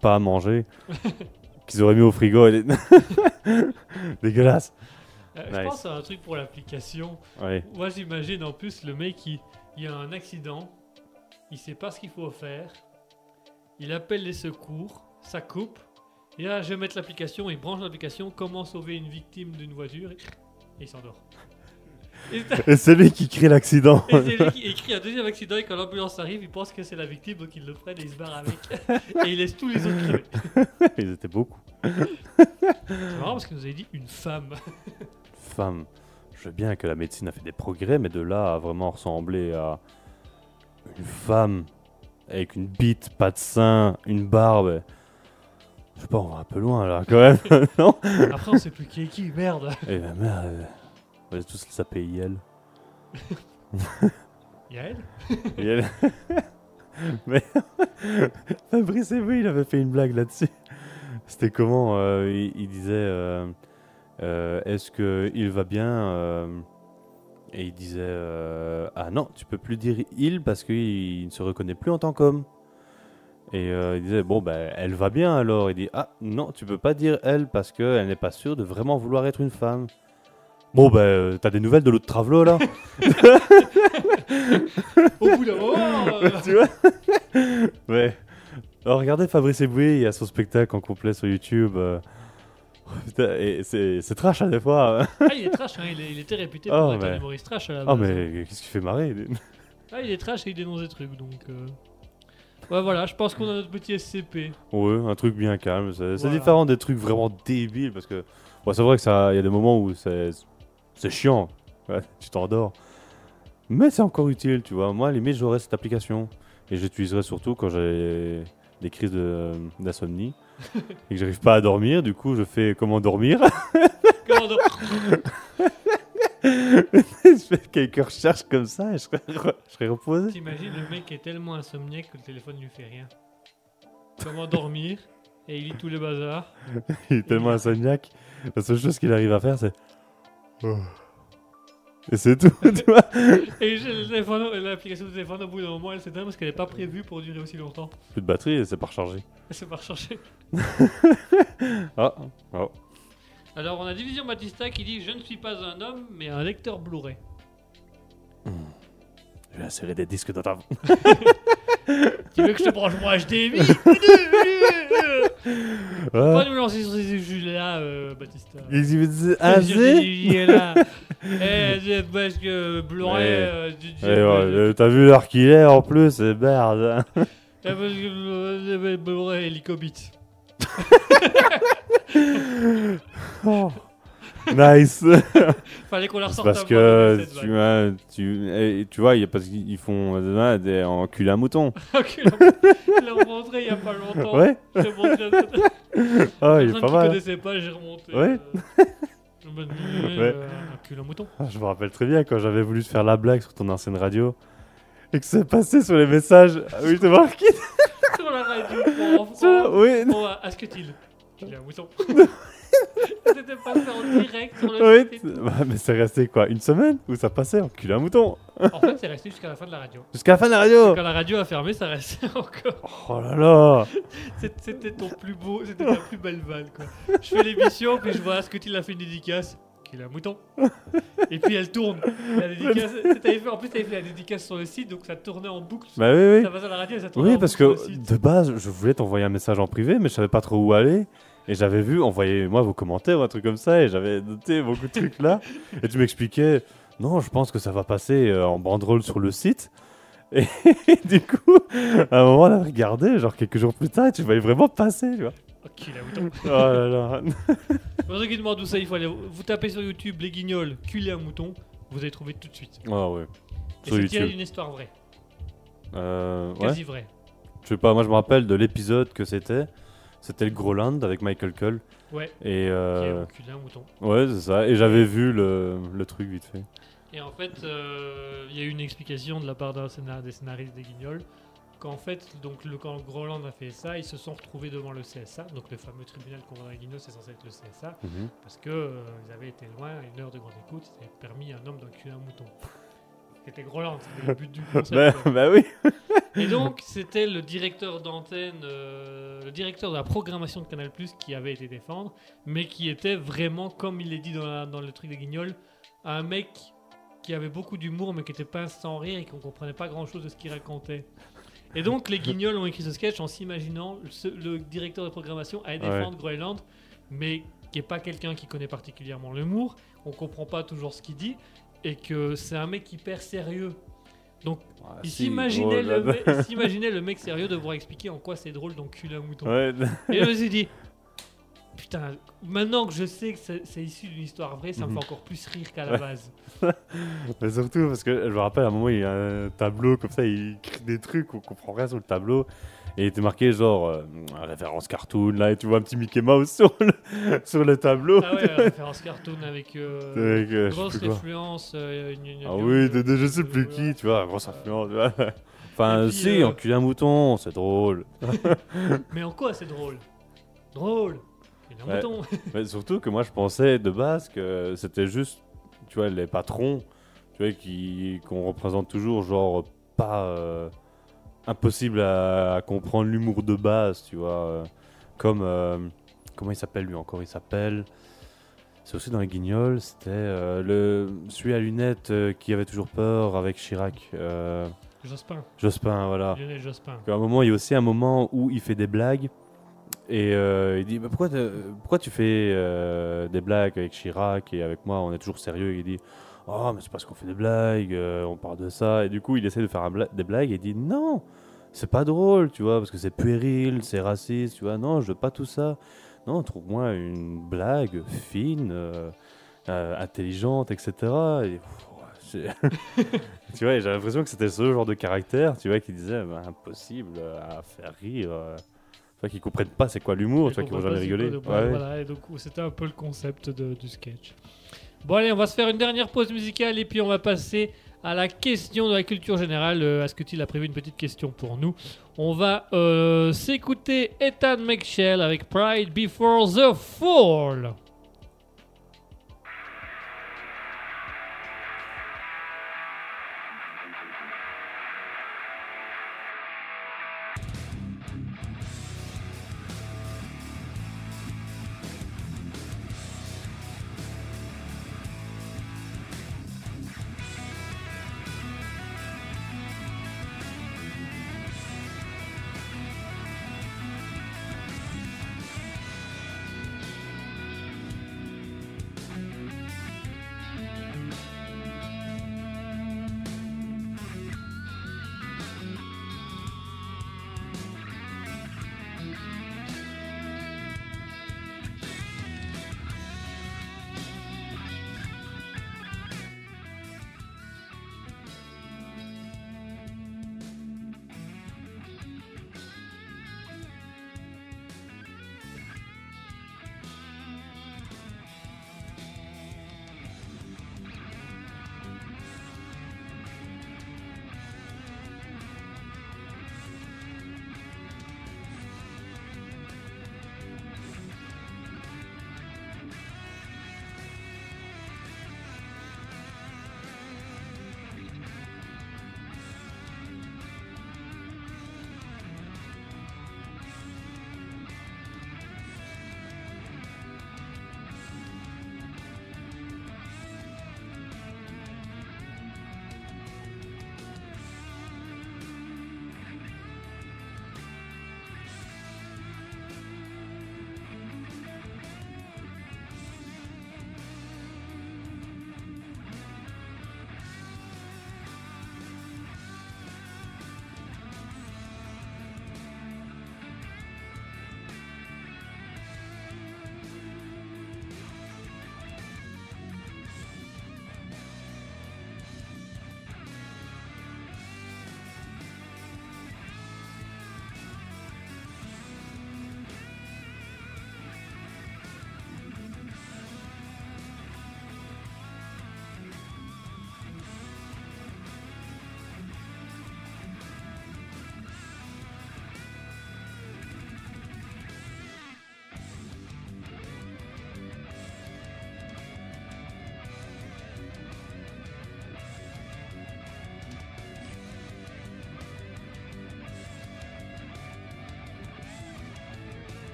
pas à manger, qu'ils auraient mis au frigo. Dégueulasse. Euh, Je pense à un truc pour l'application. Ouais. Moi, j'imagine en plus le mec, il, il a un accident, il sait pas ce qu'il faut faire, il appelle les secours, ça coupe, et là, je vais mettre l'application, il branche l'application, comment sauver une victime d'une voiture, et il s'endort. Et c'est lui qui crée l'accident. et c'est lui qui écrit un deuxième accident, et quand l'ambulance arrive, il pense que c'est la victime, donc il le prenne et il se barre avec. et il laisse tous les autres crever. Ils étaient beaucoup. C'est marrant parce qu'il nous avait dit une femme. Femme. Je veux bien que la médecine a fait des progrès, mais de là à vraiment ressembler à une femme avec une bite, pas de sein, une barbe. Je sais pas, on va un peu loin là quand même, non? Après, on sait plus qui est qui, merde. Et ma mère, elle- on va tous s'appeler Yel. Yael Yel. mais Fabrice Eboué, il avait fait une blague là-dessus. C'était comment euh, il, il disait euh, euh, Est-ce que il va bien Et il disait Ah non, tu peux plus dire il parce qu'il il ne se reconnaît plus en tant qu'homme. Et il disait Bon, ben, elle va bien alors. Il dit Ah non, tu peux pas dire elle parce qu'elle n'est pas sûre de vraiment vouloir être une femme. Bon, ben, euh, t'as des nouvelles de l'autre travelot là Au bout d'un moment. euh, tu vois Ouais. Alors regardez Fabrice Eboué, il y a son spectacle en complet sur YouTube. euh. Oh, putain, et c'est c'est trash à des fois. hein. Ah, il est trash, hein, il, est- il était réputé pour Oh, être un mais- humoriste trash à la Ah base. mais qu'est-ce qui fait marrer Ah, il est trash et il dénonce des trucs, donc... euh, Ouais, voilà, je pense qu'on a notre petit SCP. Ouais, un truc bien calme. C'est c'est Voilà. différent des trucs vraiment débiles parce que ouais, c'est vrai que ça, il y a des moments où c'est c'est chiant. Ouais, tu t'endors. Mais c'est encore utile, tu vois. Moi, à la limite, j'aurais cette application et j'utiliserai surtout quand j'ai des crises de- d'insomnie et que j'arrive pas à dormir. Du coup, je fais comment dormir. Comment donc je fais quelques recherches comme ça et je serais, je serais reposé. T'imagines, le mec est tellement insomniaque que le téléphone lui fait rien. Comment dormir Et il lit tous les bazars. Il est tellement insomniaque. La seule chose qu'il arrive à faire, c'est. Et c'est tout, tu vois. Et l'application de téléphone, au bout d'un moment, elle s'éteint parce qu'elle n'est pas prévue pour durer aussi longtemps. Plus de batterie et c'est pas rechargé. Elle s'est pas rechargée. Ah, oh. Alors, on a Division Batista qui dit Je ne suis pas un homme, mais un lecteur Blu-ray. Je vais insérer des disques dans ta. Tu veux que je te branche mon HDMI. Pas nous lancer sur ces sujets-là, euh, Batista. Ils y disent Ah. Eh, parce que Blu-ray. Euh, ouais, euh, T'as vu l'heure qu'il est en plus, c'est merde. Eh, parce que Blu- Blu-ray Helicobit. Oh. Nice. Fallait qu'on la ressorte parce à que cette tu vois, tu, tu vois, il y a parce qu'ils font euh, des enculés à mouton. Je l'ai remontré il y a pas longtemps. Ouais. J'ai montré à Ah, il est pas mal. connaissait pas, j'ai remonté. Ouais. euh, je Ouais. euh, un cul à mouton. Ah, Je me rappelle très bien quand j'avais voulu te faire la blague sur ton ancienne radio et que c'est passé sur les messages. Ah Oui, c'est marqué. Sur la radio, pour enfants. Oui, Bon, à Asketil. Cul à mouton. C'était passé en direct sur le oui. site. Bah, mais c'est resté quoi Une semaine où ça passait en cul à mouton? En fait, c'est resté jusqu'à la fin de la radio. Jusqu'à la fin de la radio? Quand la radio a fermé, ça restait encore. Oh là là C'était ton plus beau, c'était ta plus belle vanne quoi. Je fais l'émission, puis je vois ce que tu a fait une dédicace. Qu'il a un mouton. Et puis elle tourne. La dédicace, fait, en plus, t'avais fait la dédicace sur le site, donc ça tournait en boucle. Bah oui, oui. Ça passait à la radio et ça tournait Oui, en parce que de base, je voulais t'envoyer un message en privé, mais je savais pas trop où aller. Et j'avais vu, envoyez-moi vos commentaires un truc comme ça, et j'avais noté beaucoup de trucs là. Et tu m'expliquais, non, je pense que ça va passer euh, en banderole sur le site. Et du coup, à un moment, on a regardé, genre quelques jours plus tard, et tu voyais vraiment passer, tu vois. Oh, qu'il a mouton. Oh là là. Pour ceux qui demandent où ça, il faut aller. Vous tapez sur YouTube les guignols, culé à mouton, vous allez trouver tout de suite. Ah ouais. Et Sur c'est tiré YouTube. d'une histoire vraie. Euh, ouais. Quasi vrai. Je sais pas, moi je me rappelle de l'épisode que c'était. C'était le Groland avec Michael Cull. Ouais. Et Qui est euh, enculé un mouton. ouais, c'est ça. Et j'avais vu le, le truc vite fait. Et en fait, euh, il y a eu une explication de la part d'un scénar- des scénaristes des Guignols qu'en fait, donc, le, quand Groland a fait ça, ils se sont retrouvés devant le CSA, donc le fameux tribunal qu'on voit dans les Guignols, c'est censé être le CSA, Mhm. parce que euh, ils avaient été loin, une heure de grande écoute, ils avaient permis à un homme d'enculer un mouton. C'était Groland, c'était le but du concept. Bah, bah oui. Et donc, c'était le directeur d'antenne, euh, le directeur de la programmation de Canal+, qui avait été défendre, mais qui était vraiment, comme il est dit dans, la- dans le truc des Guignols, un mec qui avait beaucoup d'humour, mais qui était pas sans rire et qu'on comprenait pas grand-chose de ce qu'il racontait. Et donc, les Guignols ont écrit ce sketch en s'imaginant le directeur de programmation Ouais. défendre Groenland, mais qui est pas quelqu'un qui connaît particulièrement l'humour, on comprend pas toujours ce qu'il dit, et que c'est un mec hyper sérieux. Ah, Il si, s'imaginait le, là. me- il s'imaginait le mec sérieux devoir expliquer en quoi c'est drôle d'enculer un mouton. Ouais. Et je me suis dit, putain, maintenant que je sais que c'est c'est issu d'une histoire vraie, ça me Mhm. fait encore plus rire qu'à la base. Mais surtout parce que je me rappelle à un moment, il y a un tableau comme ça, il écrit des trucs, on comprend rien sur le tableau. Et il était marqué genre euh, référence cartoon là, et tu vois un petit Mickey Mouse sur le, sur le tableau. Ah ouais, référence cartoon avec euh, Avec, euh, grosse influence. euh, Ah oui, de, de je sais plus qui, tu vois, grosse influence. Enfin, puis, si, enculer un mouton, c'est drôle. Mais en quoi c'est drôle? Drôle un Ouais. mouton. Mais surtout que moi, je pensais de base que c'était juste, tu vois, les patrons, tu vois, qui qu'on représente toujours, genre, pas impossible à, à comprendre l'humour de base, tu vois. euh, comme, euh, comment il s'appelle lui encore Il s'appelle. C'est aussi dans les guignols, c'était euh, le celui à lunettes euh, qui avait toujours peur avec Chirac. euh, Jospin. Jospin, voilà. Jospin. À un moment, il y a aussi un moment où il fait des blagues. Et il dit bah, pourquoi, pourquoi tu fais des blagues avec Chirac et avec moi On est toujours sérieux? Et il dit Oh, mais c'est parce qu'on fait des blagues, euh, on parle de ça. Et du coup, il essaie de faire bla- des blagues et il dit Non, c'est pas drôle, tu vois, parce que c'est puéril, c'est raciste, tu vois. Non, je veux pas tout ça. Non, trouve-moi une blague fine, euh, euh, intelligente, etc. Et, tu vois, j'ai l'impression que c'était ce genre de caractère, tu vois, qui disait bah, impossible à faire rire. euh. Tu vois, qui comprennent pas c'est quoi l'humour, tu vois, qui vont jamais rigoler. Ouais. Voilà, et donc c'était un peu le concept de- du sketch. Bon allez, on va se faire une dernière pause musicale et puis on va passer à la question de la culture générale. Euh, Asketil a prévu une petite question pour nous. On va euh, s'écouter Ethan McShell avec Pride Before the Fall.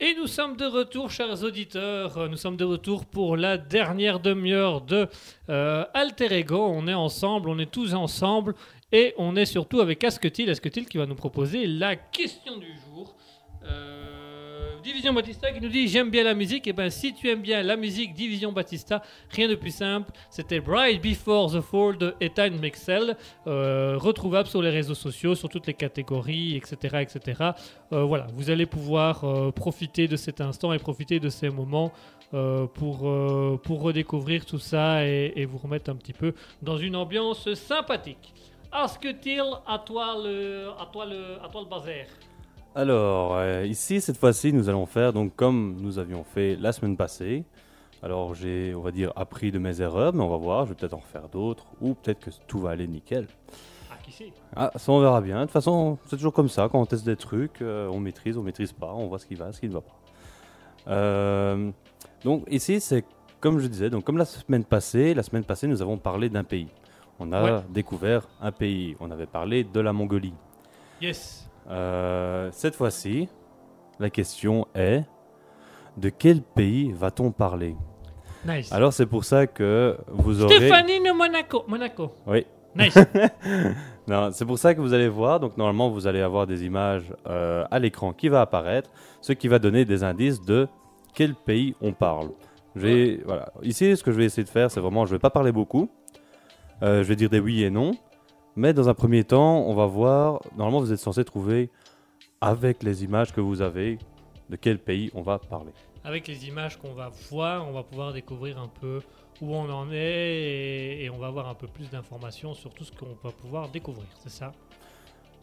Et nous sommes de retour, chers auditeurs. Nous sommes de retour pour la dernière demi-heure de euh, Alter Ego. On est ensemble, on est tous ensemble. Et on est surtout avec Asketil. Asketil qui va nous proposer la question du jour. Euh, Division Batista qui nous dit J'aime bien la musique. Et ben si tu aimes bien la musique Division Batista, rien de plus simple. C'était Bright Before the Fall de Ethan Mexel. euh, retrouvable sur les réseaux sociaux, sur toutes les catégories, etc. etc. Euh, voilà, vous allez pouvoir euh, profiter de cet instant et profiter de ces moments pour, pour redécouvrir tout ça et, et vous remettre un petit peu dans une ambiance sympathique. Asketil, à toi le, à toi le, à toi le bazar. Alors, euh, ici, cette fois-ci, nous allons faire donc comme nous avions fait la semaine passée. Alors, j'ai, on va dire, appris de mes erreurs, mais on va voir, je vais peut-être en refaire d'autres, ou peut-être que tout va aller nickel. Ah, qui sait? Ah, ça, on verra bien. De toute façon, c'est toujours comme ça, quand on teste des trucs, euh, on maîtrise, on maîtrise pas, on voit ce qui va, ce qui ne va pas. Euh, donc, ici, c'est comme je disais, donc comme la semaine passée, la semaine passée, nous avons parlé d'un pays. On a Ouais. découvert un pays. On avait parlé de la Mongolie. Yes. Euh, cette fois-ci, la question est de quel pays va-t-on parler? Nice. Alors c'est pour ça que vous aurez. Stéphanie de Monaco. Monaco. Oui. Nice. Non, c'est pour ça que vous allez voir. Donc normalement, vous allez avoir des images euh, à l'écran qui va apparaître, ce qui va donner des indices de quel pays on parle. Je vais, voilà. Ici, ce que je vais essayer de faire, c'est vraiment, je vais pas parler beaucoup. Euh, je vais dire des oui et non. Mais dans un premier temps, on va voir. Normalement, vous êtes censé trouver avec les images que vous avez de quel pays on va parler. Avec les images qu'on va voir, on va pouvoir découvrir un peu où on en est et, et on va avoir un peu plus d'informations sur tout ce qu'on va pouvoir découvrir. C'est ça?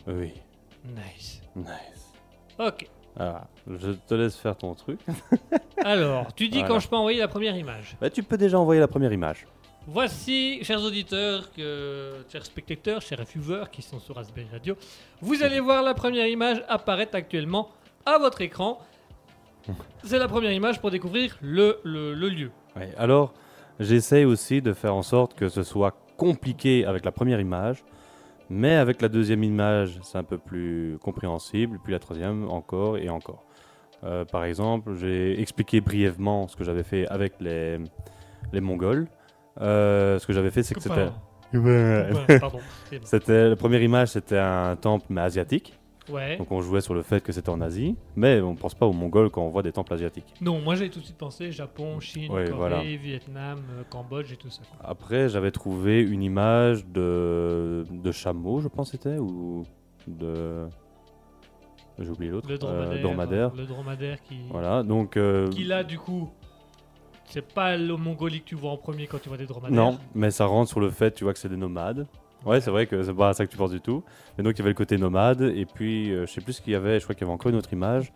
Oui, Nice. nice. Ok. Voilà. Je te laisse faire ton truc. Alors, tu dis Voilà. quand je peux envoyer la première image. Bah, tu peux déjà envoyer la première image. Voici, chers auditeurs, chers spectateurs, chers viewers qui sont sur Raspberry Radio, vous allez voir la première image apparaître actuellement à votre écran. C'est la première image pour découvrir le, le- lieu. Alors, j'essaye aussi de faire en sorte que ce soit compliqué avec la première image, mais avec la deuxième image, c'est un peu plus compréhensible, puis la troisième encore et encore. Euh, par exemple, j'ai expliqué brièvement ce que j'avais fait avec les, les Mongols. Euh, ce que j'avais fait, c'est que c'était... Copain, Pardon. C'est bon. C'était la première image, c'était un temple mais asiatique. Ouais. Donc on jouait sur le fait que c'était en Asie, mais on pense pas aux Mongols quand on voit des temples asiatiques. Non, moi j'ai tout de suite pensé Japon, Chine, Ouais, Corée, voilà. Vietnam, euh, Cambodge et tout ça. quoi. Après, j'avais trouvé une image de, de chameau, je pense c'était, ou de... J'ai oublié l'autre. Le euh, dromadaire. dromadaire. Le dromadaire qui, Voilà, donc... euh, qui là du coup, c'est pas le Mongolie que tu vois en premier quand tu vois des dromadaires. non, mais ça rentre sur le fait, tu vois, que c'est des nomades. Ouais, c'est vrai que c'est pas à ça que tu penses du tout. Mais donc, il y avait le côté nomade, et puis, euh, je sais plus ce qu'il y avait, je crois qu'il y avait encore une autre image.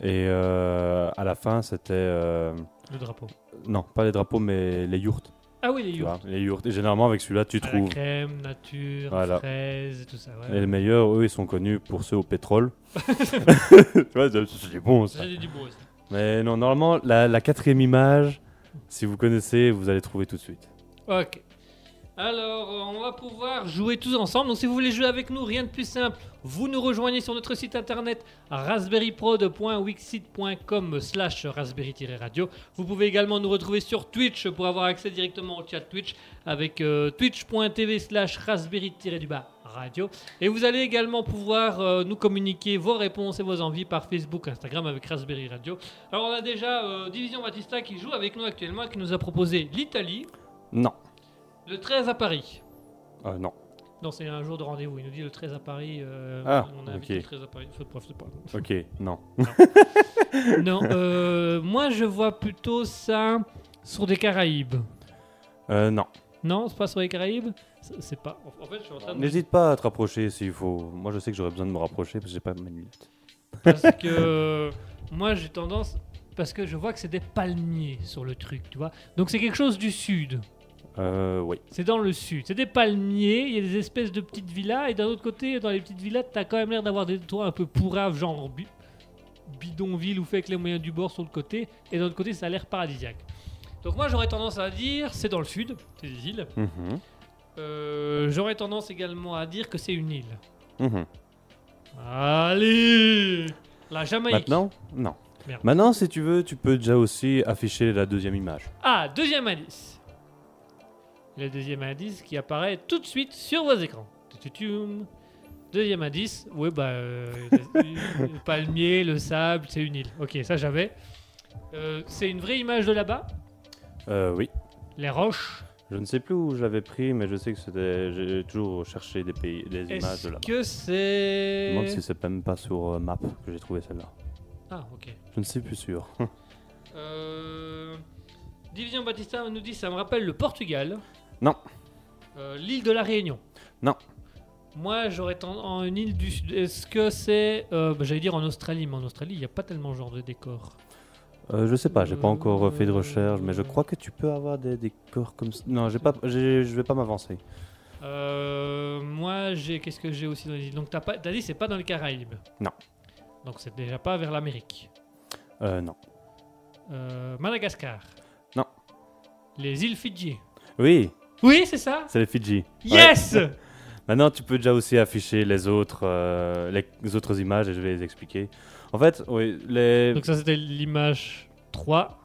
Et euh, à la fin, c'était... euh, Le drapeau. non, pas les drapeaux, mais les yourtes. Ah oui, les yurts. les yourtes. Et généralement, avec celui-là, tu À la trouves... crème, nature, Voilà. fraises et tout ça. Et les meilleurs, eux, ils sont connus pour ceux au pétrole. tu vois, c'est c'est bon ça. J'ai du beau aussi. Mais non, normalement, la, quatrième image, si vous connaissez, vous allez trouver tout de suite. Ok. Alors, on va pouvoir jouer tous ensemble. Donc, si vous voulez jouer avec nous, rien de plus simple. Vous nous rejoignez sur notre site internet raspberryprod.wixit.com slash raspberry-radio. Vous pouvez également nous retrouver sur Twitch pour avoir accès directement au chat Twitch avec euh, twitch.tv slash raspberry-radio. Et vous allez également pouvoir euh, nous communiquer vos réponses et vos envies par Facebook, Instagram avec Raspberry Radio. Alors, on a déjà euh, Division Batista qui joue avec nous actuellement, qui nous a proposé l'Italie. Non. Le 13 à Paris. Euh, non. Non, c'est un jour de rendez-vous. Il nous dit le 13 à Paris. euh, Ah, on a invité ok. le 13 à Paris. Bref, pas. Ok, non. non, moi je vois plutôt ça sur des Caraïbes. Euh, non. Non, c'est pas sur les Caraïbes? C'est- C'est pas. En fait, je suis en train de. N'hésite pas à te rapprocher s'il faut. Moi, je sais que j'aurais besoin de me rapprocher parce que j'ai pas mes lunettes. Parce que moi j'ai tendance. Parce que je vois que c'est des palmiers sur le truc, tu vois. Donc c'est quelque chose du sud. Euh, oui. C'est dans le sud. C'est des palmiers, il y a des espèces de petites villas, et d'un autre côté, dans les petites villas, t'as quand même l'air d'avoir des toits un peu pourraves, genre bi- bidonville ou fait avec les moyens du bord sur le côté, et d'un autre côté, ça a l'air paradisiaque. Donc moi, j'aurais tendance à dire, c'est dans le sud, c'est des îles. Mhm. Euh, j'aurais tendance également à dire que c'est une île. Mhm. Allez La Jamaïque. Maintenant Non. Merde. Maintenant, si tu veux, tu peux déjà aussi afficher la deuxième image. Ah, deuxième indice. Le deuxième indice qui apparaît tout de suite sur vos écrans. Deuxième indice, oui, bah, euh, le, le palmier, le sable, c'est une île. Ok, ça j'avais. Euh, c'est une vraie image de là-bas? Euh, oui. Les roches? Je ne sais plus où je l'avais pris, mais je sais que c'était. J'ai toujours cherché des pays, des images Est-ce de là-bas. que Je me c'est. demande si c'est même pas sur euh, Map que j'ai trouvé celle-là. Ah, ok. Je ne sais plus sûr. Euh, Division Batista nous dit ça me rappelle le Portugal. Non. Euh, L'île de la Réunion. Non. Moi, j'aurais tendance en une île du Sud. Est-ce que c'est. euh, bah, J'allais dire en Australie, mais en Australie, il n'y a pas tellement ce genre de décor. Euh, je sais pas, j'ai pas encore fait de recherche, mais je crois que tu peux avoir des décors comme ça. Non, j'ai pas, je vais pas m'avancer. Euh, moi, j'ai. Qu'est-ce que j'ai aussi dans les îles? Donc, t'as pas... t'as dit c'est pas dans les Caraïbes? Non. Donc, c'est déjà pas vers l'Amérique? Euh, non. Madagascar? Non. Les îles Fidji? Oui, Oui, c'est ça? C'est les Fidji. Yes Maintenant, tu peux déjà aussi afficher les autres, les autres images et je vais les expliquer. En fait, oui, les. Donc, ça, c'était l'image 3.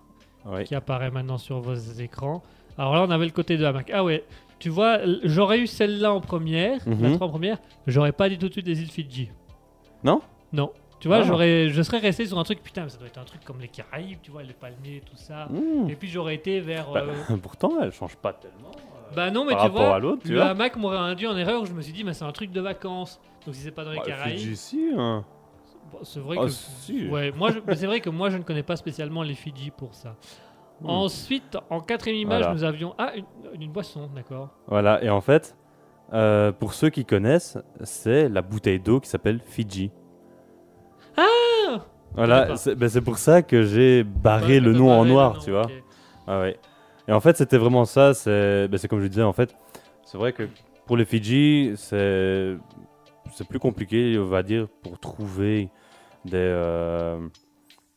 oui. qui apparaît maintenant sur vos écrans. Alors là, on avait le côté de la Mac. Ah ouais, tu vois, j'aurais eu celle-là en première, la Mhm. 3 en première, j'aurais pas dit tout de suite les îles Fidji. Non Non. Tu vois, Ah. j'aurais, je serais resté sur un truc, putain, ça doit être un truc comme les Caraïbes, tu vois, les palmiers, tout ça. Hmm. Et puis j'aurais été vers. Bah, euh, pourtant, elle change pas tellement. euh, Bah non, mais par tu vois, à tu le vois. hamac m'aurait induit en erreur. Je me suis dit, mais c'est un truc de vacances. Donc si c'est pas dans les Bah, Caraïbes, Fidji, si, hein. Bon, c'est vrai Ah, que. si. Ouais, moi, je- c'est vrai que moi, je ne connais pas spécialement les Fidji pour ça. Ensuite, en quatrième image, Voilà. nous avions ah une, une boisson, d'accord. Voilà, et en fait, euh, pour ceux qui connaissent, c'est la bouteille d'eau qui s'appelle Fidji. Ah Voilà, c'est ben, c'est pour ça que j'ai barré le nom en noir, nom, tu vois. Ah ouais. Et en fait, c'était vraiment ça. C'est ben, c'est comme je disais, en fait, c'est vrai que pour les Fidji, c'est c'est plus compliqué, on va dire, pour trouver des, euh,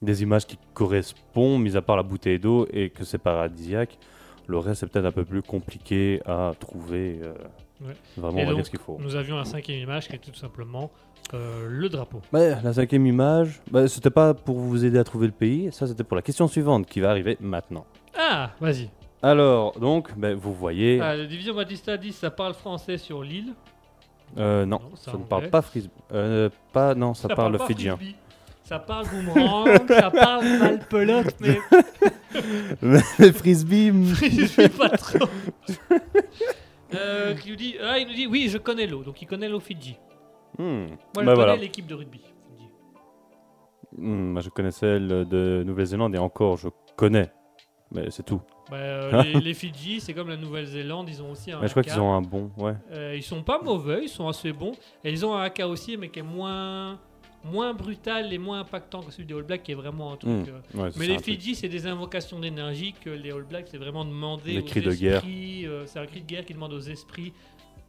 des images qui correspondent, mis à part la bouteille d'eau et que c'est paradisiaque. Le reste, c'est peut-être un peu plus compliqué à trouver. euh, Ouais. Vraiment, Et on va donc, dire ce qu'il faut. Nous avions la cinquième image qui est tout simplement euh, le drapeau. Ouais, la cinquième image, bah, c'était pas pour vous aider à trouver le pays, ça c'était pour la question suivante qui va arriver maintenant. Ah, vas-y. Alors, donc, ben, vous voyez. Ah, la division Batista dit ça parle français sur l'île. Euh, non, ça ne parle pas frisbee. Euh, pas, non, ça, parle, pas fidjien. frisbee. Ça parle boomerang, ça parle balle pelote, mais Les frisbee. frisbee pas trop. Euh, qui nous dit, ah, il nous dit oui, je connais l'eau, donc il connaît l'eau Fidji. Hmm. Moi, je Bah, connais voilà. l'équipe de rugby. Fidji. Hmm, moi, je connais celle de Nouvelle-Zélande et encore, je connais. Mais c'est tout. Bah, euh, les, les Fidji, c'est comme la Nouvelle-Zélande, ils ont aussi un Mais je crois qu'ils ont un bon. Ouais. Euh, ils sont pas mauvais, ils sont assez bons. Et ils ont un haka aussi, mais qui est moins, moins brutal et moins impactant que celui des All Blacks, qui est vraiment un truc. Hmm. euh, Ouais, Mais les. Fidji, c'est des invocations d'énergie que les All Blacks, c'est vraiment demander Des aux cris de guerre. esprits. euh, c'est un cri de guerre qui demande aux esprits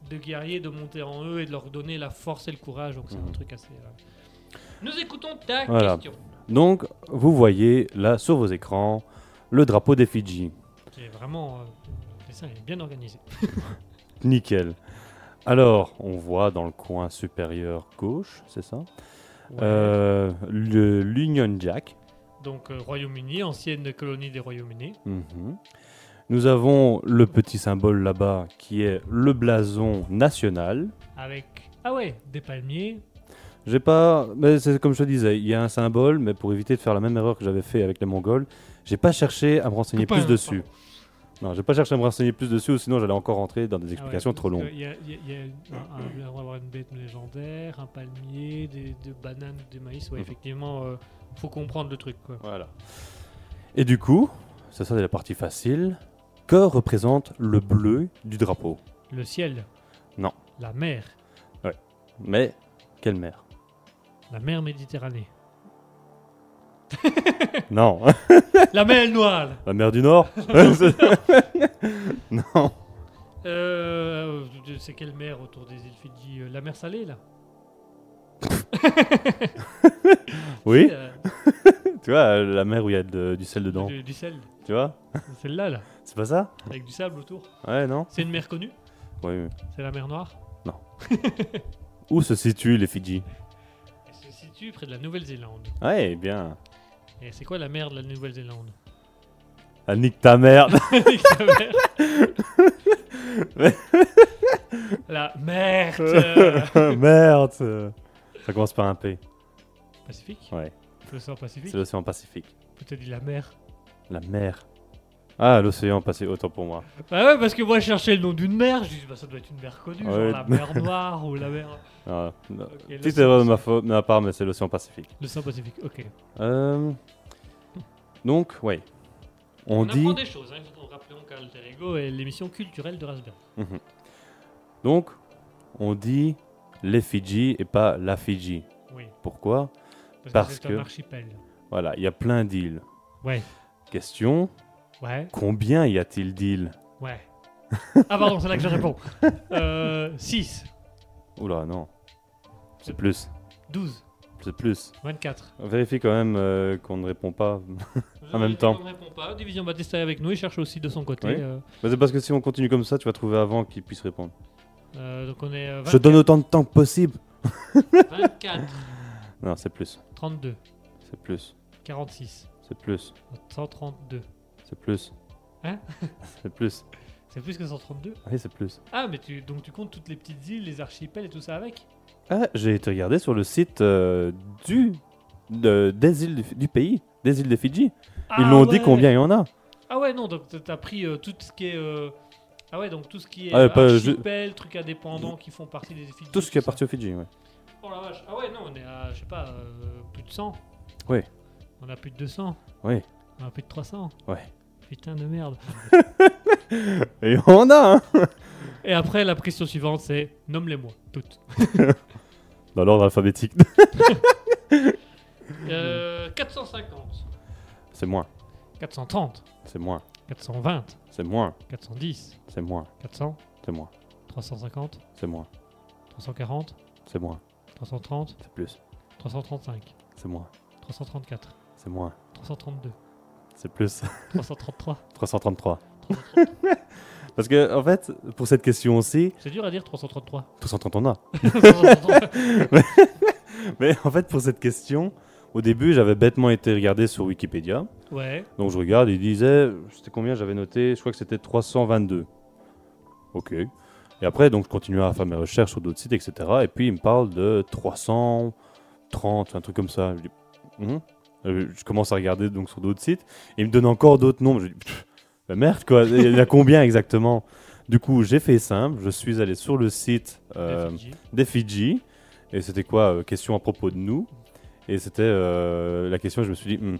de guerriers de monter en eux et de leur donner la force et le courage. Donc c'est un Mhm. truc assez. euh. Nous écoutons ta Voilà. question. Donc, vous voyez là sur vos écrans le drapeau des Fidji. Qui est vraiment. euh, dessin est bien organisé. Nickel. Alors, on voit dans le coin supérieur gauche, c'est ça? Ouais. Euh, l'Union Jack. Donc euh, Royaume-Uni, ancienne colonie des Royaumes-Unis. Mhm. Nous avons le petit symbole là-bas qui est le blason national. Avec. Ah ouais, des palmiers. J'ai pas, mais c'est comme je te disais, il y a un symbole, mais pour éviter de faire la même erreur que j'avais fait avec les Mongols, j'ai pas cherché à me renseigner plus dessus. Non, j'ai pas cherché à me renseigner plus dessus, sinon j'allais encore rentrer dans des explications Ah ouais, trop longues. Il y a, il y a- il y a un- un- on va avoir une bête légendaire, un palmier, des, des bananes, des maïs. Ouais, Mhm. effectivement, euh, faut comprendre le truc. Quoi. Voilà. Et du coup, ça c'est la partie facile. Que représente le bleu du drapeau? Le ciel? Non. La mer? Mais quelle mer? La mer Méditerranée. Non, la mer Noire. la mer du Nord Non. Euh, c'est quelle mer autour des îles Fidji Euh, La mer Salée, là? Oui, Euh, tu vois, la mer où il y a de- du sel dedans. du, du sel. Tu vois? C'est celle-là, là. C'est pas ça? Avec du sable autour. Ouais, non C'est une mer connue? Oui. oui. C'est la mer Noire? Où se situent les Fidji? Situe près de la Nouvelle-Zélande. Ouais, bien. Et c'est quoi la mer de la Nouvelle-Zélande? Ah, nique ta merde. Nique ta mère. La merde merde. Ça commence par un P. Pacifique? Ouais, L'océan Pacifique? C'est l'océan Pacifique. Peut-être dit la mer. La mer. Ah, l'océan Pacifique, autant pour moi. Bah ouais, parce que moi je cherchais le nom d'une mer, je dis bah ça doit être une mer connue, genre la mer Noire ou la mer. Ah, non. Ok, Petite l'océan erreur de ma, Pacifique. faute, de ma part, mais c'est l'océan Pacifique. L'océan Pacifique, ok. Euh, Donc, ouais. On, On, dit. apprend des choses, hein, rappelons qu'Alter Ego est l'émission culturelle de Raspberry. Mhm. Donc, on dit les Fidji et pas la Fidji. Oui, Pourquoi? Parce, Parce que c'est que- un archipel. Voilà, il y a plein d'îles. Ouais, Question ouais, combien y a-t-il d'îles ouais. ah pardon, c'est là que je réponds. Euh, 6, Oula, non. C'est plus. 12, C'est plus. 24. Vérifie quand même euh, qu'on ne répond pas. En même temps. On ne répond pas. Division Baptiste est avec nous, il cherche aussi de son côté. Oui. euh, c'est parce que si on continue comme ça, tu vas trouver avant qu'il puisse répondre. euh, donc on est euh, Je donne autant de temps que possible. 24, Non, c'est plus. 32, C'est plus. 46, C'est plus. 132. C'est plus. Hein C'est plus. C'est plus que 132 Oui, c'est plus. Ah, mais tu, donc tu comptes toutes les petites îles, les archipels et tout ça avec? Ah, j'ai été regarder sur le site euh, du, de- des îles du, du pays, des îles de Fidji. Ils Ah l'ont dit ouais. combien il y en a. Ah ouais, non, donc t'as pris euh, tout ce qui est... euh, Ah ouais, donc tout ce qui est Ah, euh, pas- je- archipel, trucs indépendants qui font partie des Fidji. Tout ce qui est ça. parti au Fidji, ouais. Oh la vache. Ah ouais, non, on est à, je sais pas, euh, plus de 100. Ouais. On a plus de 200. Ouais. On a plus de 300. Ouais. Putain de merde. Et on a, hein Et après, la question suivante, c'est nomme-les-moi, toutes. Dans l'ordre alphabétique. Euh, 450, C'est moins. 430, C'est moins. 420, C'est moins. 410, C'est moins. 400, C'est moins. 350, C'est moins. 340, C'est moins. 330, C'est plus. 335, C'est moins. 334, C'est moins. 332, C'est plus. 333. 333. Parce que, en fait, pour cette question aussi, C'est dur à dire 333. 330 on a. 333. Mais en fait, pour cette question, au début, j'avais bêtement été regardé sur Wikipédia. ouais. Donc je regarde, il disait, c'était combien j'avais noté? Je crois que c'était 322. Ok. Et après, donc je continue à faire mes recherches sur d'autres sites, etc. Et puis il me parle de 330, un truc comme ça. Je dis, Hum? Euh, je commence à regarder donc sur d'autres sites. Et il me donne encore d'autres nombres. Je dis, Pff, bah merde quoi, il y en a combien exactement? Du coup, j'ai fait simple. Je suis allé sur le site euh, Des Fidji. des Fidji. Et c'était quoi euh, Question à propos de nous? Et c'était la question, je me suis dit, Hmm.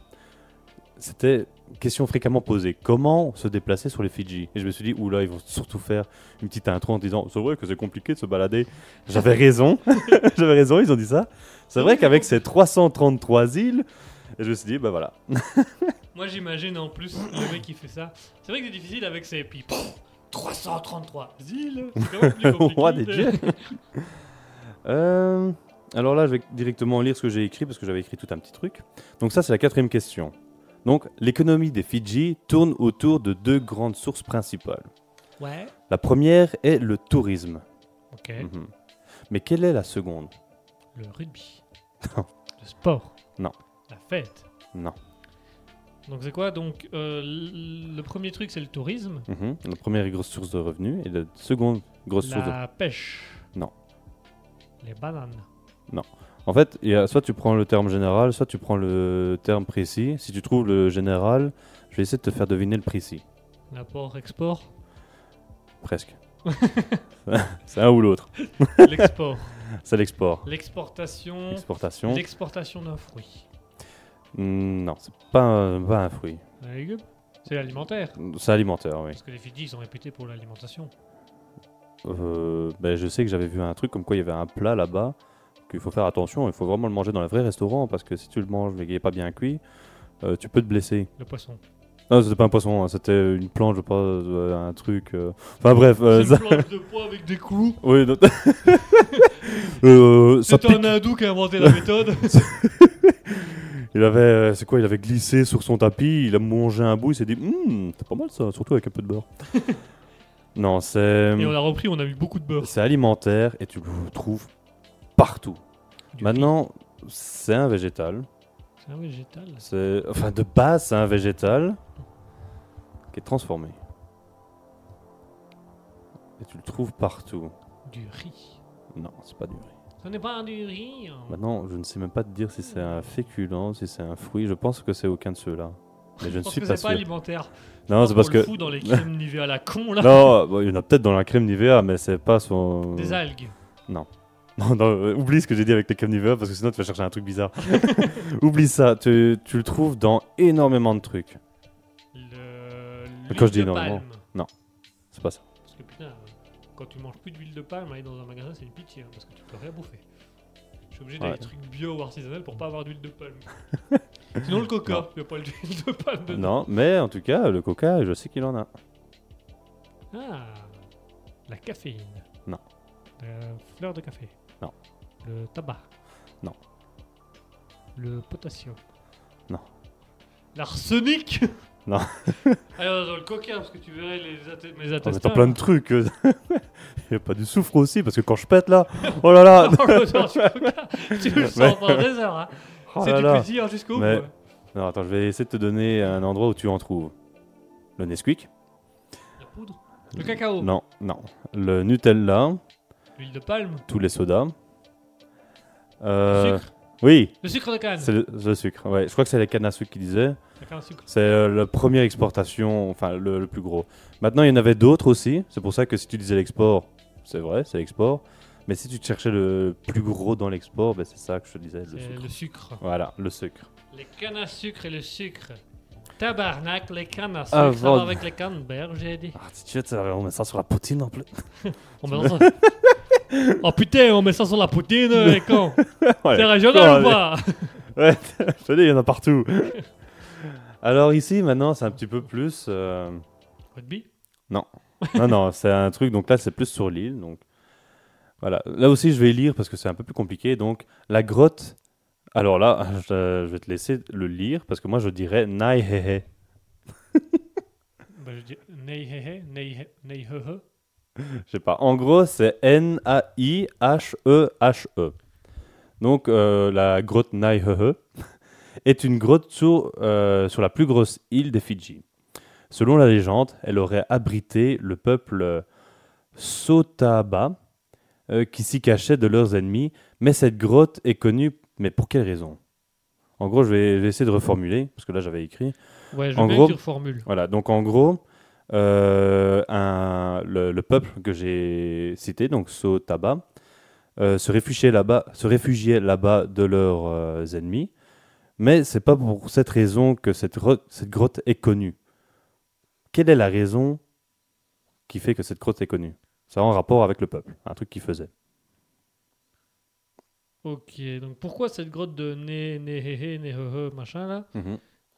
c'était question fréquemment posée. Comment se déplacer sur les Fidji Et je me suis dit, oula, ils vont surtout faire une petite intro en disant, c'est vrai que c'est compliqué de se balader. J'avais raison. J'avais raison, ils ont dit ça. C'est vrai qu'avec ces 333 îles, et je me suis dit, bah voilà. Moi j'imagine en plus le mec qui fait ça. C'est vrai que c'est difficile avec ses puis pff, 333 îles. Compliqué. Roi des dieux. Euh, alors là, je vais directement lire ce que j'ai écrit parce que j'avais écrit tout un petit truc. Donc ça, c'est la quatrième question. Donc, l'économie des Fidji tourne autour de deux grandes sources principales. Ouais. La première est le tourisme. Ok. Mhm. Mais quelle est la seconde? Le rugby. Non. Le sport. Non. La fête. Non. Donc c'est quoi? Donc euh, le premier truc c'est le tourisme. Mhm. La première grosse source de revenus et la seconde grosse source de... La pêche. Non. Les bananes. En fait, il y a, soit tu prends le terme général, soit tu prends le terme précis. Si tu trouves le général, je vais essayer de te faire deviner le précis. L'apport-export. Presque. c'est un ou l'autre. L'export. C'est l'export. L'exportation. Exportation. L'exportation d'un fruit. Hmm, non, c'est pas un, pas un fruit. Un légume? C'est l'alimentaire. C'est alimentaire, oui. Parce que les Fidji ils sont réputés pour l'alimentation. Euh, ben, je sais que j'avais vu un truc comme quoi il y avait un plat là-bas qu'il faut faire attention. Il faut vraiment le manger dans les vrais restaurants parce que si tu le manges mais qu'il n'est pas bien cuit, euh, tu peux te blesser. Le poisson. Non, c'était pas un poisson, hein, c'était une planche, je pas, euh, un truc. euh. Enfin bref, euh, ça... une planche de poids avec des clous. oui, non. Euh, ça C'est pique. un hindou qui a inventé la méthode. Il avait, euh, c'est quoi Il avait glissé sur son tapis, il a mangé un bout, il s'est dit, Hum, c'est pas mal ça, surtout avec un peu de beurre. non, c'est. Et on a repris, on a mis beaucoup de beurre. C'est alimentaire et tu le trouves partout. Du Maintenant, c'est un végétal. C'est un végétal. C'est, enfin, de base, c'est un végétal qui est transformé. Et tu le trouves partout. Du riz. Non, c'est pas du riz. Ce n'est pas du riz. Maintenant, je ne sais même pas te dire si c'est un féculent, si c'est un fruit. Je pense que c'est aucun de ceux-là. Mais je ne pense suis que pas c'est pas sûr. alimentaire. Non, c'est parce que. fout dans les crèmes Nivea la con là. Non, bon, il y en a peut-être dans la crème Nivea, mais c'est pas son. Des algues. Non, non, euh, oublie ce que j'ai dit avec les crèmes Nivea parce que sinon tu vas chercher un truc bizarre. oublie ça, tu, tu le trouves dans énormément de trucs. Le. Quand je dis énormément. palme. C'est pas ça. Parce que putain, quand tu manges plus d'huile de palme, aller dans un magasin, c'est une pitié, hein, parce que tu peux rien bouffer. Je suis obligé d'aller Ouais. des trucs bio ou artisanaux pour pas avoir d'huile de palme. Sinon le coca, Non. il n'y a pas d'huile de palme dedans. Non, mais en tout cas, le coca, je sais qu'il en a. Ah, la caféine. Non. La fleur de café. Non. Le tabac. Non. Le potassium. Non. L'arsenic Non. Alors dans le coca, parce que tu verrais les mes En attestations. mettant plein de trucs. euh. Il n'y a pas du soufre aussi parce que quand je pète là, oh là là, tu le sens pendant des heures. Hein. oh c'est là du là. plaisir jusqu'au Mais- bout. Non, attends, je vais essayer de te donner un endroit où tu en trouves. Le Nesquik La poudre. Le cacao. Non, non. Le Nutella, L'huile de palme. tous les sodas. Le Euh, sucre. Oui, Le sucre de canne. c'est le, le sucre. Ouais, je crois que c'est les cannes à sucre qui disaient. La canne à sucre. C'est euh, la première exportation, enfin le, le plus gros. Maintenant, il y en avait d'autres aussi. C'est pour ça que si tu disais l'export, c'est vrai, c'est l'export. Mais si tu cherchais le plus gros dans l'export, ben, c'est ça que je te disais, le C'est sucre. le sucre. Voilà, le sucre. Les cannes à sucre et le sucre. Tabarnak, les cannes à sucre, Ah, ça va avec les cannes berges, j'ai dit. Ah, si tu veux, ça- on met ça sur la poutine en plus. On met ça. oh putain, on met ça sur la poutine, les cons. Ouais. C'est régional ou pas Ouais, je te dis, il y en a partout. Alors ici, maintenant, c'est un petit peu plus... euh, Rugby? Non, non, c'est un truc, donc là, c'est plus sur l'île. Donc voilà. Là aussi, je vais lire parce que c'est un peu plus compliqué. Donc, la grotte. Alors là, je, je vais te laisser le lire parce que moi, je dirais Naihehe. bah, Je dis Je sais pas. En gros, c'est N-A-I-H-E-H-E. Donc, euh, la grotte Naihehe est une grotte sur, euh, sur la plus grosse île des Fidji. Selon la légende, elle aurait abrité le peuple Sotaba, euh, qui s'y cachait de leurs ennemis. Mais cette grotte est connue, mais pour quelle raison? En gros, je vais, je vais essayer de reformuler, parce que là, j'avais écrit. Ouais, je En veux gros- que tu reformules. Voilà, donc en gros, un- le, le peuple que j'ai cité, donc Sotaba, euh, se réfugiait là-bas, de leurs euh, ennemis, mais c'est pas pour cette raison que cette, grotte- cette grotte est connue. Quelle est la raison qui fait que cette grotte est connue? Ça a en rapport avec le peuple, un truc qu'il faisait. Ok, donc pourquoi cette grotte de né, né, he, he, né, he, he, machin là,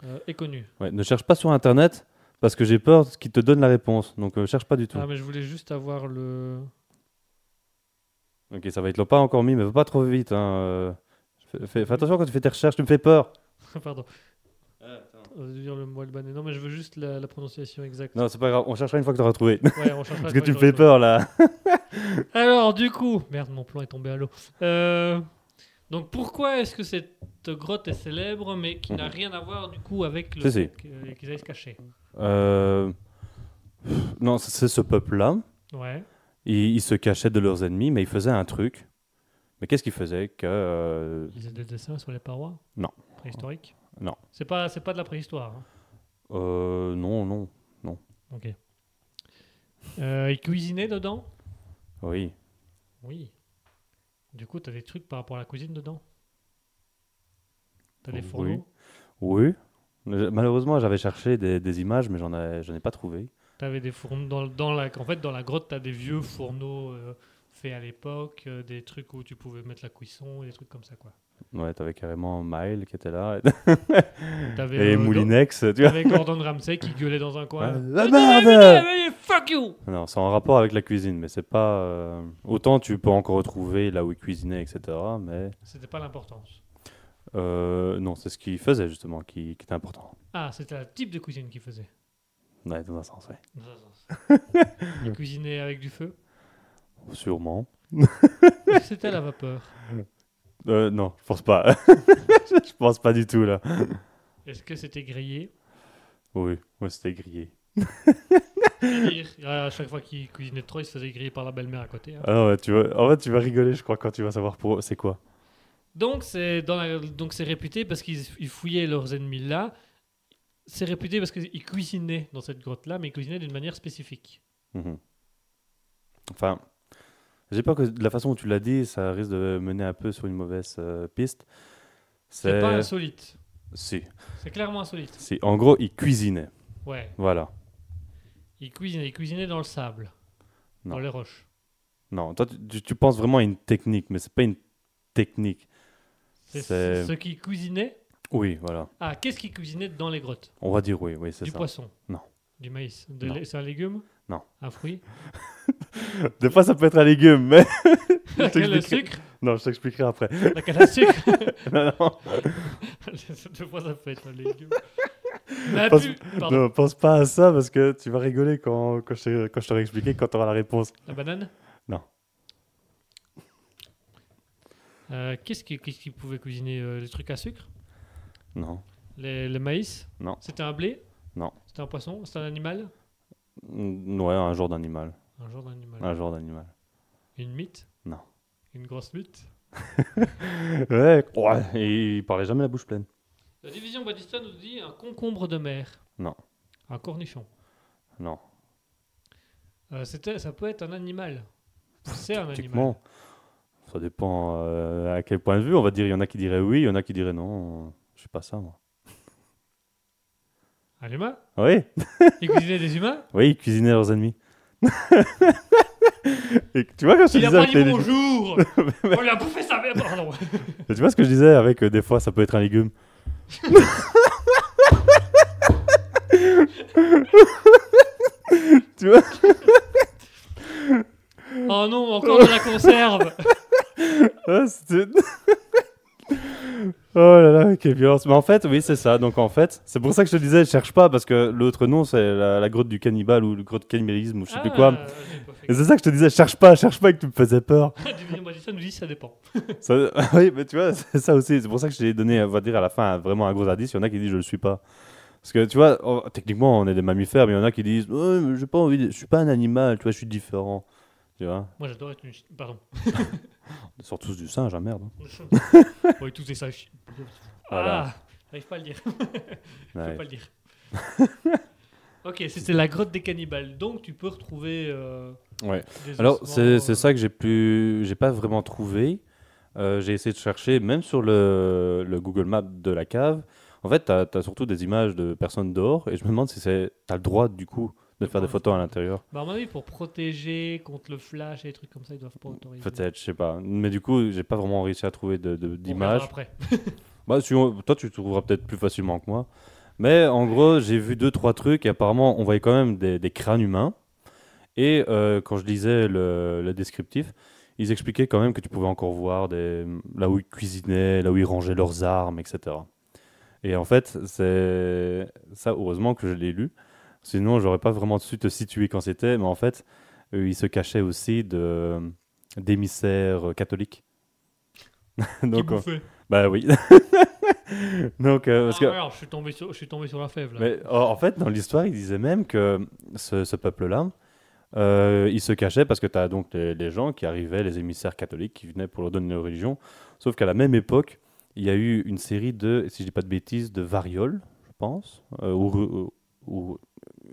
euh, est connue? Ouais, ne cherche pas sur internet parce que j'ai peur qu'il te donne la réponse, donc euh, cherche pas du tout. Ah, mais je voulais juste avoir le. Ok, ça va être long, pas encore mis, mais va pas trop vite. Hein. euh. Fais, fais- fais attention quand tu fais tes recherches, tu me fais peur. Pardon. Euh, je veux dire le mot albanais. Non, mais je veux juste la, la prononciation exacte. Non, c'est pas grave, on cherchera une fois que tu auras trouvé. Ouais, on cherchera Parce que tu me fais peur là. Alors, du coup, merde, mon plan est tombé à l'eau. Euh, donc, pourquoi est-ce que cette grotte est célèbre, mais qui n'a Mhm. rien à voir du coup avec le Si, si. fait que- qu'ils aillent se cacher? Euh, Non, c'est ce peuple-là. Ouais. Ils, ils se cachaient de leurs ennemis, mais ils faisaient un truc. Mais qu'est-ce qu'ils faisaient que, euh, Ils faisaient des dessins sur les parois? Non. Préhistoriques? Non. C'est pas, c'est pas de la préhistoire. hein. euh, Non, non. Ok. Euh, ils cuisinaient dedans? Oui. Oui. Du coup, t'as des trucs par rapport à la cuisine dedans? T'as des Oui. fourneaux? Oui. Mais Malheureusement, j'avais cherché des, des images, mais j'en ai, j'en ai pas trouvé. T'avais des fourneaux dans, dans la en fait dans la grotte t'as des vieux fourneaux euh, faits à l'époque euh, des trucs où tu pouvais mettre la cuisson des trucs comme ça quoi Ouais, t'avais carrément Mile qui était là. Et euh, Moulinex, tu vois. t'avais Gordon Ramsay qui gueulait dans un coin la merde fuck you Non, c'est en rapport avec la cuisine, mais c'est pas. Autant tu peux encore retrouver là où ils cuisinaient, etc. Mais c'était pas l'importance euh, non, c'est ce qu'ils faisaient justement qui, qui était important. ah c'était le type de cuisine qu'ils faisaient Ouais, dans un sens, ouais. ils cuisinaient avec du feu? Sûrement. c'était à la vapeur Euh, non, je pense pas. je pense pas du tout là. Est-ce que c'était grillé? Oui, moi c'était grillé. C'est-à-dire, À chaque fois qu'il cuisinait trop, il se faisait griller par la belle-mère à côté. hein. Ah non, ouais, tu vas... En fait, tu vas rigoler, je crois, quand tu vas savoir pour c'est quoi. Donc c'est dans la- donc c'est réputé parce qu'ils ils fouillaient leurs ennemis là. C'est réputé parce qu'ils cuisinaient dans cette grotte là, mais ils cuisinaient d'une manière spécifique. Mhm. Enfin, j'ai peur que de la façon dont tu l'as dit, ça risque de mener un peu sur une mauvaise euh, piste. C'est pas insolite. Si, C'est clairement insolite. si. En gros, ils cuisinaient. Ouais. Voilà. Ils cuisinaient, ils cuisinaient dans le sable, dans Non. les roches. Non, toi, tu- tu, tu penses vraiment à une technique, mais c'est pas une technique. C'est ce qu'ils cuisinaient. Oui, voilà. Ah, qu'est-ce qu'ils cuisinaient dans les grottes On va dire oui, oui, c'est Du ça. poisson. Non. Du maïs. C'est un légume Non. Un fruit Des fois, ça peut être un légume, mais. La canne à sucre non, je t'expliquerai après. La canne à sucre non, non, Deux fois ça peut être un légume. La Pense- non, pense pas à ça parce que tu vas rigoler quand, quand, je, quand je t'aurai expliqué, quand tu auras la réponse. La banane? Non. Euh, qu'est-ce qu'ils qu'est-ce qu'ils pouvaient cuisiner euh, Les trucs à sucre? Non. les, Le maïs? Non. C'était un blé? Non. C'était un poisson? C'était un animal? Ouais, un genre d'animal. Un genre d'animal. Un genre d'animal. Une mythe? Non. Une grosse mythe? Ouais, ouais, et il parlait jamais la bouche pleine. La division Batista nous dit un concombre de mer. Non. Un cornichon. Non. Euh, ça peut être un animal. C'est un animal. Ça dépend euh, à quel point de vue. On va dire, il y en a qui diraient oui, il y en a qui diraient non. Je sais pas ça, moi. Un humain? Oui, Il cuisinait des humains? Oui, ils cuisinaient leurs ennemis. et tu vois quand je Il a disais pas dit bonjour On lui a bouffé sa mère Pardon Tu vois ce que je disais avec euh, des fois ça peut être un légume. tu vois? Oh non, encore de la conserve Ah, Oh là là, quelle violence. Mais en fait, oui, c'est ça. Donc en fait, c'est pour ça que je te disais, cherche pas, parce que l'autre nom, c'est la, la grotte du cannibale ou le grotte cannibalisme ou je sais plus quoi. Ah, fait Et c'est ça que je te disais, cherche pas, cherche pas, et que tu me faisais peur. Division Batista nous dit ça dépend. Ça- oui, mais tu vois, c'est ça aussi. C'est pour ça que je t'ai donné, on va dire, à la fin, vraiment un gros indice. Il y en a qui disent je le suis pas. Parce que tu vois, oh, techniquement, on est des mammifères, mais il y en a qui disent mais j'ai pas envie, de- je suis pas un animal, tu vois, je suis différent. Tu vois, Moi j'adore être une... Pardon. on sort tous du singe, hein, merde. oui, tout est ça. ch- Voilà. Ah, j'arrive pas à le dire. Je Ouais. peux pas le dire. ok, c'était la grotte des cannibales. Donc tu peux retrouver. euh, Ouais. des Alors, c'est euh, ça que j'ai pu, j'ai pas vraiment trouvé. Euh, j'ai essayé de chercher, même sur le, le Google Maps de la cave. En fait, tu as, surtout des images de personnes dehors, et je me demande si tu as le droit, du coup, de De faire des photos à l'intérieur. Bah, à mon avis, pour protéger contre le flash et des trucs comme ça, ils doivent pas autoriser. Peut-être, je sais pas. Mais du coup, j'ai pas vraiment réussi à trouver de- de- d'images. Après. Bah, toi, tu trouveras peut-être plus facilement que moi. Mais en gros, j'ai vu deux, trois trucs et apparemment, on voyait quand même des, des crânes humains. Et euh, quand je lisais le, le descriptif, ils expliquaient quand même que tu pouvais encore voir des, là où ils cuisinaient, là où ils rangeaient leurs armes, etc. Et en fait, c'est ça, heureusement que je l'ai lu. Sinon, j'aurais pas vraiment su te situer quand c'était. Mais en fait, euh, ils se cachaient aussi de, d'émissaires euh, catholiques. Donc, euh, bouffait bah oui. Donc, euh, parce Ah, que, alors, je suis tombé sur, je suis tombé sur la fève là. mais en en fait, dans l'histoire, il disait même que ce, ce peuple-là, euh, il se cachait parce que tu as donc les, les gens qui arrivaient, les émissaires catholiques qui venaient pour leur donner leur religion. Sauf qu'à la même époque, il y a eu une série de, si je dis pas de bêtises, de variole, je pense, euh, ou, ou- ou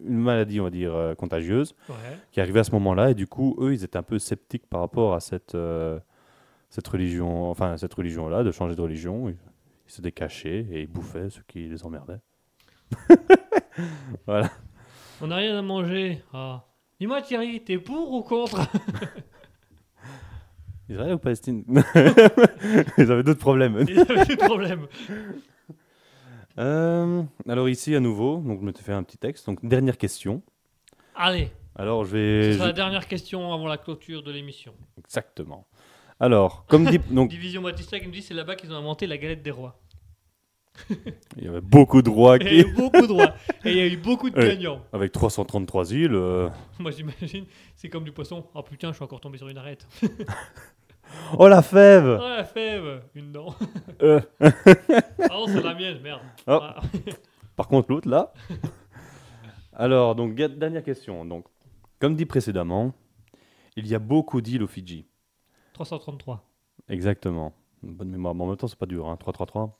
une maladie, on va dire, euh, contagieuse, Ouais. qui arrivait à ce moment-là. Et du coup, eux, ils étaient un peu sceptiques par rapport à cette, euh, cette religion, enfin, cette religion-là, de changer de religion. Ils, ils s'étaient cachés et ils bouffaient ceux qui les emmerdaient. voilà. On n'a rien à manger. Ah. Dis-moi Thierry, t'es pour ou contre? Israël ou Palestine? Ils avaient d'autres problèmes. Il avait des problèmes. Euh, alors ici, à nouveau, donc je me suis fait un petit texte. Donc, dernière question. Allez, Alors, je ce vais... sera la je- dernière question avant la clôture de l'émission. Exactement. Alors, comme dit... Donc, Division Batista qui me dit c'est là-bas qu'ils ont inventé la galette des rois. il y avait beaucoup de rois Et il y a qui... eu beaucoup de rois. Et il y a eu beaucoup de Ouais. gagnants. Avec 333 îles... euh, Moi j'imagine, c'est comme du poisson. Oh putain, je suis encore tombé sur une arête. Oh la fève Oh la fève Une dent. Euh. Ah non, c'est la mienne, merde. Oh. Ah. Par contre, l'autre là. Alors, donc, dernière question. Donc, comme dit précédemment, il y a beaucoup d'îles aux Fidji. 333. Exactement. Bonne mémoire. Mais en même temps, c'est pas dur. Hein. 333.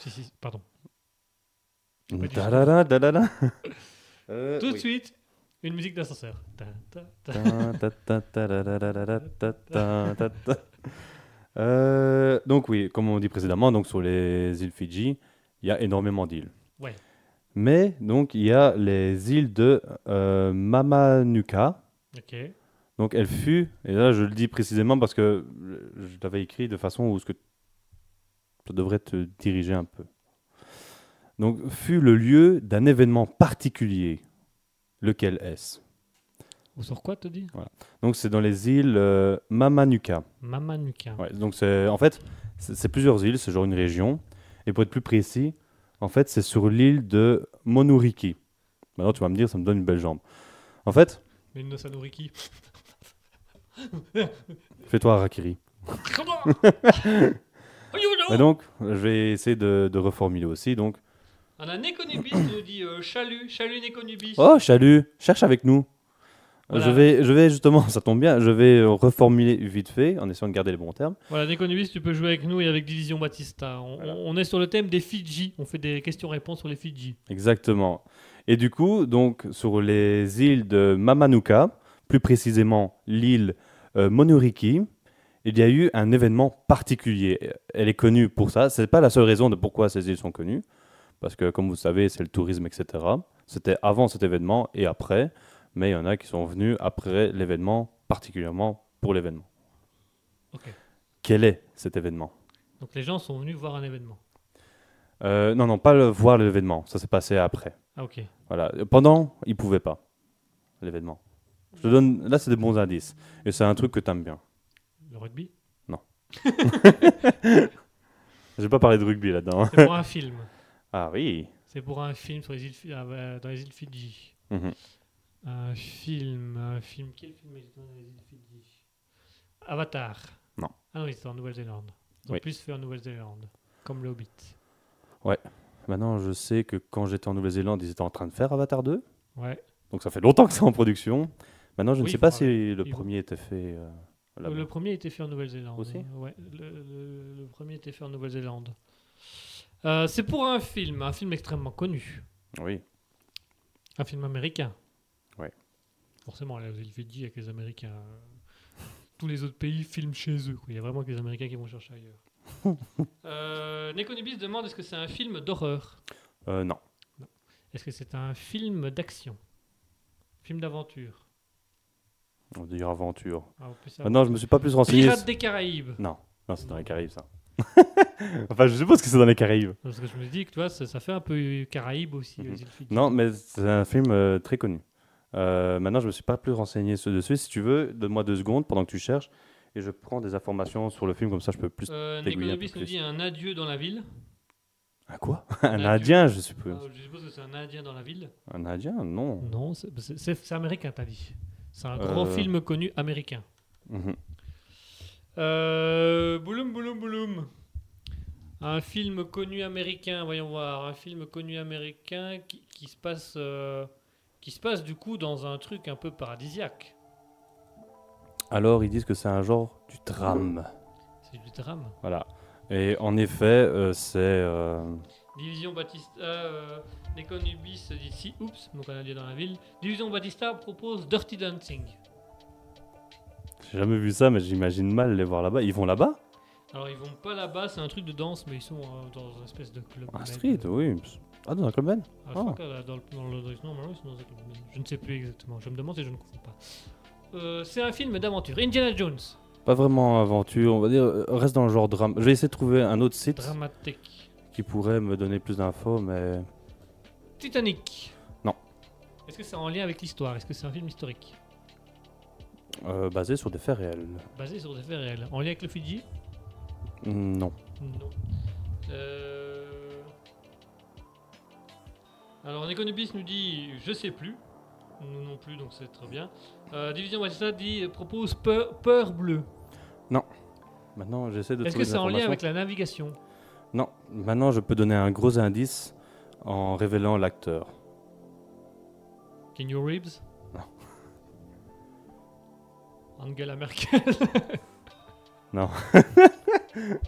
Si, si, pardon. Tout. Ta-da-da, ta-da-da. Euh, Tout de suite, une musique d'ascenseur. Euh, donc oui, comme on dit précédemment, donc sur les îles Fidji, il y a énormément d'îles. Ouais. Mais donc il y a les îles de euh, Mamanuca. Ok. Donc elle fut, et là je le dis précisément parce que je l'avais écrit de façon où ce que ça devrait te diriger un peu. Donc fut le lieu d'un événement particulier. Lequel est-ce? Ou sur quoi, te dis Donc c'est dans les îles euh. Mamanuka. Ouais, donc c'est en fait c'est plusieurs îles, c'est genre une région. Et pour être plus précis, en fait c'est sur l'île de Monuriki. Maintenant tu vas me dire, ça me donne une belle jambe. En fait, Mais une Sanuriki. fais-toi Harakiri. Mais donc, je vais essayer de, de reformuler aussi. Donc, On a Nekonubis qui nous dit euh, chalut, chalut Nekonubis. oh, chalut, cherche avec nous. Euh, Voilà. Je, vais, je vais justement, ça tombe bien, je vais euh, reformuler vite fait en essayant de garder les bons termes. Voilà, Nekonubis, tu peux jouer avec nous et avec Division Batista. On, Voilà. on est sur le thème des Fidji. On fait des questions-réponses sur les Fidji. Exactement. Et du coup, donc, sur les îles de Mamanuca, plus précisément l'île euh, Monuriki, il y a eu un événement particulier. Elle est connue pour ça. C'est pas la seule raison de pourquoi ces îles sont connues, parce que comme vous savez, c'est le tourisme, etc. C'était avant cet événement et après, mais il y en a qui sont venus après l'événement, particulièrement pour l'événement. Ok. Quel est cet événement? Donc les gens sont venus voir un événement. Euh, Non, non, pas le, voir l'événement. Ça s'est passé après. Ah, ok. Voilà. Pendant, ils pouvaient pas. L'événement. Je te donne. Là, c'est des bons indices. Et c'est un truc que t'aimes bien. Le rugby? J'ai pas parlé de rugby là-dedans. C'est pour un film. Ah oui. C'est pour un film sur les îles, Fi- ah, bah, dans les îles Fidji. Mhm. Un film, un film. Quel film est dans les îles Fidji? Avatar. Non. Ah non, il était en Nouvelle-Zélande. Ils ont Oui. plus fait en Nouvelle-Zélande. Comme le Hobbit. Maintenant, je sais que quand j'étais en Nouvelle-Zélande, ils étaient en train de faire Avatar 2. Ouais. Donc ça fait longtemps que c'est en production. Maintenant, je ne sais pas si le premier était fait euh. Le premier était fait en Nouvelle-Zélande. Aussi Ouais, le, le- le premier était fait en Nouvelle-Zélande. Euh, c'est pour un film, un film extrêmement connu. Oui. Un film américain. Ouais. Forcément, là, vous avez dit avec les Américains. euh, Tous les autres pays filment chez eux. quoi. Il y a vraiment que les Américains qui vont chercher ailleurs. euh, Nekonibis demande est-ce que c'est un film d'horreur? Euh, non. Est-ce que c'est un film d'action? Film d'aventure? On va dire aventure. Ah, on peut savoir. Maintenant, je me suis pas plus renseigné. Pirates des Caraïbes Non. Non, c'est dans les Caraïbes, ça. enfin, je suppose que c'est dans les Caraïbes. Parce que je me dis que toi, ça, ça fait un peu Caraïbes aussi. Mhm. Non, mais c'est un film euh, très connu. Euh, maintenant, je me suis pas plus renseigné sur- dessus. Si tu veux, donne-moi deux secondes pendant que tu cherches et je prends des informations sur le film, comme ça je peux plus. Euh, peu nous dit un adieu dans la ville. Un quoi? Un Indien. Je suppose. Ah, je suppose que c'est un Indien dans la ville. Un Indien? Non. Non, c'est- américain, t'as dit. C'est un grand Euh. film connu américain. Mhm. Euh, Bouloum, Bouloum, Bouloum. Un film connu américain, voyons voir. Un film connu américain qui, qui se passe, euh, qui se passe du coup dans un truc un peu paradisiaque. Alors, ils disent que c'est un genre du drame. C'est du drame. Voilà. Et en effet, euh, c'est. euh, Division Batista, euh, Nekonubis dit si, oups, donc un Indien dans la ville. Division Batista propose Dirty Dancing. J'ai jamais vu ça, mais j'imagine mal les voir là-bas. Ils vont là-bas Alors ils vont pas là-bas, c'est un truc de danse, mais ils sont euh, dans une espèce de club. Un street, oui. Ah, dans un club med Ah, je crois que là, dans le, dans le- non, mais oui, c'est dans un club. Je ne sais plus exactement. Je me demande si je ne confonds pas. Euh, c'est un film d'aventure. Indiana Jones, Pas vraiment aventure, on va dire. euh, Reste dans le genre drame. Je vais essayer de trouver un autre site dramatique. qui pourrait me donner plus d'infos, mais. Titanic. Non. Est-ce que c'est en lien avec l'histoire? Est-ce que c'est un film historique? Euh, basé sur des faits réels. basé sur des faits réels En lien avec le Fidji Mm, Non. Non. Euh... Alors, Nekonubis nous dit Je sais plus. Nous non plus, donc c'est très bien. Euh, Division Batista dit propose peur, peur bleue. Maintenant, j'essaie de Est-ce que c'est en lien avec la navigation Non, maintenant, je peux donner un gros indice en révélant l'acteur. Keanu Reeves Non. Angela Merkel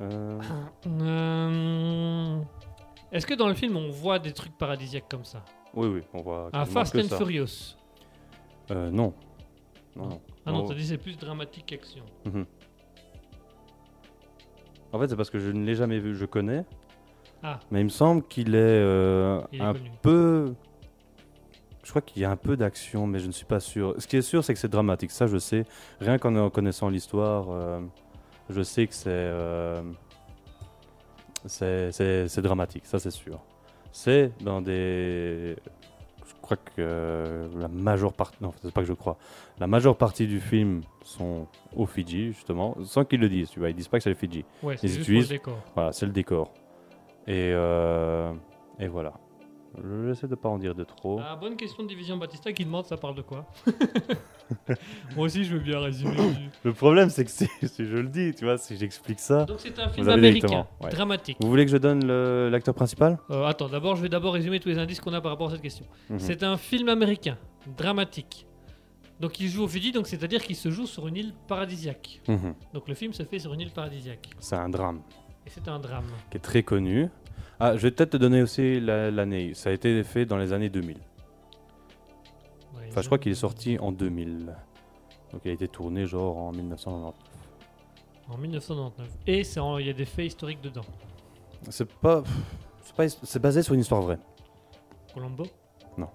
Euh, Euh, Est-ce que dans le film on voit des trucs paradisiaques comme ça? Oui, oui, on voit. Quasiment Fast que and ça. Furious Euh, non. Non, non. Ah non, Oh. t'as dit c'est plus dramatique qu'action. Mhm. En fait, c'est parce que je ne l'ai jamais vu. Je connais. Ah. Mais il me semble qu'il est, euh, Il est un connu. peu. Je crois qu'il y a un peu d'action, mais je ne suis pas sûr. Ce qui est sûr, c'est que c'est dramatique. Ça, je sais. Rien qu'en en connaissant l'histoire, euh, je sais que c'est. euh, c'est- dramatique, ça, c'est sûr. C'est dans des. Je crois que euh, la majeure partie. Non, c'est pas que je crois. La majeure partie du film sont aux Fidji, justement, sans qu'ils le disent. Tu vois, ils disent pas que c'est les Fidji. Ouais, c'est le décor. Voilà, c'est le décor. Et, euh, et voilà. J'essaie de pas en dire de trop. Ah, bonne question de Division Batista qui demande ça parle de quoi? Moi aussi je veux bien résumer. Le problème, c'est que si, si je le dis, tu vois, si j'explique ça. Donc c'est un film américain, ouais. dramatique. Vous voulez que je donne l'acteur principal? Euh, attends, d'abord je vais d'abord résumer tous les indices qu'on a par rapport à cette question. Mhm. C'est un film américain, dramatique. Donc il joue au Fidji, donc c'est-à-dire qu'il se joue sur une île paradisiaque. Mhm. Donc le film se fait sur une île paradisiaque. C'est un drame Et c'est un drame. qui est très connu. Ah, je vais peut-être te donner aussi la- l'année. Ça a été fait dans les années 2000. Ouais, Enfin, je crois qu'il est sorti en 2000. Donc il a été tourné genre en 1990. En 1999. Et il y a des faits historiques dedans. C'est pas. C'est pas. C'est basé sur une histoire vraie. Colombo? Non.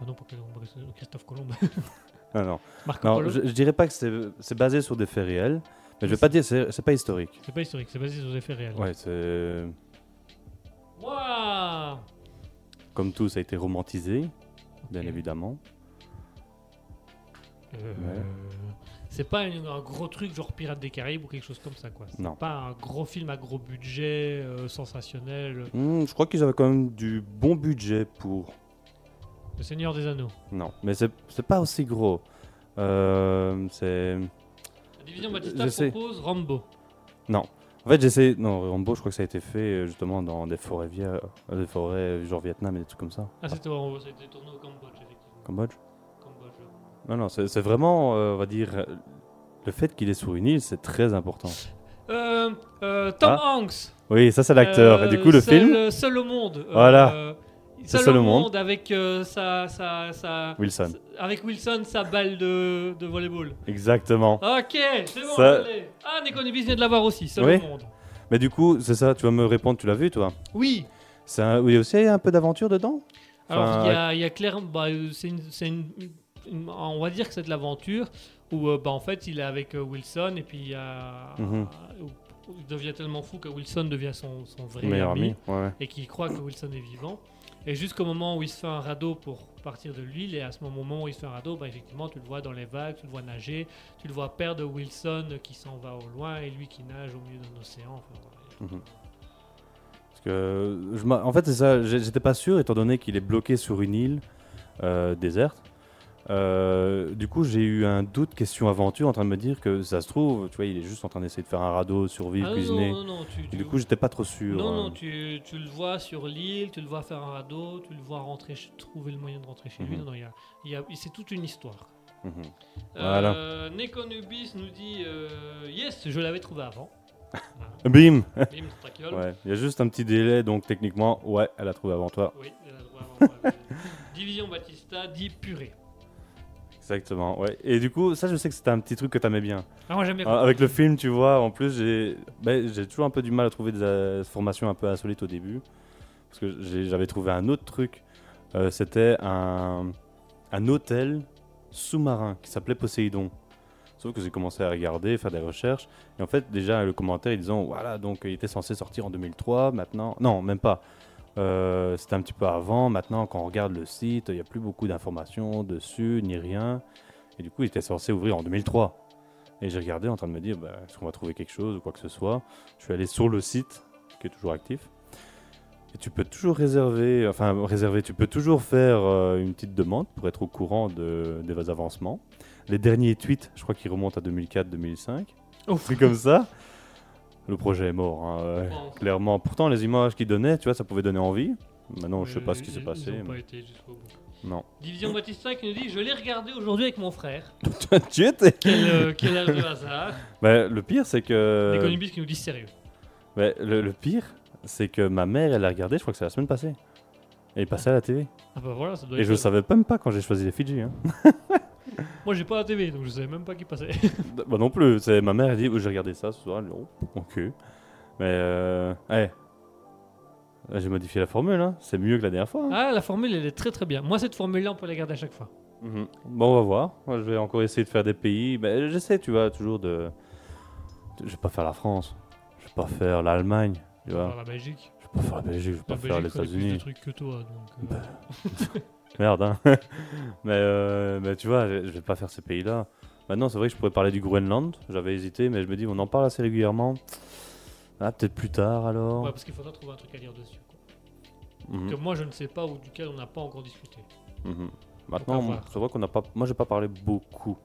Ah non, pas Colombo, Christophe Colomb. Ah non. Marco Non, Polo. je, je dirais pas que c'est basé sur des faits réels. Mais je vais pas dire c'est c'est pas historique. C'est pas historique, c'est basé sur des faits réels. Ouais, c'est. Comme tout, ça a été romantisé, bien évidemment. Euh, Ouais. C'est pas une- un gros truc genre Pirates des Caraïbes ou quelque chose comme ça quoi. Non. pas un gros film à gros budget, euh, sensationnel. Hmm, je crois qu'ils avaient quand même du bon budget pour. Le Seigneur des Anneaux. Non, mais c'est pas aussi gros. Euh, c'est. La division Batista propose Rambo. Non. En fait, j'essaie. Non, Rambo, je crois que ça a été fait euh, justement dans des forêts, via... des forêts euh, genre Vietnam et des trucs comme ça. Ah, c'était Rambo, ça a été tourné au Cambodge, effectivement. Cambodge? Cambodge. Non, non, c'est vraiment, euh, on va dire, euh, le fait qu'il est sur une île, c'est très important. Euh, euh, Tom Ah. Hanks. Oui, ça c'est l'acteur. Euh, et du coup, le seul, film, euh, Seul au monde. euh, Voilà. C'est au monde, avec euh, sa, sa, sa- Wilson. avec Wilson sa balle de, de volleyball. Exactement. Ok, c'est bon, Ça-. Ah, Nekonibis vient de l'avoir aussi, Seul Oui. monde. Mais du coup, c'est ça, tu vas me répondre, tu l'as vu toi? Oui. Un- Il y a aussi un peu d'aventure dedans? Alors, il y a, clairement. bah, c'est une, c'est une- une- on va dire que c'est de l'aventure où, euh, bah, en fait, il est avec euh, Wilson et puis. Mhm. il devient tellement fou que Wilson devient son, son vrai ami, ami. Ouais, ouais. et qu'il croit que Wilson est vivant. Et jusqu'au moment où il se fait un radeau pour partir de l'île, et à ce moment où il se fait un radeau, bah, effectivement, tu le vois dans les vagues, tu le vois nager, tu le vois perdre Wilson qui s'en va au loin et lui qui nage au milieu d'un océan. Mhm. Parce que je en fait, c'est ça, j'étais pas sûr étant donné qu'il est bloqué sur une île euh, déserte. Euh, du coup, j'ai eu un doute question aventure en train de me dire que ça se trouve, tu vois, il est juste en train d'essayer de faire un radeau, survivre, Ah cuisiner. non, non, non, tu, Et tu- du coup, j'étais pas trop sûr. Non, euh. non, tu, tu le vois sur l'île, tu le vois faire un radeau, tu le vois rentrer, trouver le moyen de rentrer chez lui. Mhm. Non, non, il y a, il y a- c'est toute une histoire. Mhm. Voilà. Euh, Nekonubis nous dit euh, Yes, je l'avais trouvé avant. Bim Bim, Strakiol. Ouais, il y a juste un petit délai, donc techniquement, ouais, elle a trouvé avant toi. Oui, elle a trouvé avant moi. Division Batista dit purée. Exactement, ouais. Et du coup, ça, je sais que c'était un petit truc que t'aimais bien. Ah, moi j'aime bien. Ah, Avec le film, tu vois, en plus, j'ai ben, j'ai toujours un peu du mal à trouver des euh, formations un peu insolites au début. Parce que j'ai- j'avais trouvé un autre truc. Euh, C'était un, un hôtel sous-marin qui s'appelait Poséidon. Sauf que j'ai commencé à regarder, faire des recherches. Et en fait, déjà, le commentaire, ils disant, voilà, donc il était censé sortir en 2003, maintenant. Non, même pas. Euh, C'était un petit peu avant. Maintenant, quand on regarde le site, il n'y a plus beaucoup d'informations dessus, ni rien. Et du coup, il était censé ouvrir en 2003. Et j'ai regardé en train de me dire, bah, est-ce qu'on va trouver quelque chose ou quoi que ce soit Je suis allé sur le site, qui est toujours actif. Et tu peux toujours réserver, enfin réserver, tu peux toujours faire euh, une petite demande pour être au courant de, des avancements. Les derniers tweets, je crois qu'ils remontent à 2004-2005. Ouf. truc comme ça. Le projet est mort, hein, clairement. Pourtant, les images qu'il donnait, tu vois, ça pouvait donner envie. Maintenant, je sais Euh, pas ce qui s'est ils- passé. Mais-. Non. Division Batista qui nous dit Je l'ai regardé aujourd'hui avec mon frère. tu étais Quel, euh, quel âge de hasard. Bah, Le pire, c'est que. Les Conubis qui nous disent sérieux. bah, le, le pire, c'est que ma mère, elle l'a regardé, je crois que c'est la semaine passée. Et il passait à la télé. Ah bah voilà, ça doit Et être. je savais même pas quand j'ai choisi les Fidji. Hein. Moi j'ai pas la TV donc je savais même pas qui passait. bah non plus. C'est ma mère, elle dit oh, J'ai regardé ça ce soir. Elle dit, Oh, ok. Mais. Euh... Ouais. Là, J'ai modifié la formule, hein. c'est mieux que la dernière fois. hein. ah la formule elle est très très bien. Moi cette formule là on peut la garder à chaque fois. Mhm. Bon, on va voir. Moi, je vais encore essayer de faire des pays. Ben, j'essaie, tu vois, toujours de. Je vais pas faire la France. Je vais pas faire l'Allemagne. Tu vois. Par la Belgique. Je vais pas faire la Belgique. Je vais La pas faire les connaît plus de États-Unis. trucs que toi donc. euh, Merde, hein. mais, euh, mais tu vois, je vais pas faire ces pays-là. Maintenant, c'est vrai que je pourrais parler du Groenland. J'avais hésité, mais je me dis, on en parle assez régulièrement. Ah, peut-être plus tard alors. Ouais parce qu'il faudra trouver un truc à dire dessus. quoi. Mhm, Que moi je ne sais pas ou duquel on n'a pas encore discuté. mhm. Maintenant, c'est vrai qu'on n'a pas. Moi, j'ai pas parlé beaucoup.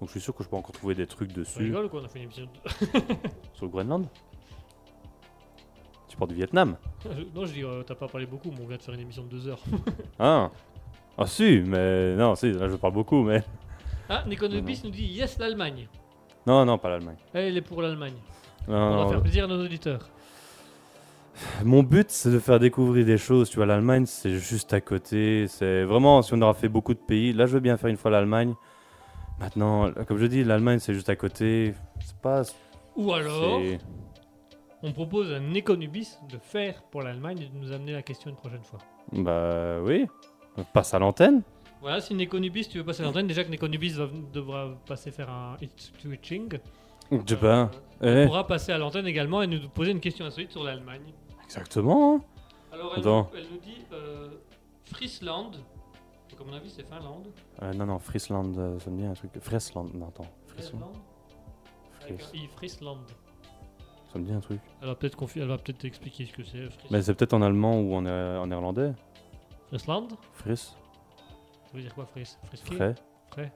Donc, je suis sûr que je peux encore trouver des trucs Tu dessus. rigoles ou quoi On a fait une émission. Sur le Groenland? Parles du Vietnam non je dis euh, t'as pas parlé beaucoup mais on vient de faire une émission de deux heures. Ah Ah, si, mais. Non, si, là, je parle beaucoup, mais. Ah Nekonobis nous dit yes l'Allemagne. Non, non, pas l'Allemagne. Elle est pour l'Allemagne. On va non, faire plaisir à nos auditeurs. Mon but, c'est de faire découvrir des choses. Tu vois, l'Allemagne, c'est juste à côté. C'est vraiment, si on aura fait beaucoup de pays, là, je veux bien faire une fois l'Allemagne. Maintenant, comme je dis, l'Allemagne, c'est juste à côté. C'est pas. Ou alors, on propose à Nekonubis de faire pour l'Allemagne et de nous amener la question une prochaine fois. Bah oui. On passe à l'antenne. Voilà, si Nekonubis, tu veux passer l'antenne, déjà que Nekonubis va- devra passer faire un hit switching. Je pas. Elle Eh, pourra passer à l'antenne également et nous poser une question insolite sur l'Allemagne. exactement. Alors, elle, nous, elle nous dit euh, Friesland. Donc, à mon avis, c'est Finlande. Euh, non, non, Friesland, euh, ça me dit un truc. Friesland, non, attends. Friesland. Friesland un Friesland. Ça me dit un truc. Elle va peut-être confi- elle va peut-être expliquer ce que c'est. Mais c'est peut-être en allemand ou en, euh, en néerlandais. Friesland? Fris. Ça veut dire quoi, Fries Friski Frais. Frais.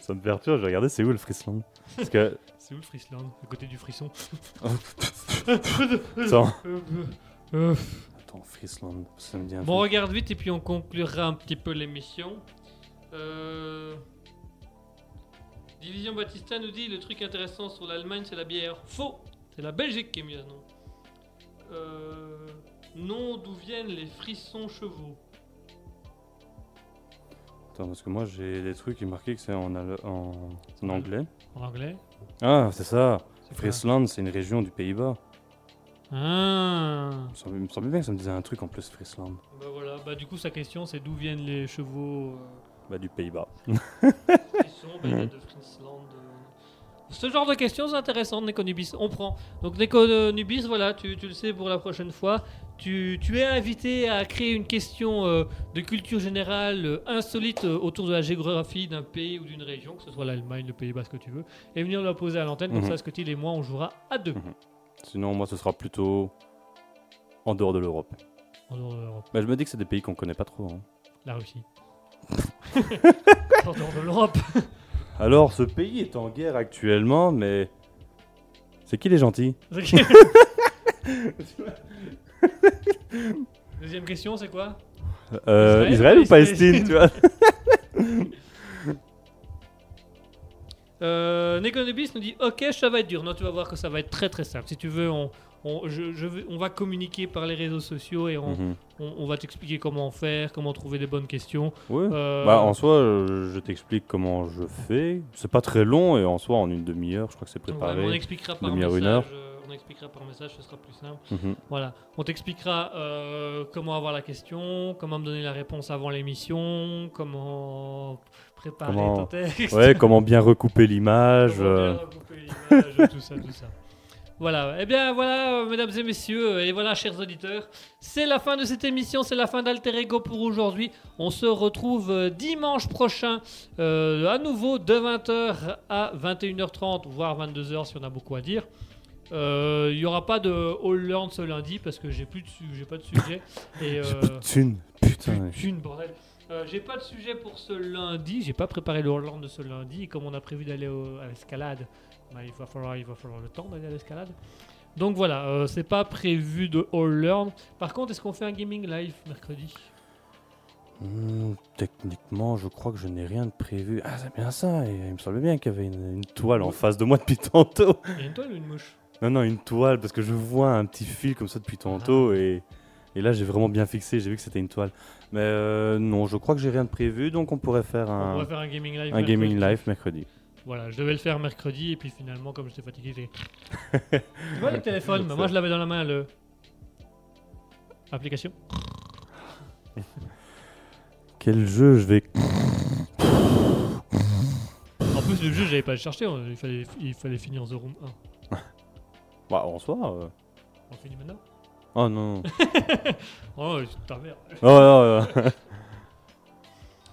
Ça me perturbe, je regardais c'est où le Friesland? Parce que. C'est où le Friesland? À côté du frisson. Attends, attends, Friesland, ça me dit un Bon, truc. regarde vite et puis on conclura un petit peu l'émission. Euh, Division Batista nous dit le truc intéressant sur l'Allemagne, c'est la bière. Faux C'est la Belgique qui est mieux, non euh... Non, d'où viennent les frissons chevaux Attends, parce que moi j'ai des trucs qui marqués que c'est en, al- en... en anglais. En anglais Ah, c'est ça. C'est Friesland, c'est une région du Pays-Bas. Ah Il me semblait- il me semblait bien que ça me disait un truc en plus, Friesland. Bah voilà, bah du coup sa question c'est d'où viennent les chevaux Bah, du Pays-Bas. de Friesland. euh. Ce genre de questions c'est intéressant, Nekonubis, on prend. Donc Nekonubis, voilà, tu, tu le sais pour la prochaine fois. Tu, tu es invité à créer une question euh, de culture générale euh, insolite euh, autour de la géographie d'un pays ou d'une région, que ce soit l'Allemagne, le Pays-Bas, ce que tu veux, et venir la poser à l'antenne, comme Mhm. ça Scotty et moi on jouera à deux. Sinon, moi, ce sera plutôt en dehors de l'Europe. En dehors de l'Europe. Bah, je me dis que c'est des pays qu'on connaît pas trop. hein. La Russie. De l'Europe. Alors, ce pays est en guerre actuellement, mais. C'est qui les gentils? Deuxième question, c'est quoi? Euh, Israël? Israël ou Palestine, tu vois? Euh, nous dit Ok, ça va être dur. Non, tu vas voir que ça va être très très simple. Si tu veux, on, on, je, je vais- on va communiquer par les réseaux sociaux et on, Mhm. on- on va t'expliquer comment faire, comment trouver les bonnes questions. Euh, Bah, en soi, je t'explique comment je fais. C'est pas très long et en soi, en une demi-heure, je crois que c'est ouais, préparé. on expliquera par message. une heure. euh, on expliquera par message, ce sera plus simple. Mhm. Voilà, on t'expliquera euh, comment avoir la question, comment me donner la réponse avant l'émission, comment préparer Comment- ton texte. Ouais, comment bien recouper l'image. Comment euh, bien recouper l'image, tout ça, tout ça. Voilà, et bien voilà, euh, mesdames et messieurs, et voilà, chers auditeurs, c'est la fin de cette émission, c'est la fin d'Alter Ego pour aujourd'hui. On se retrouve euh, dimanche prochain, euh, à nouveau de 20h à 21h30, voire 22h si on a beaucoup à dire. Euh, Il n'y aura pas de All Learn ce lundi parce que j'ai plus de su- j'ai pas de sujet. Et, euh, de thunes. Putain. Thune, bordel. Euh, j'ai pas de sujet pour ce lundi. J'ai pas préparé le Hollande de ce lundi. Comme on a prévu d'aller au- à l'escalade, bah, il, va falloir, il va falloir le temps d'aller à l'escalade. Donc voilà, euh, c'est pas prévu de All Learn. Par contre, est-ce qu'on fait un gaming live mercredi? Hmm, techniquement, je crois que je n'ai rien de prévu. Ah, c'est bien ça. et il me semblait bien qu'il y avait une, une toile en face de moi depuis tantôt. Une toile ou une mouche? Non, non, une toile, parce que je vois un petit fil comme ça depuis tantôt. Et, et là, j'ai vraiment bien fixé. J'ai vu que c'était une toile. Mais euh, non, je crois que j'ai rien de prévu. Donc, on pourrait faire On un, va faire un gaming live. un gaming mercredi. live mercredi. Voilà, je devais le faire mercredi et puis finalement, comme j'étais fatigué, j'ai. tu vois le téléphone, bah, moi je l'avais dans la main le. Application. Quel jeu je vais. En plus, le jeu, j'avais pas chercher, on- il fallait, il fallait finir The Room 1. Bah, en soi. euh, On finit maintenant? Oh non. Oh, c'est ta mère. Oh, oh, oh.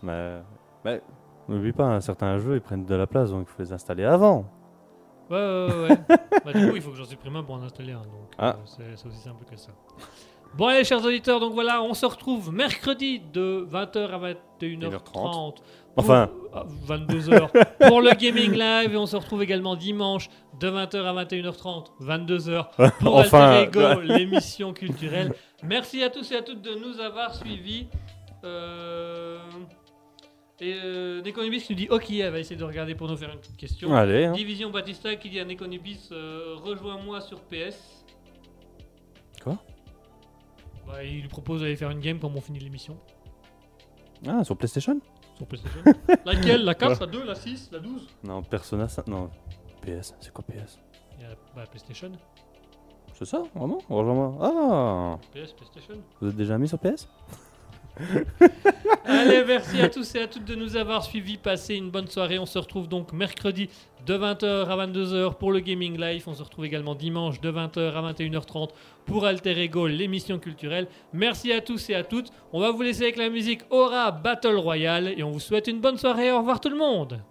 mais. Mais. N'oublie pas, un certain jeu, ils prennent de la place, donc il faut les installer avant. Ouais, ouais, ouais. bah, du coup, il faut que j'en supprime un pour en installer un. Donc, Ah. euh, c'est aussi simple que ça. Bon, allez, chers auditeurs, donc voilà, on se retrouve mercredi de 20h à 21h30. Enfin. 22h pour le gaming live et on se retrouve également dimanche de 20h à 21h30, 22h pour Enfin, Alter Ego, l'émission culturelle. Merci à tous et à toutes de nous avoir suivis. Euh, Et euh, Nekonibis qui nous dit Ok, elle va essayer de regarder pour nous faire une petite question. Allez. hein. Division Batista qui dit à Nekonibis euh, Rejoins-moi sur PS. Quoi? Bah, Il lui propose d'aller faire une game quand on finit l'émission. Ah, sur PlayStation? Sur PlayStation. Laquelle? La 4, la 2, la 6, la 12 Non, Persona 5. Non. PS. C'est quoi PS Il y a bah, PlayStation. C'est ça Vraiment? Rejoins-moi. Ah PS, PlayStation. Vous êtes déjà mis sur PS Allez, merci à tous et à toutes de nous avoir suivis. Passez une bonne soirée. On se retrouve donc mercredi de 20h à 22h pour le Gaming Life. On se retrouve également dimanche de 20h à 21h30 pour Alter Ego, l'émission culturelle. Merci à tous et à toutes. On va vous laisser avec la musique Aura Battle Royale et on vous souhaite une bonne soirée. Au revoir tout le monde.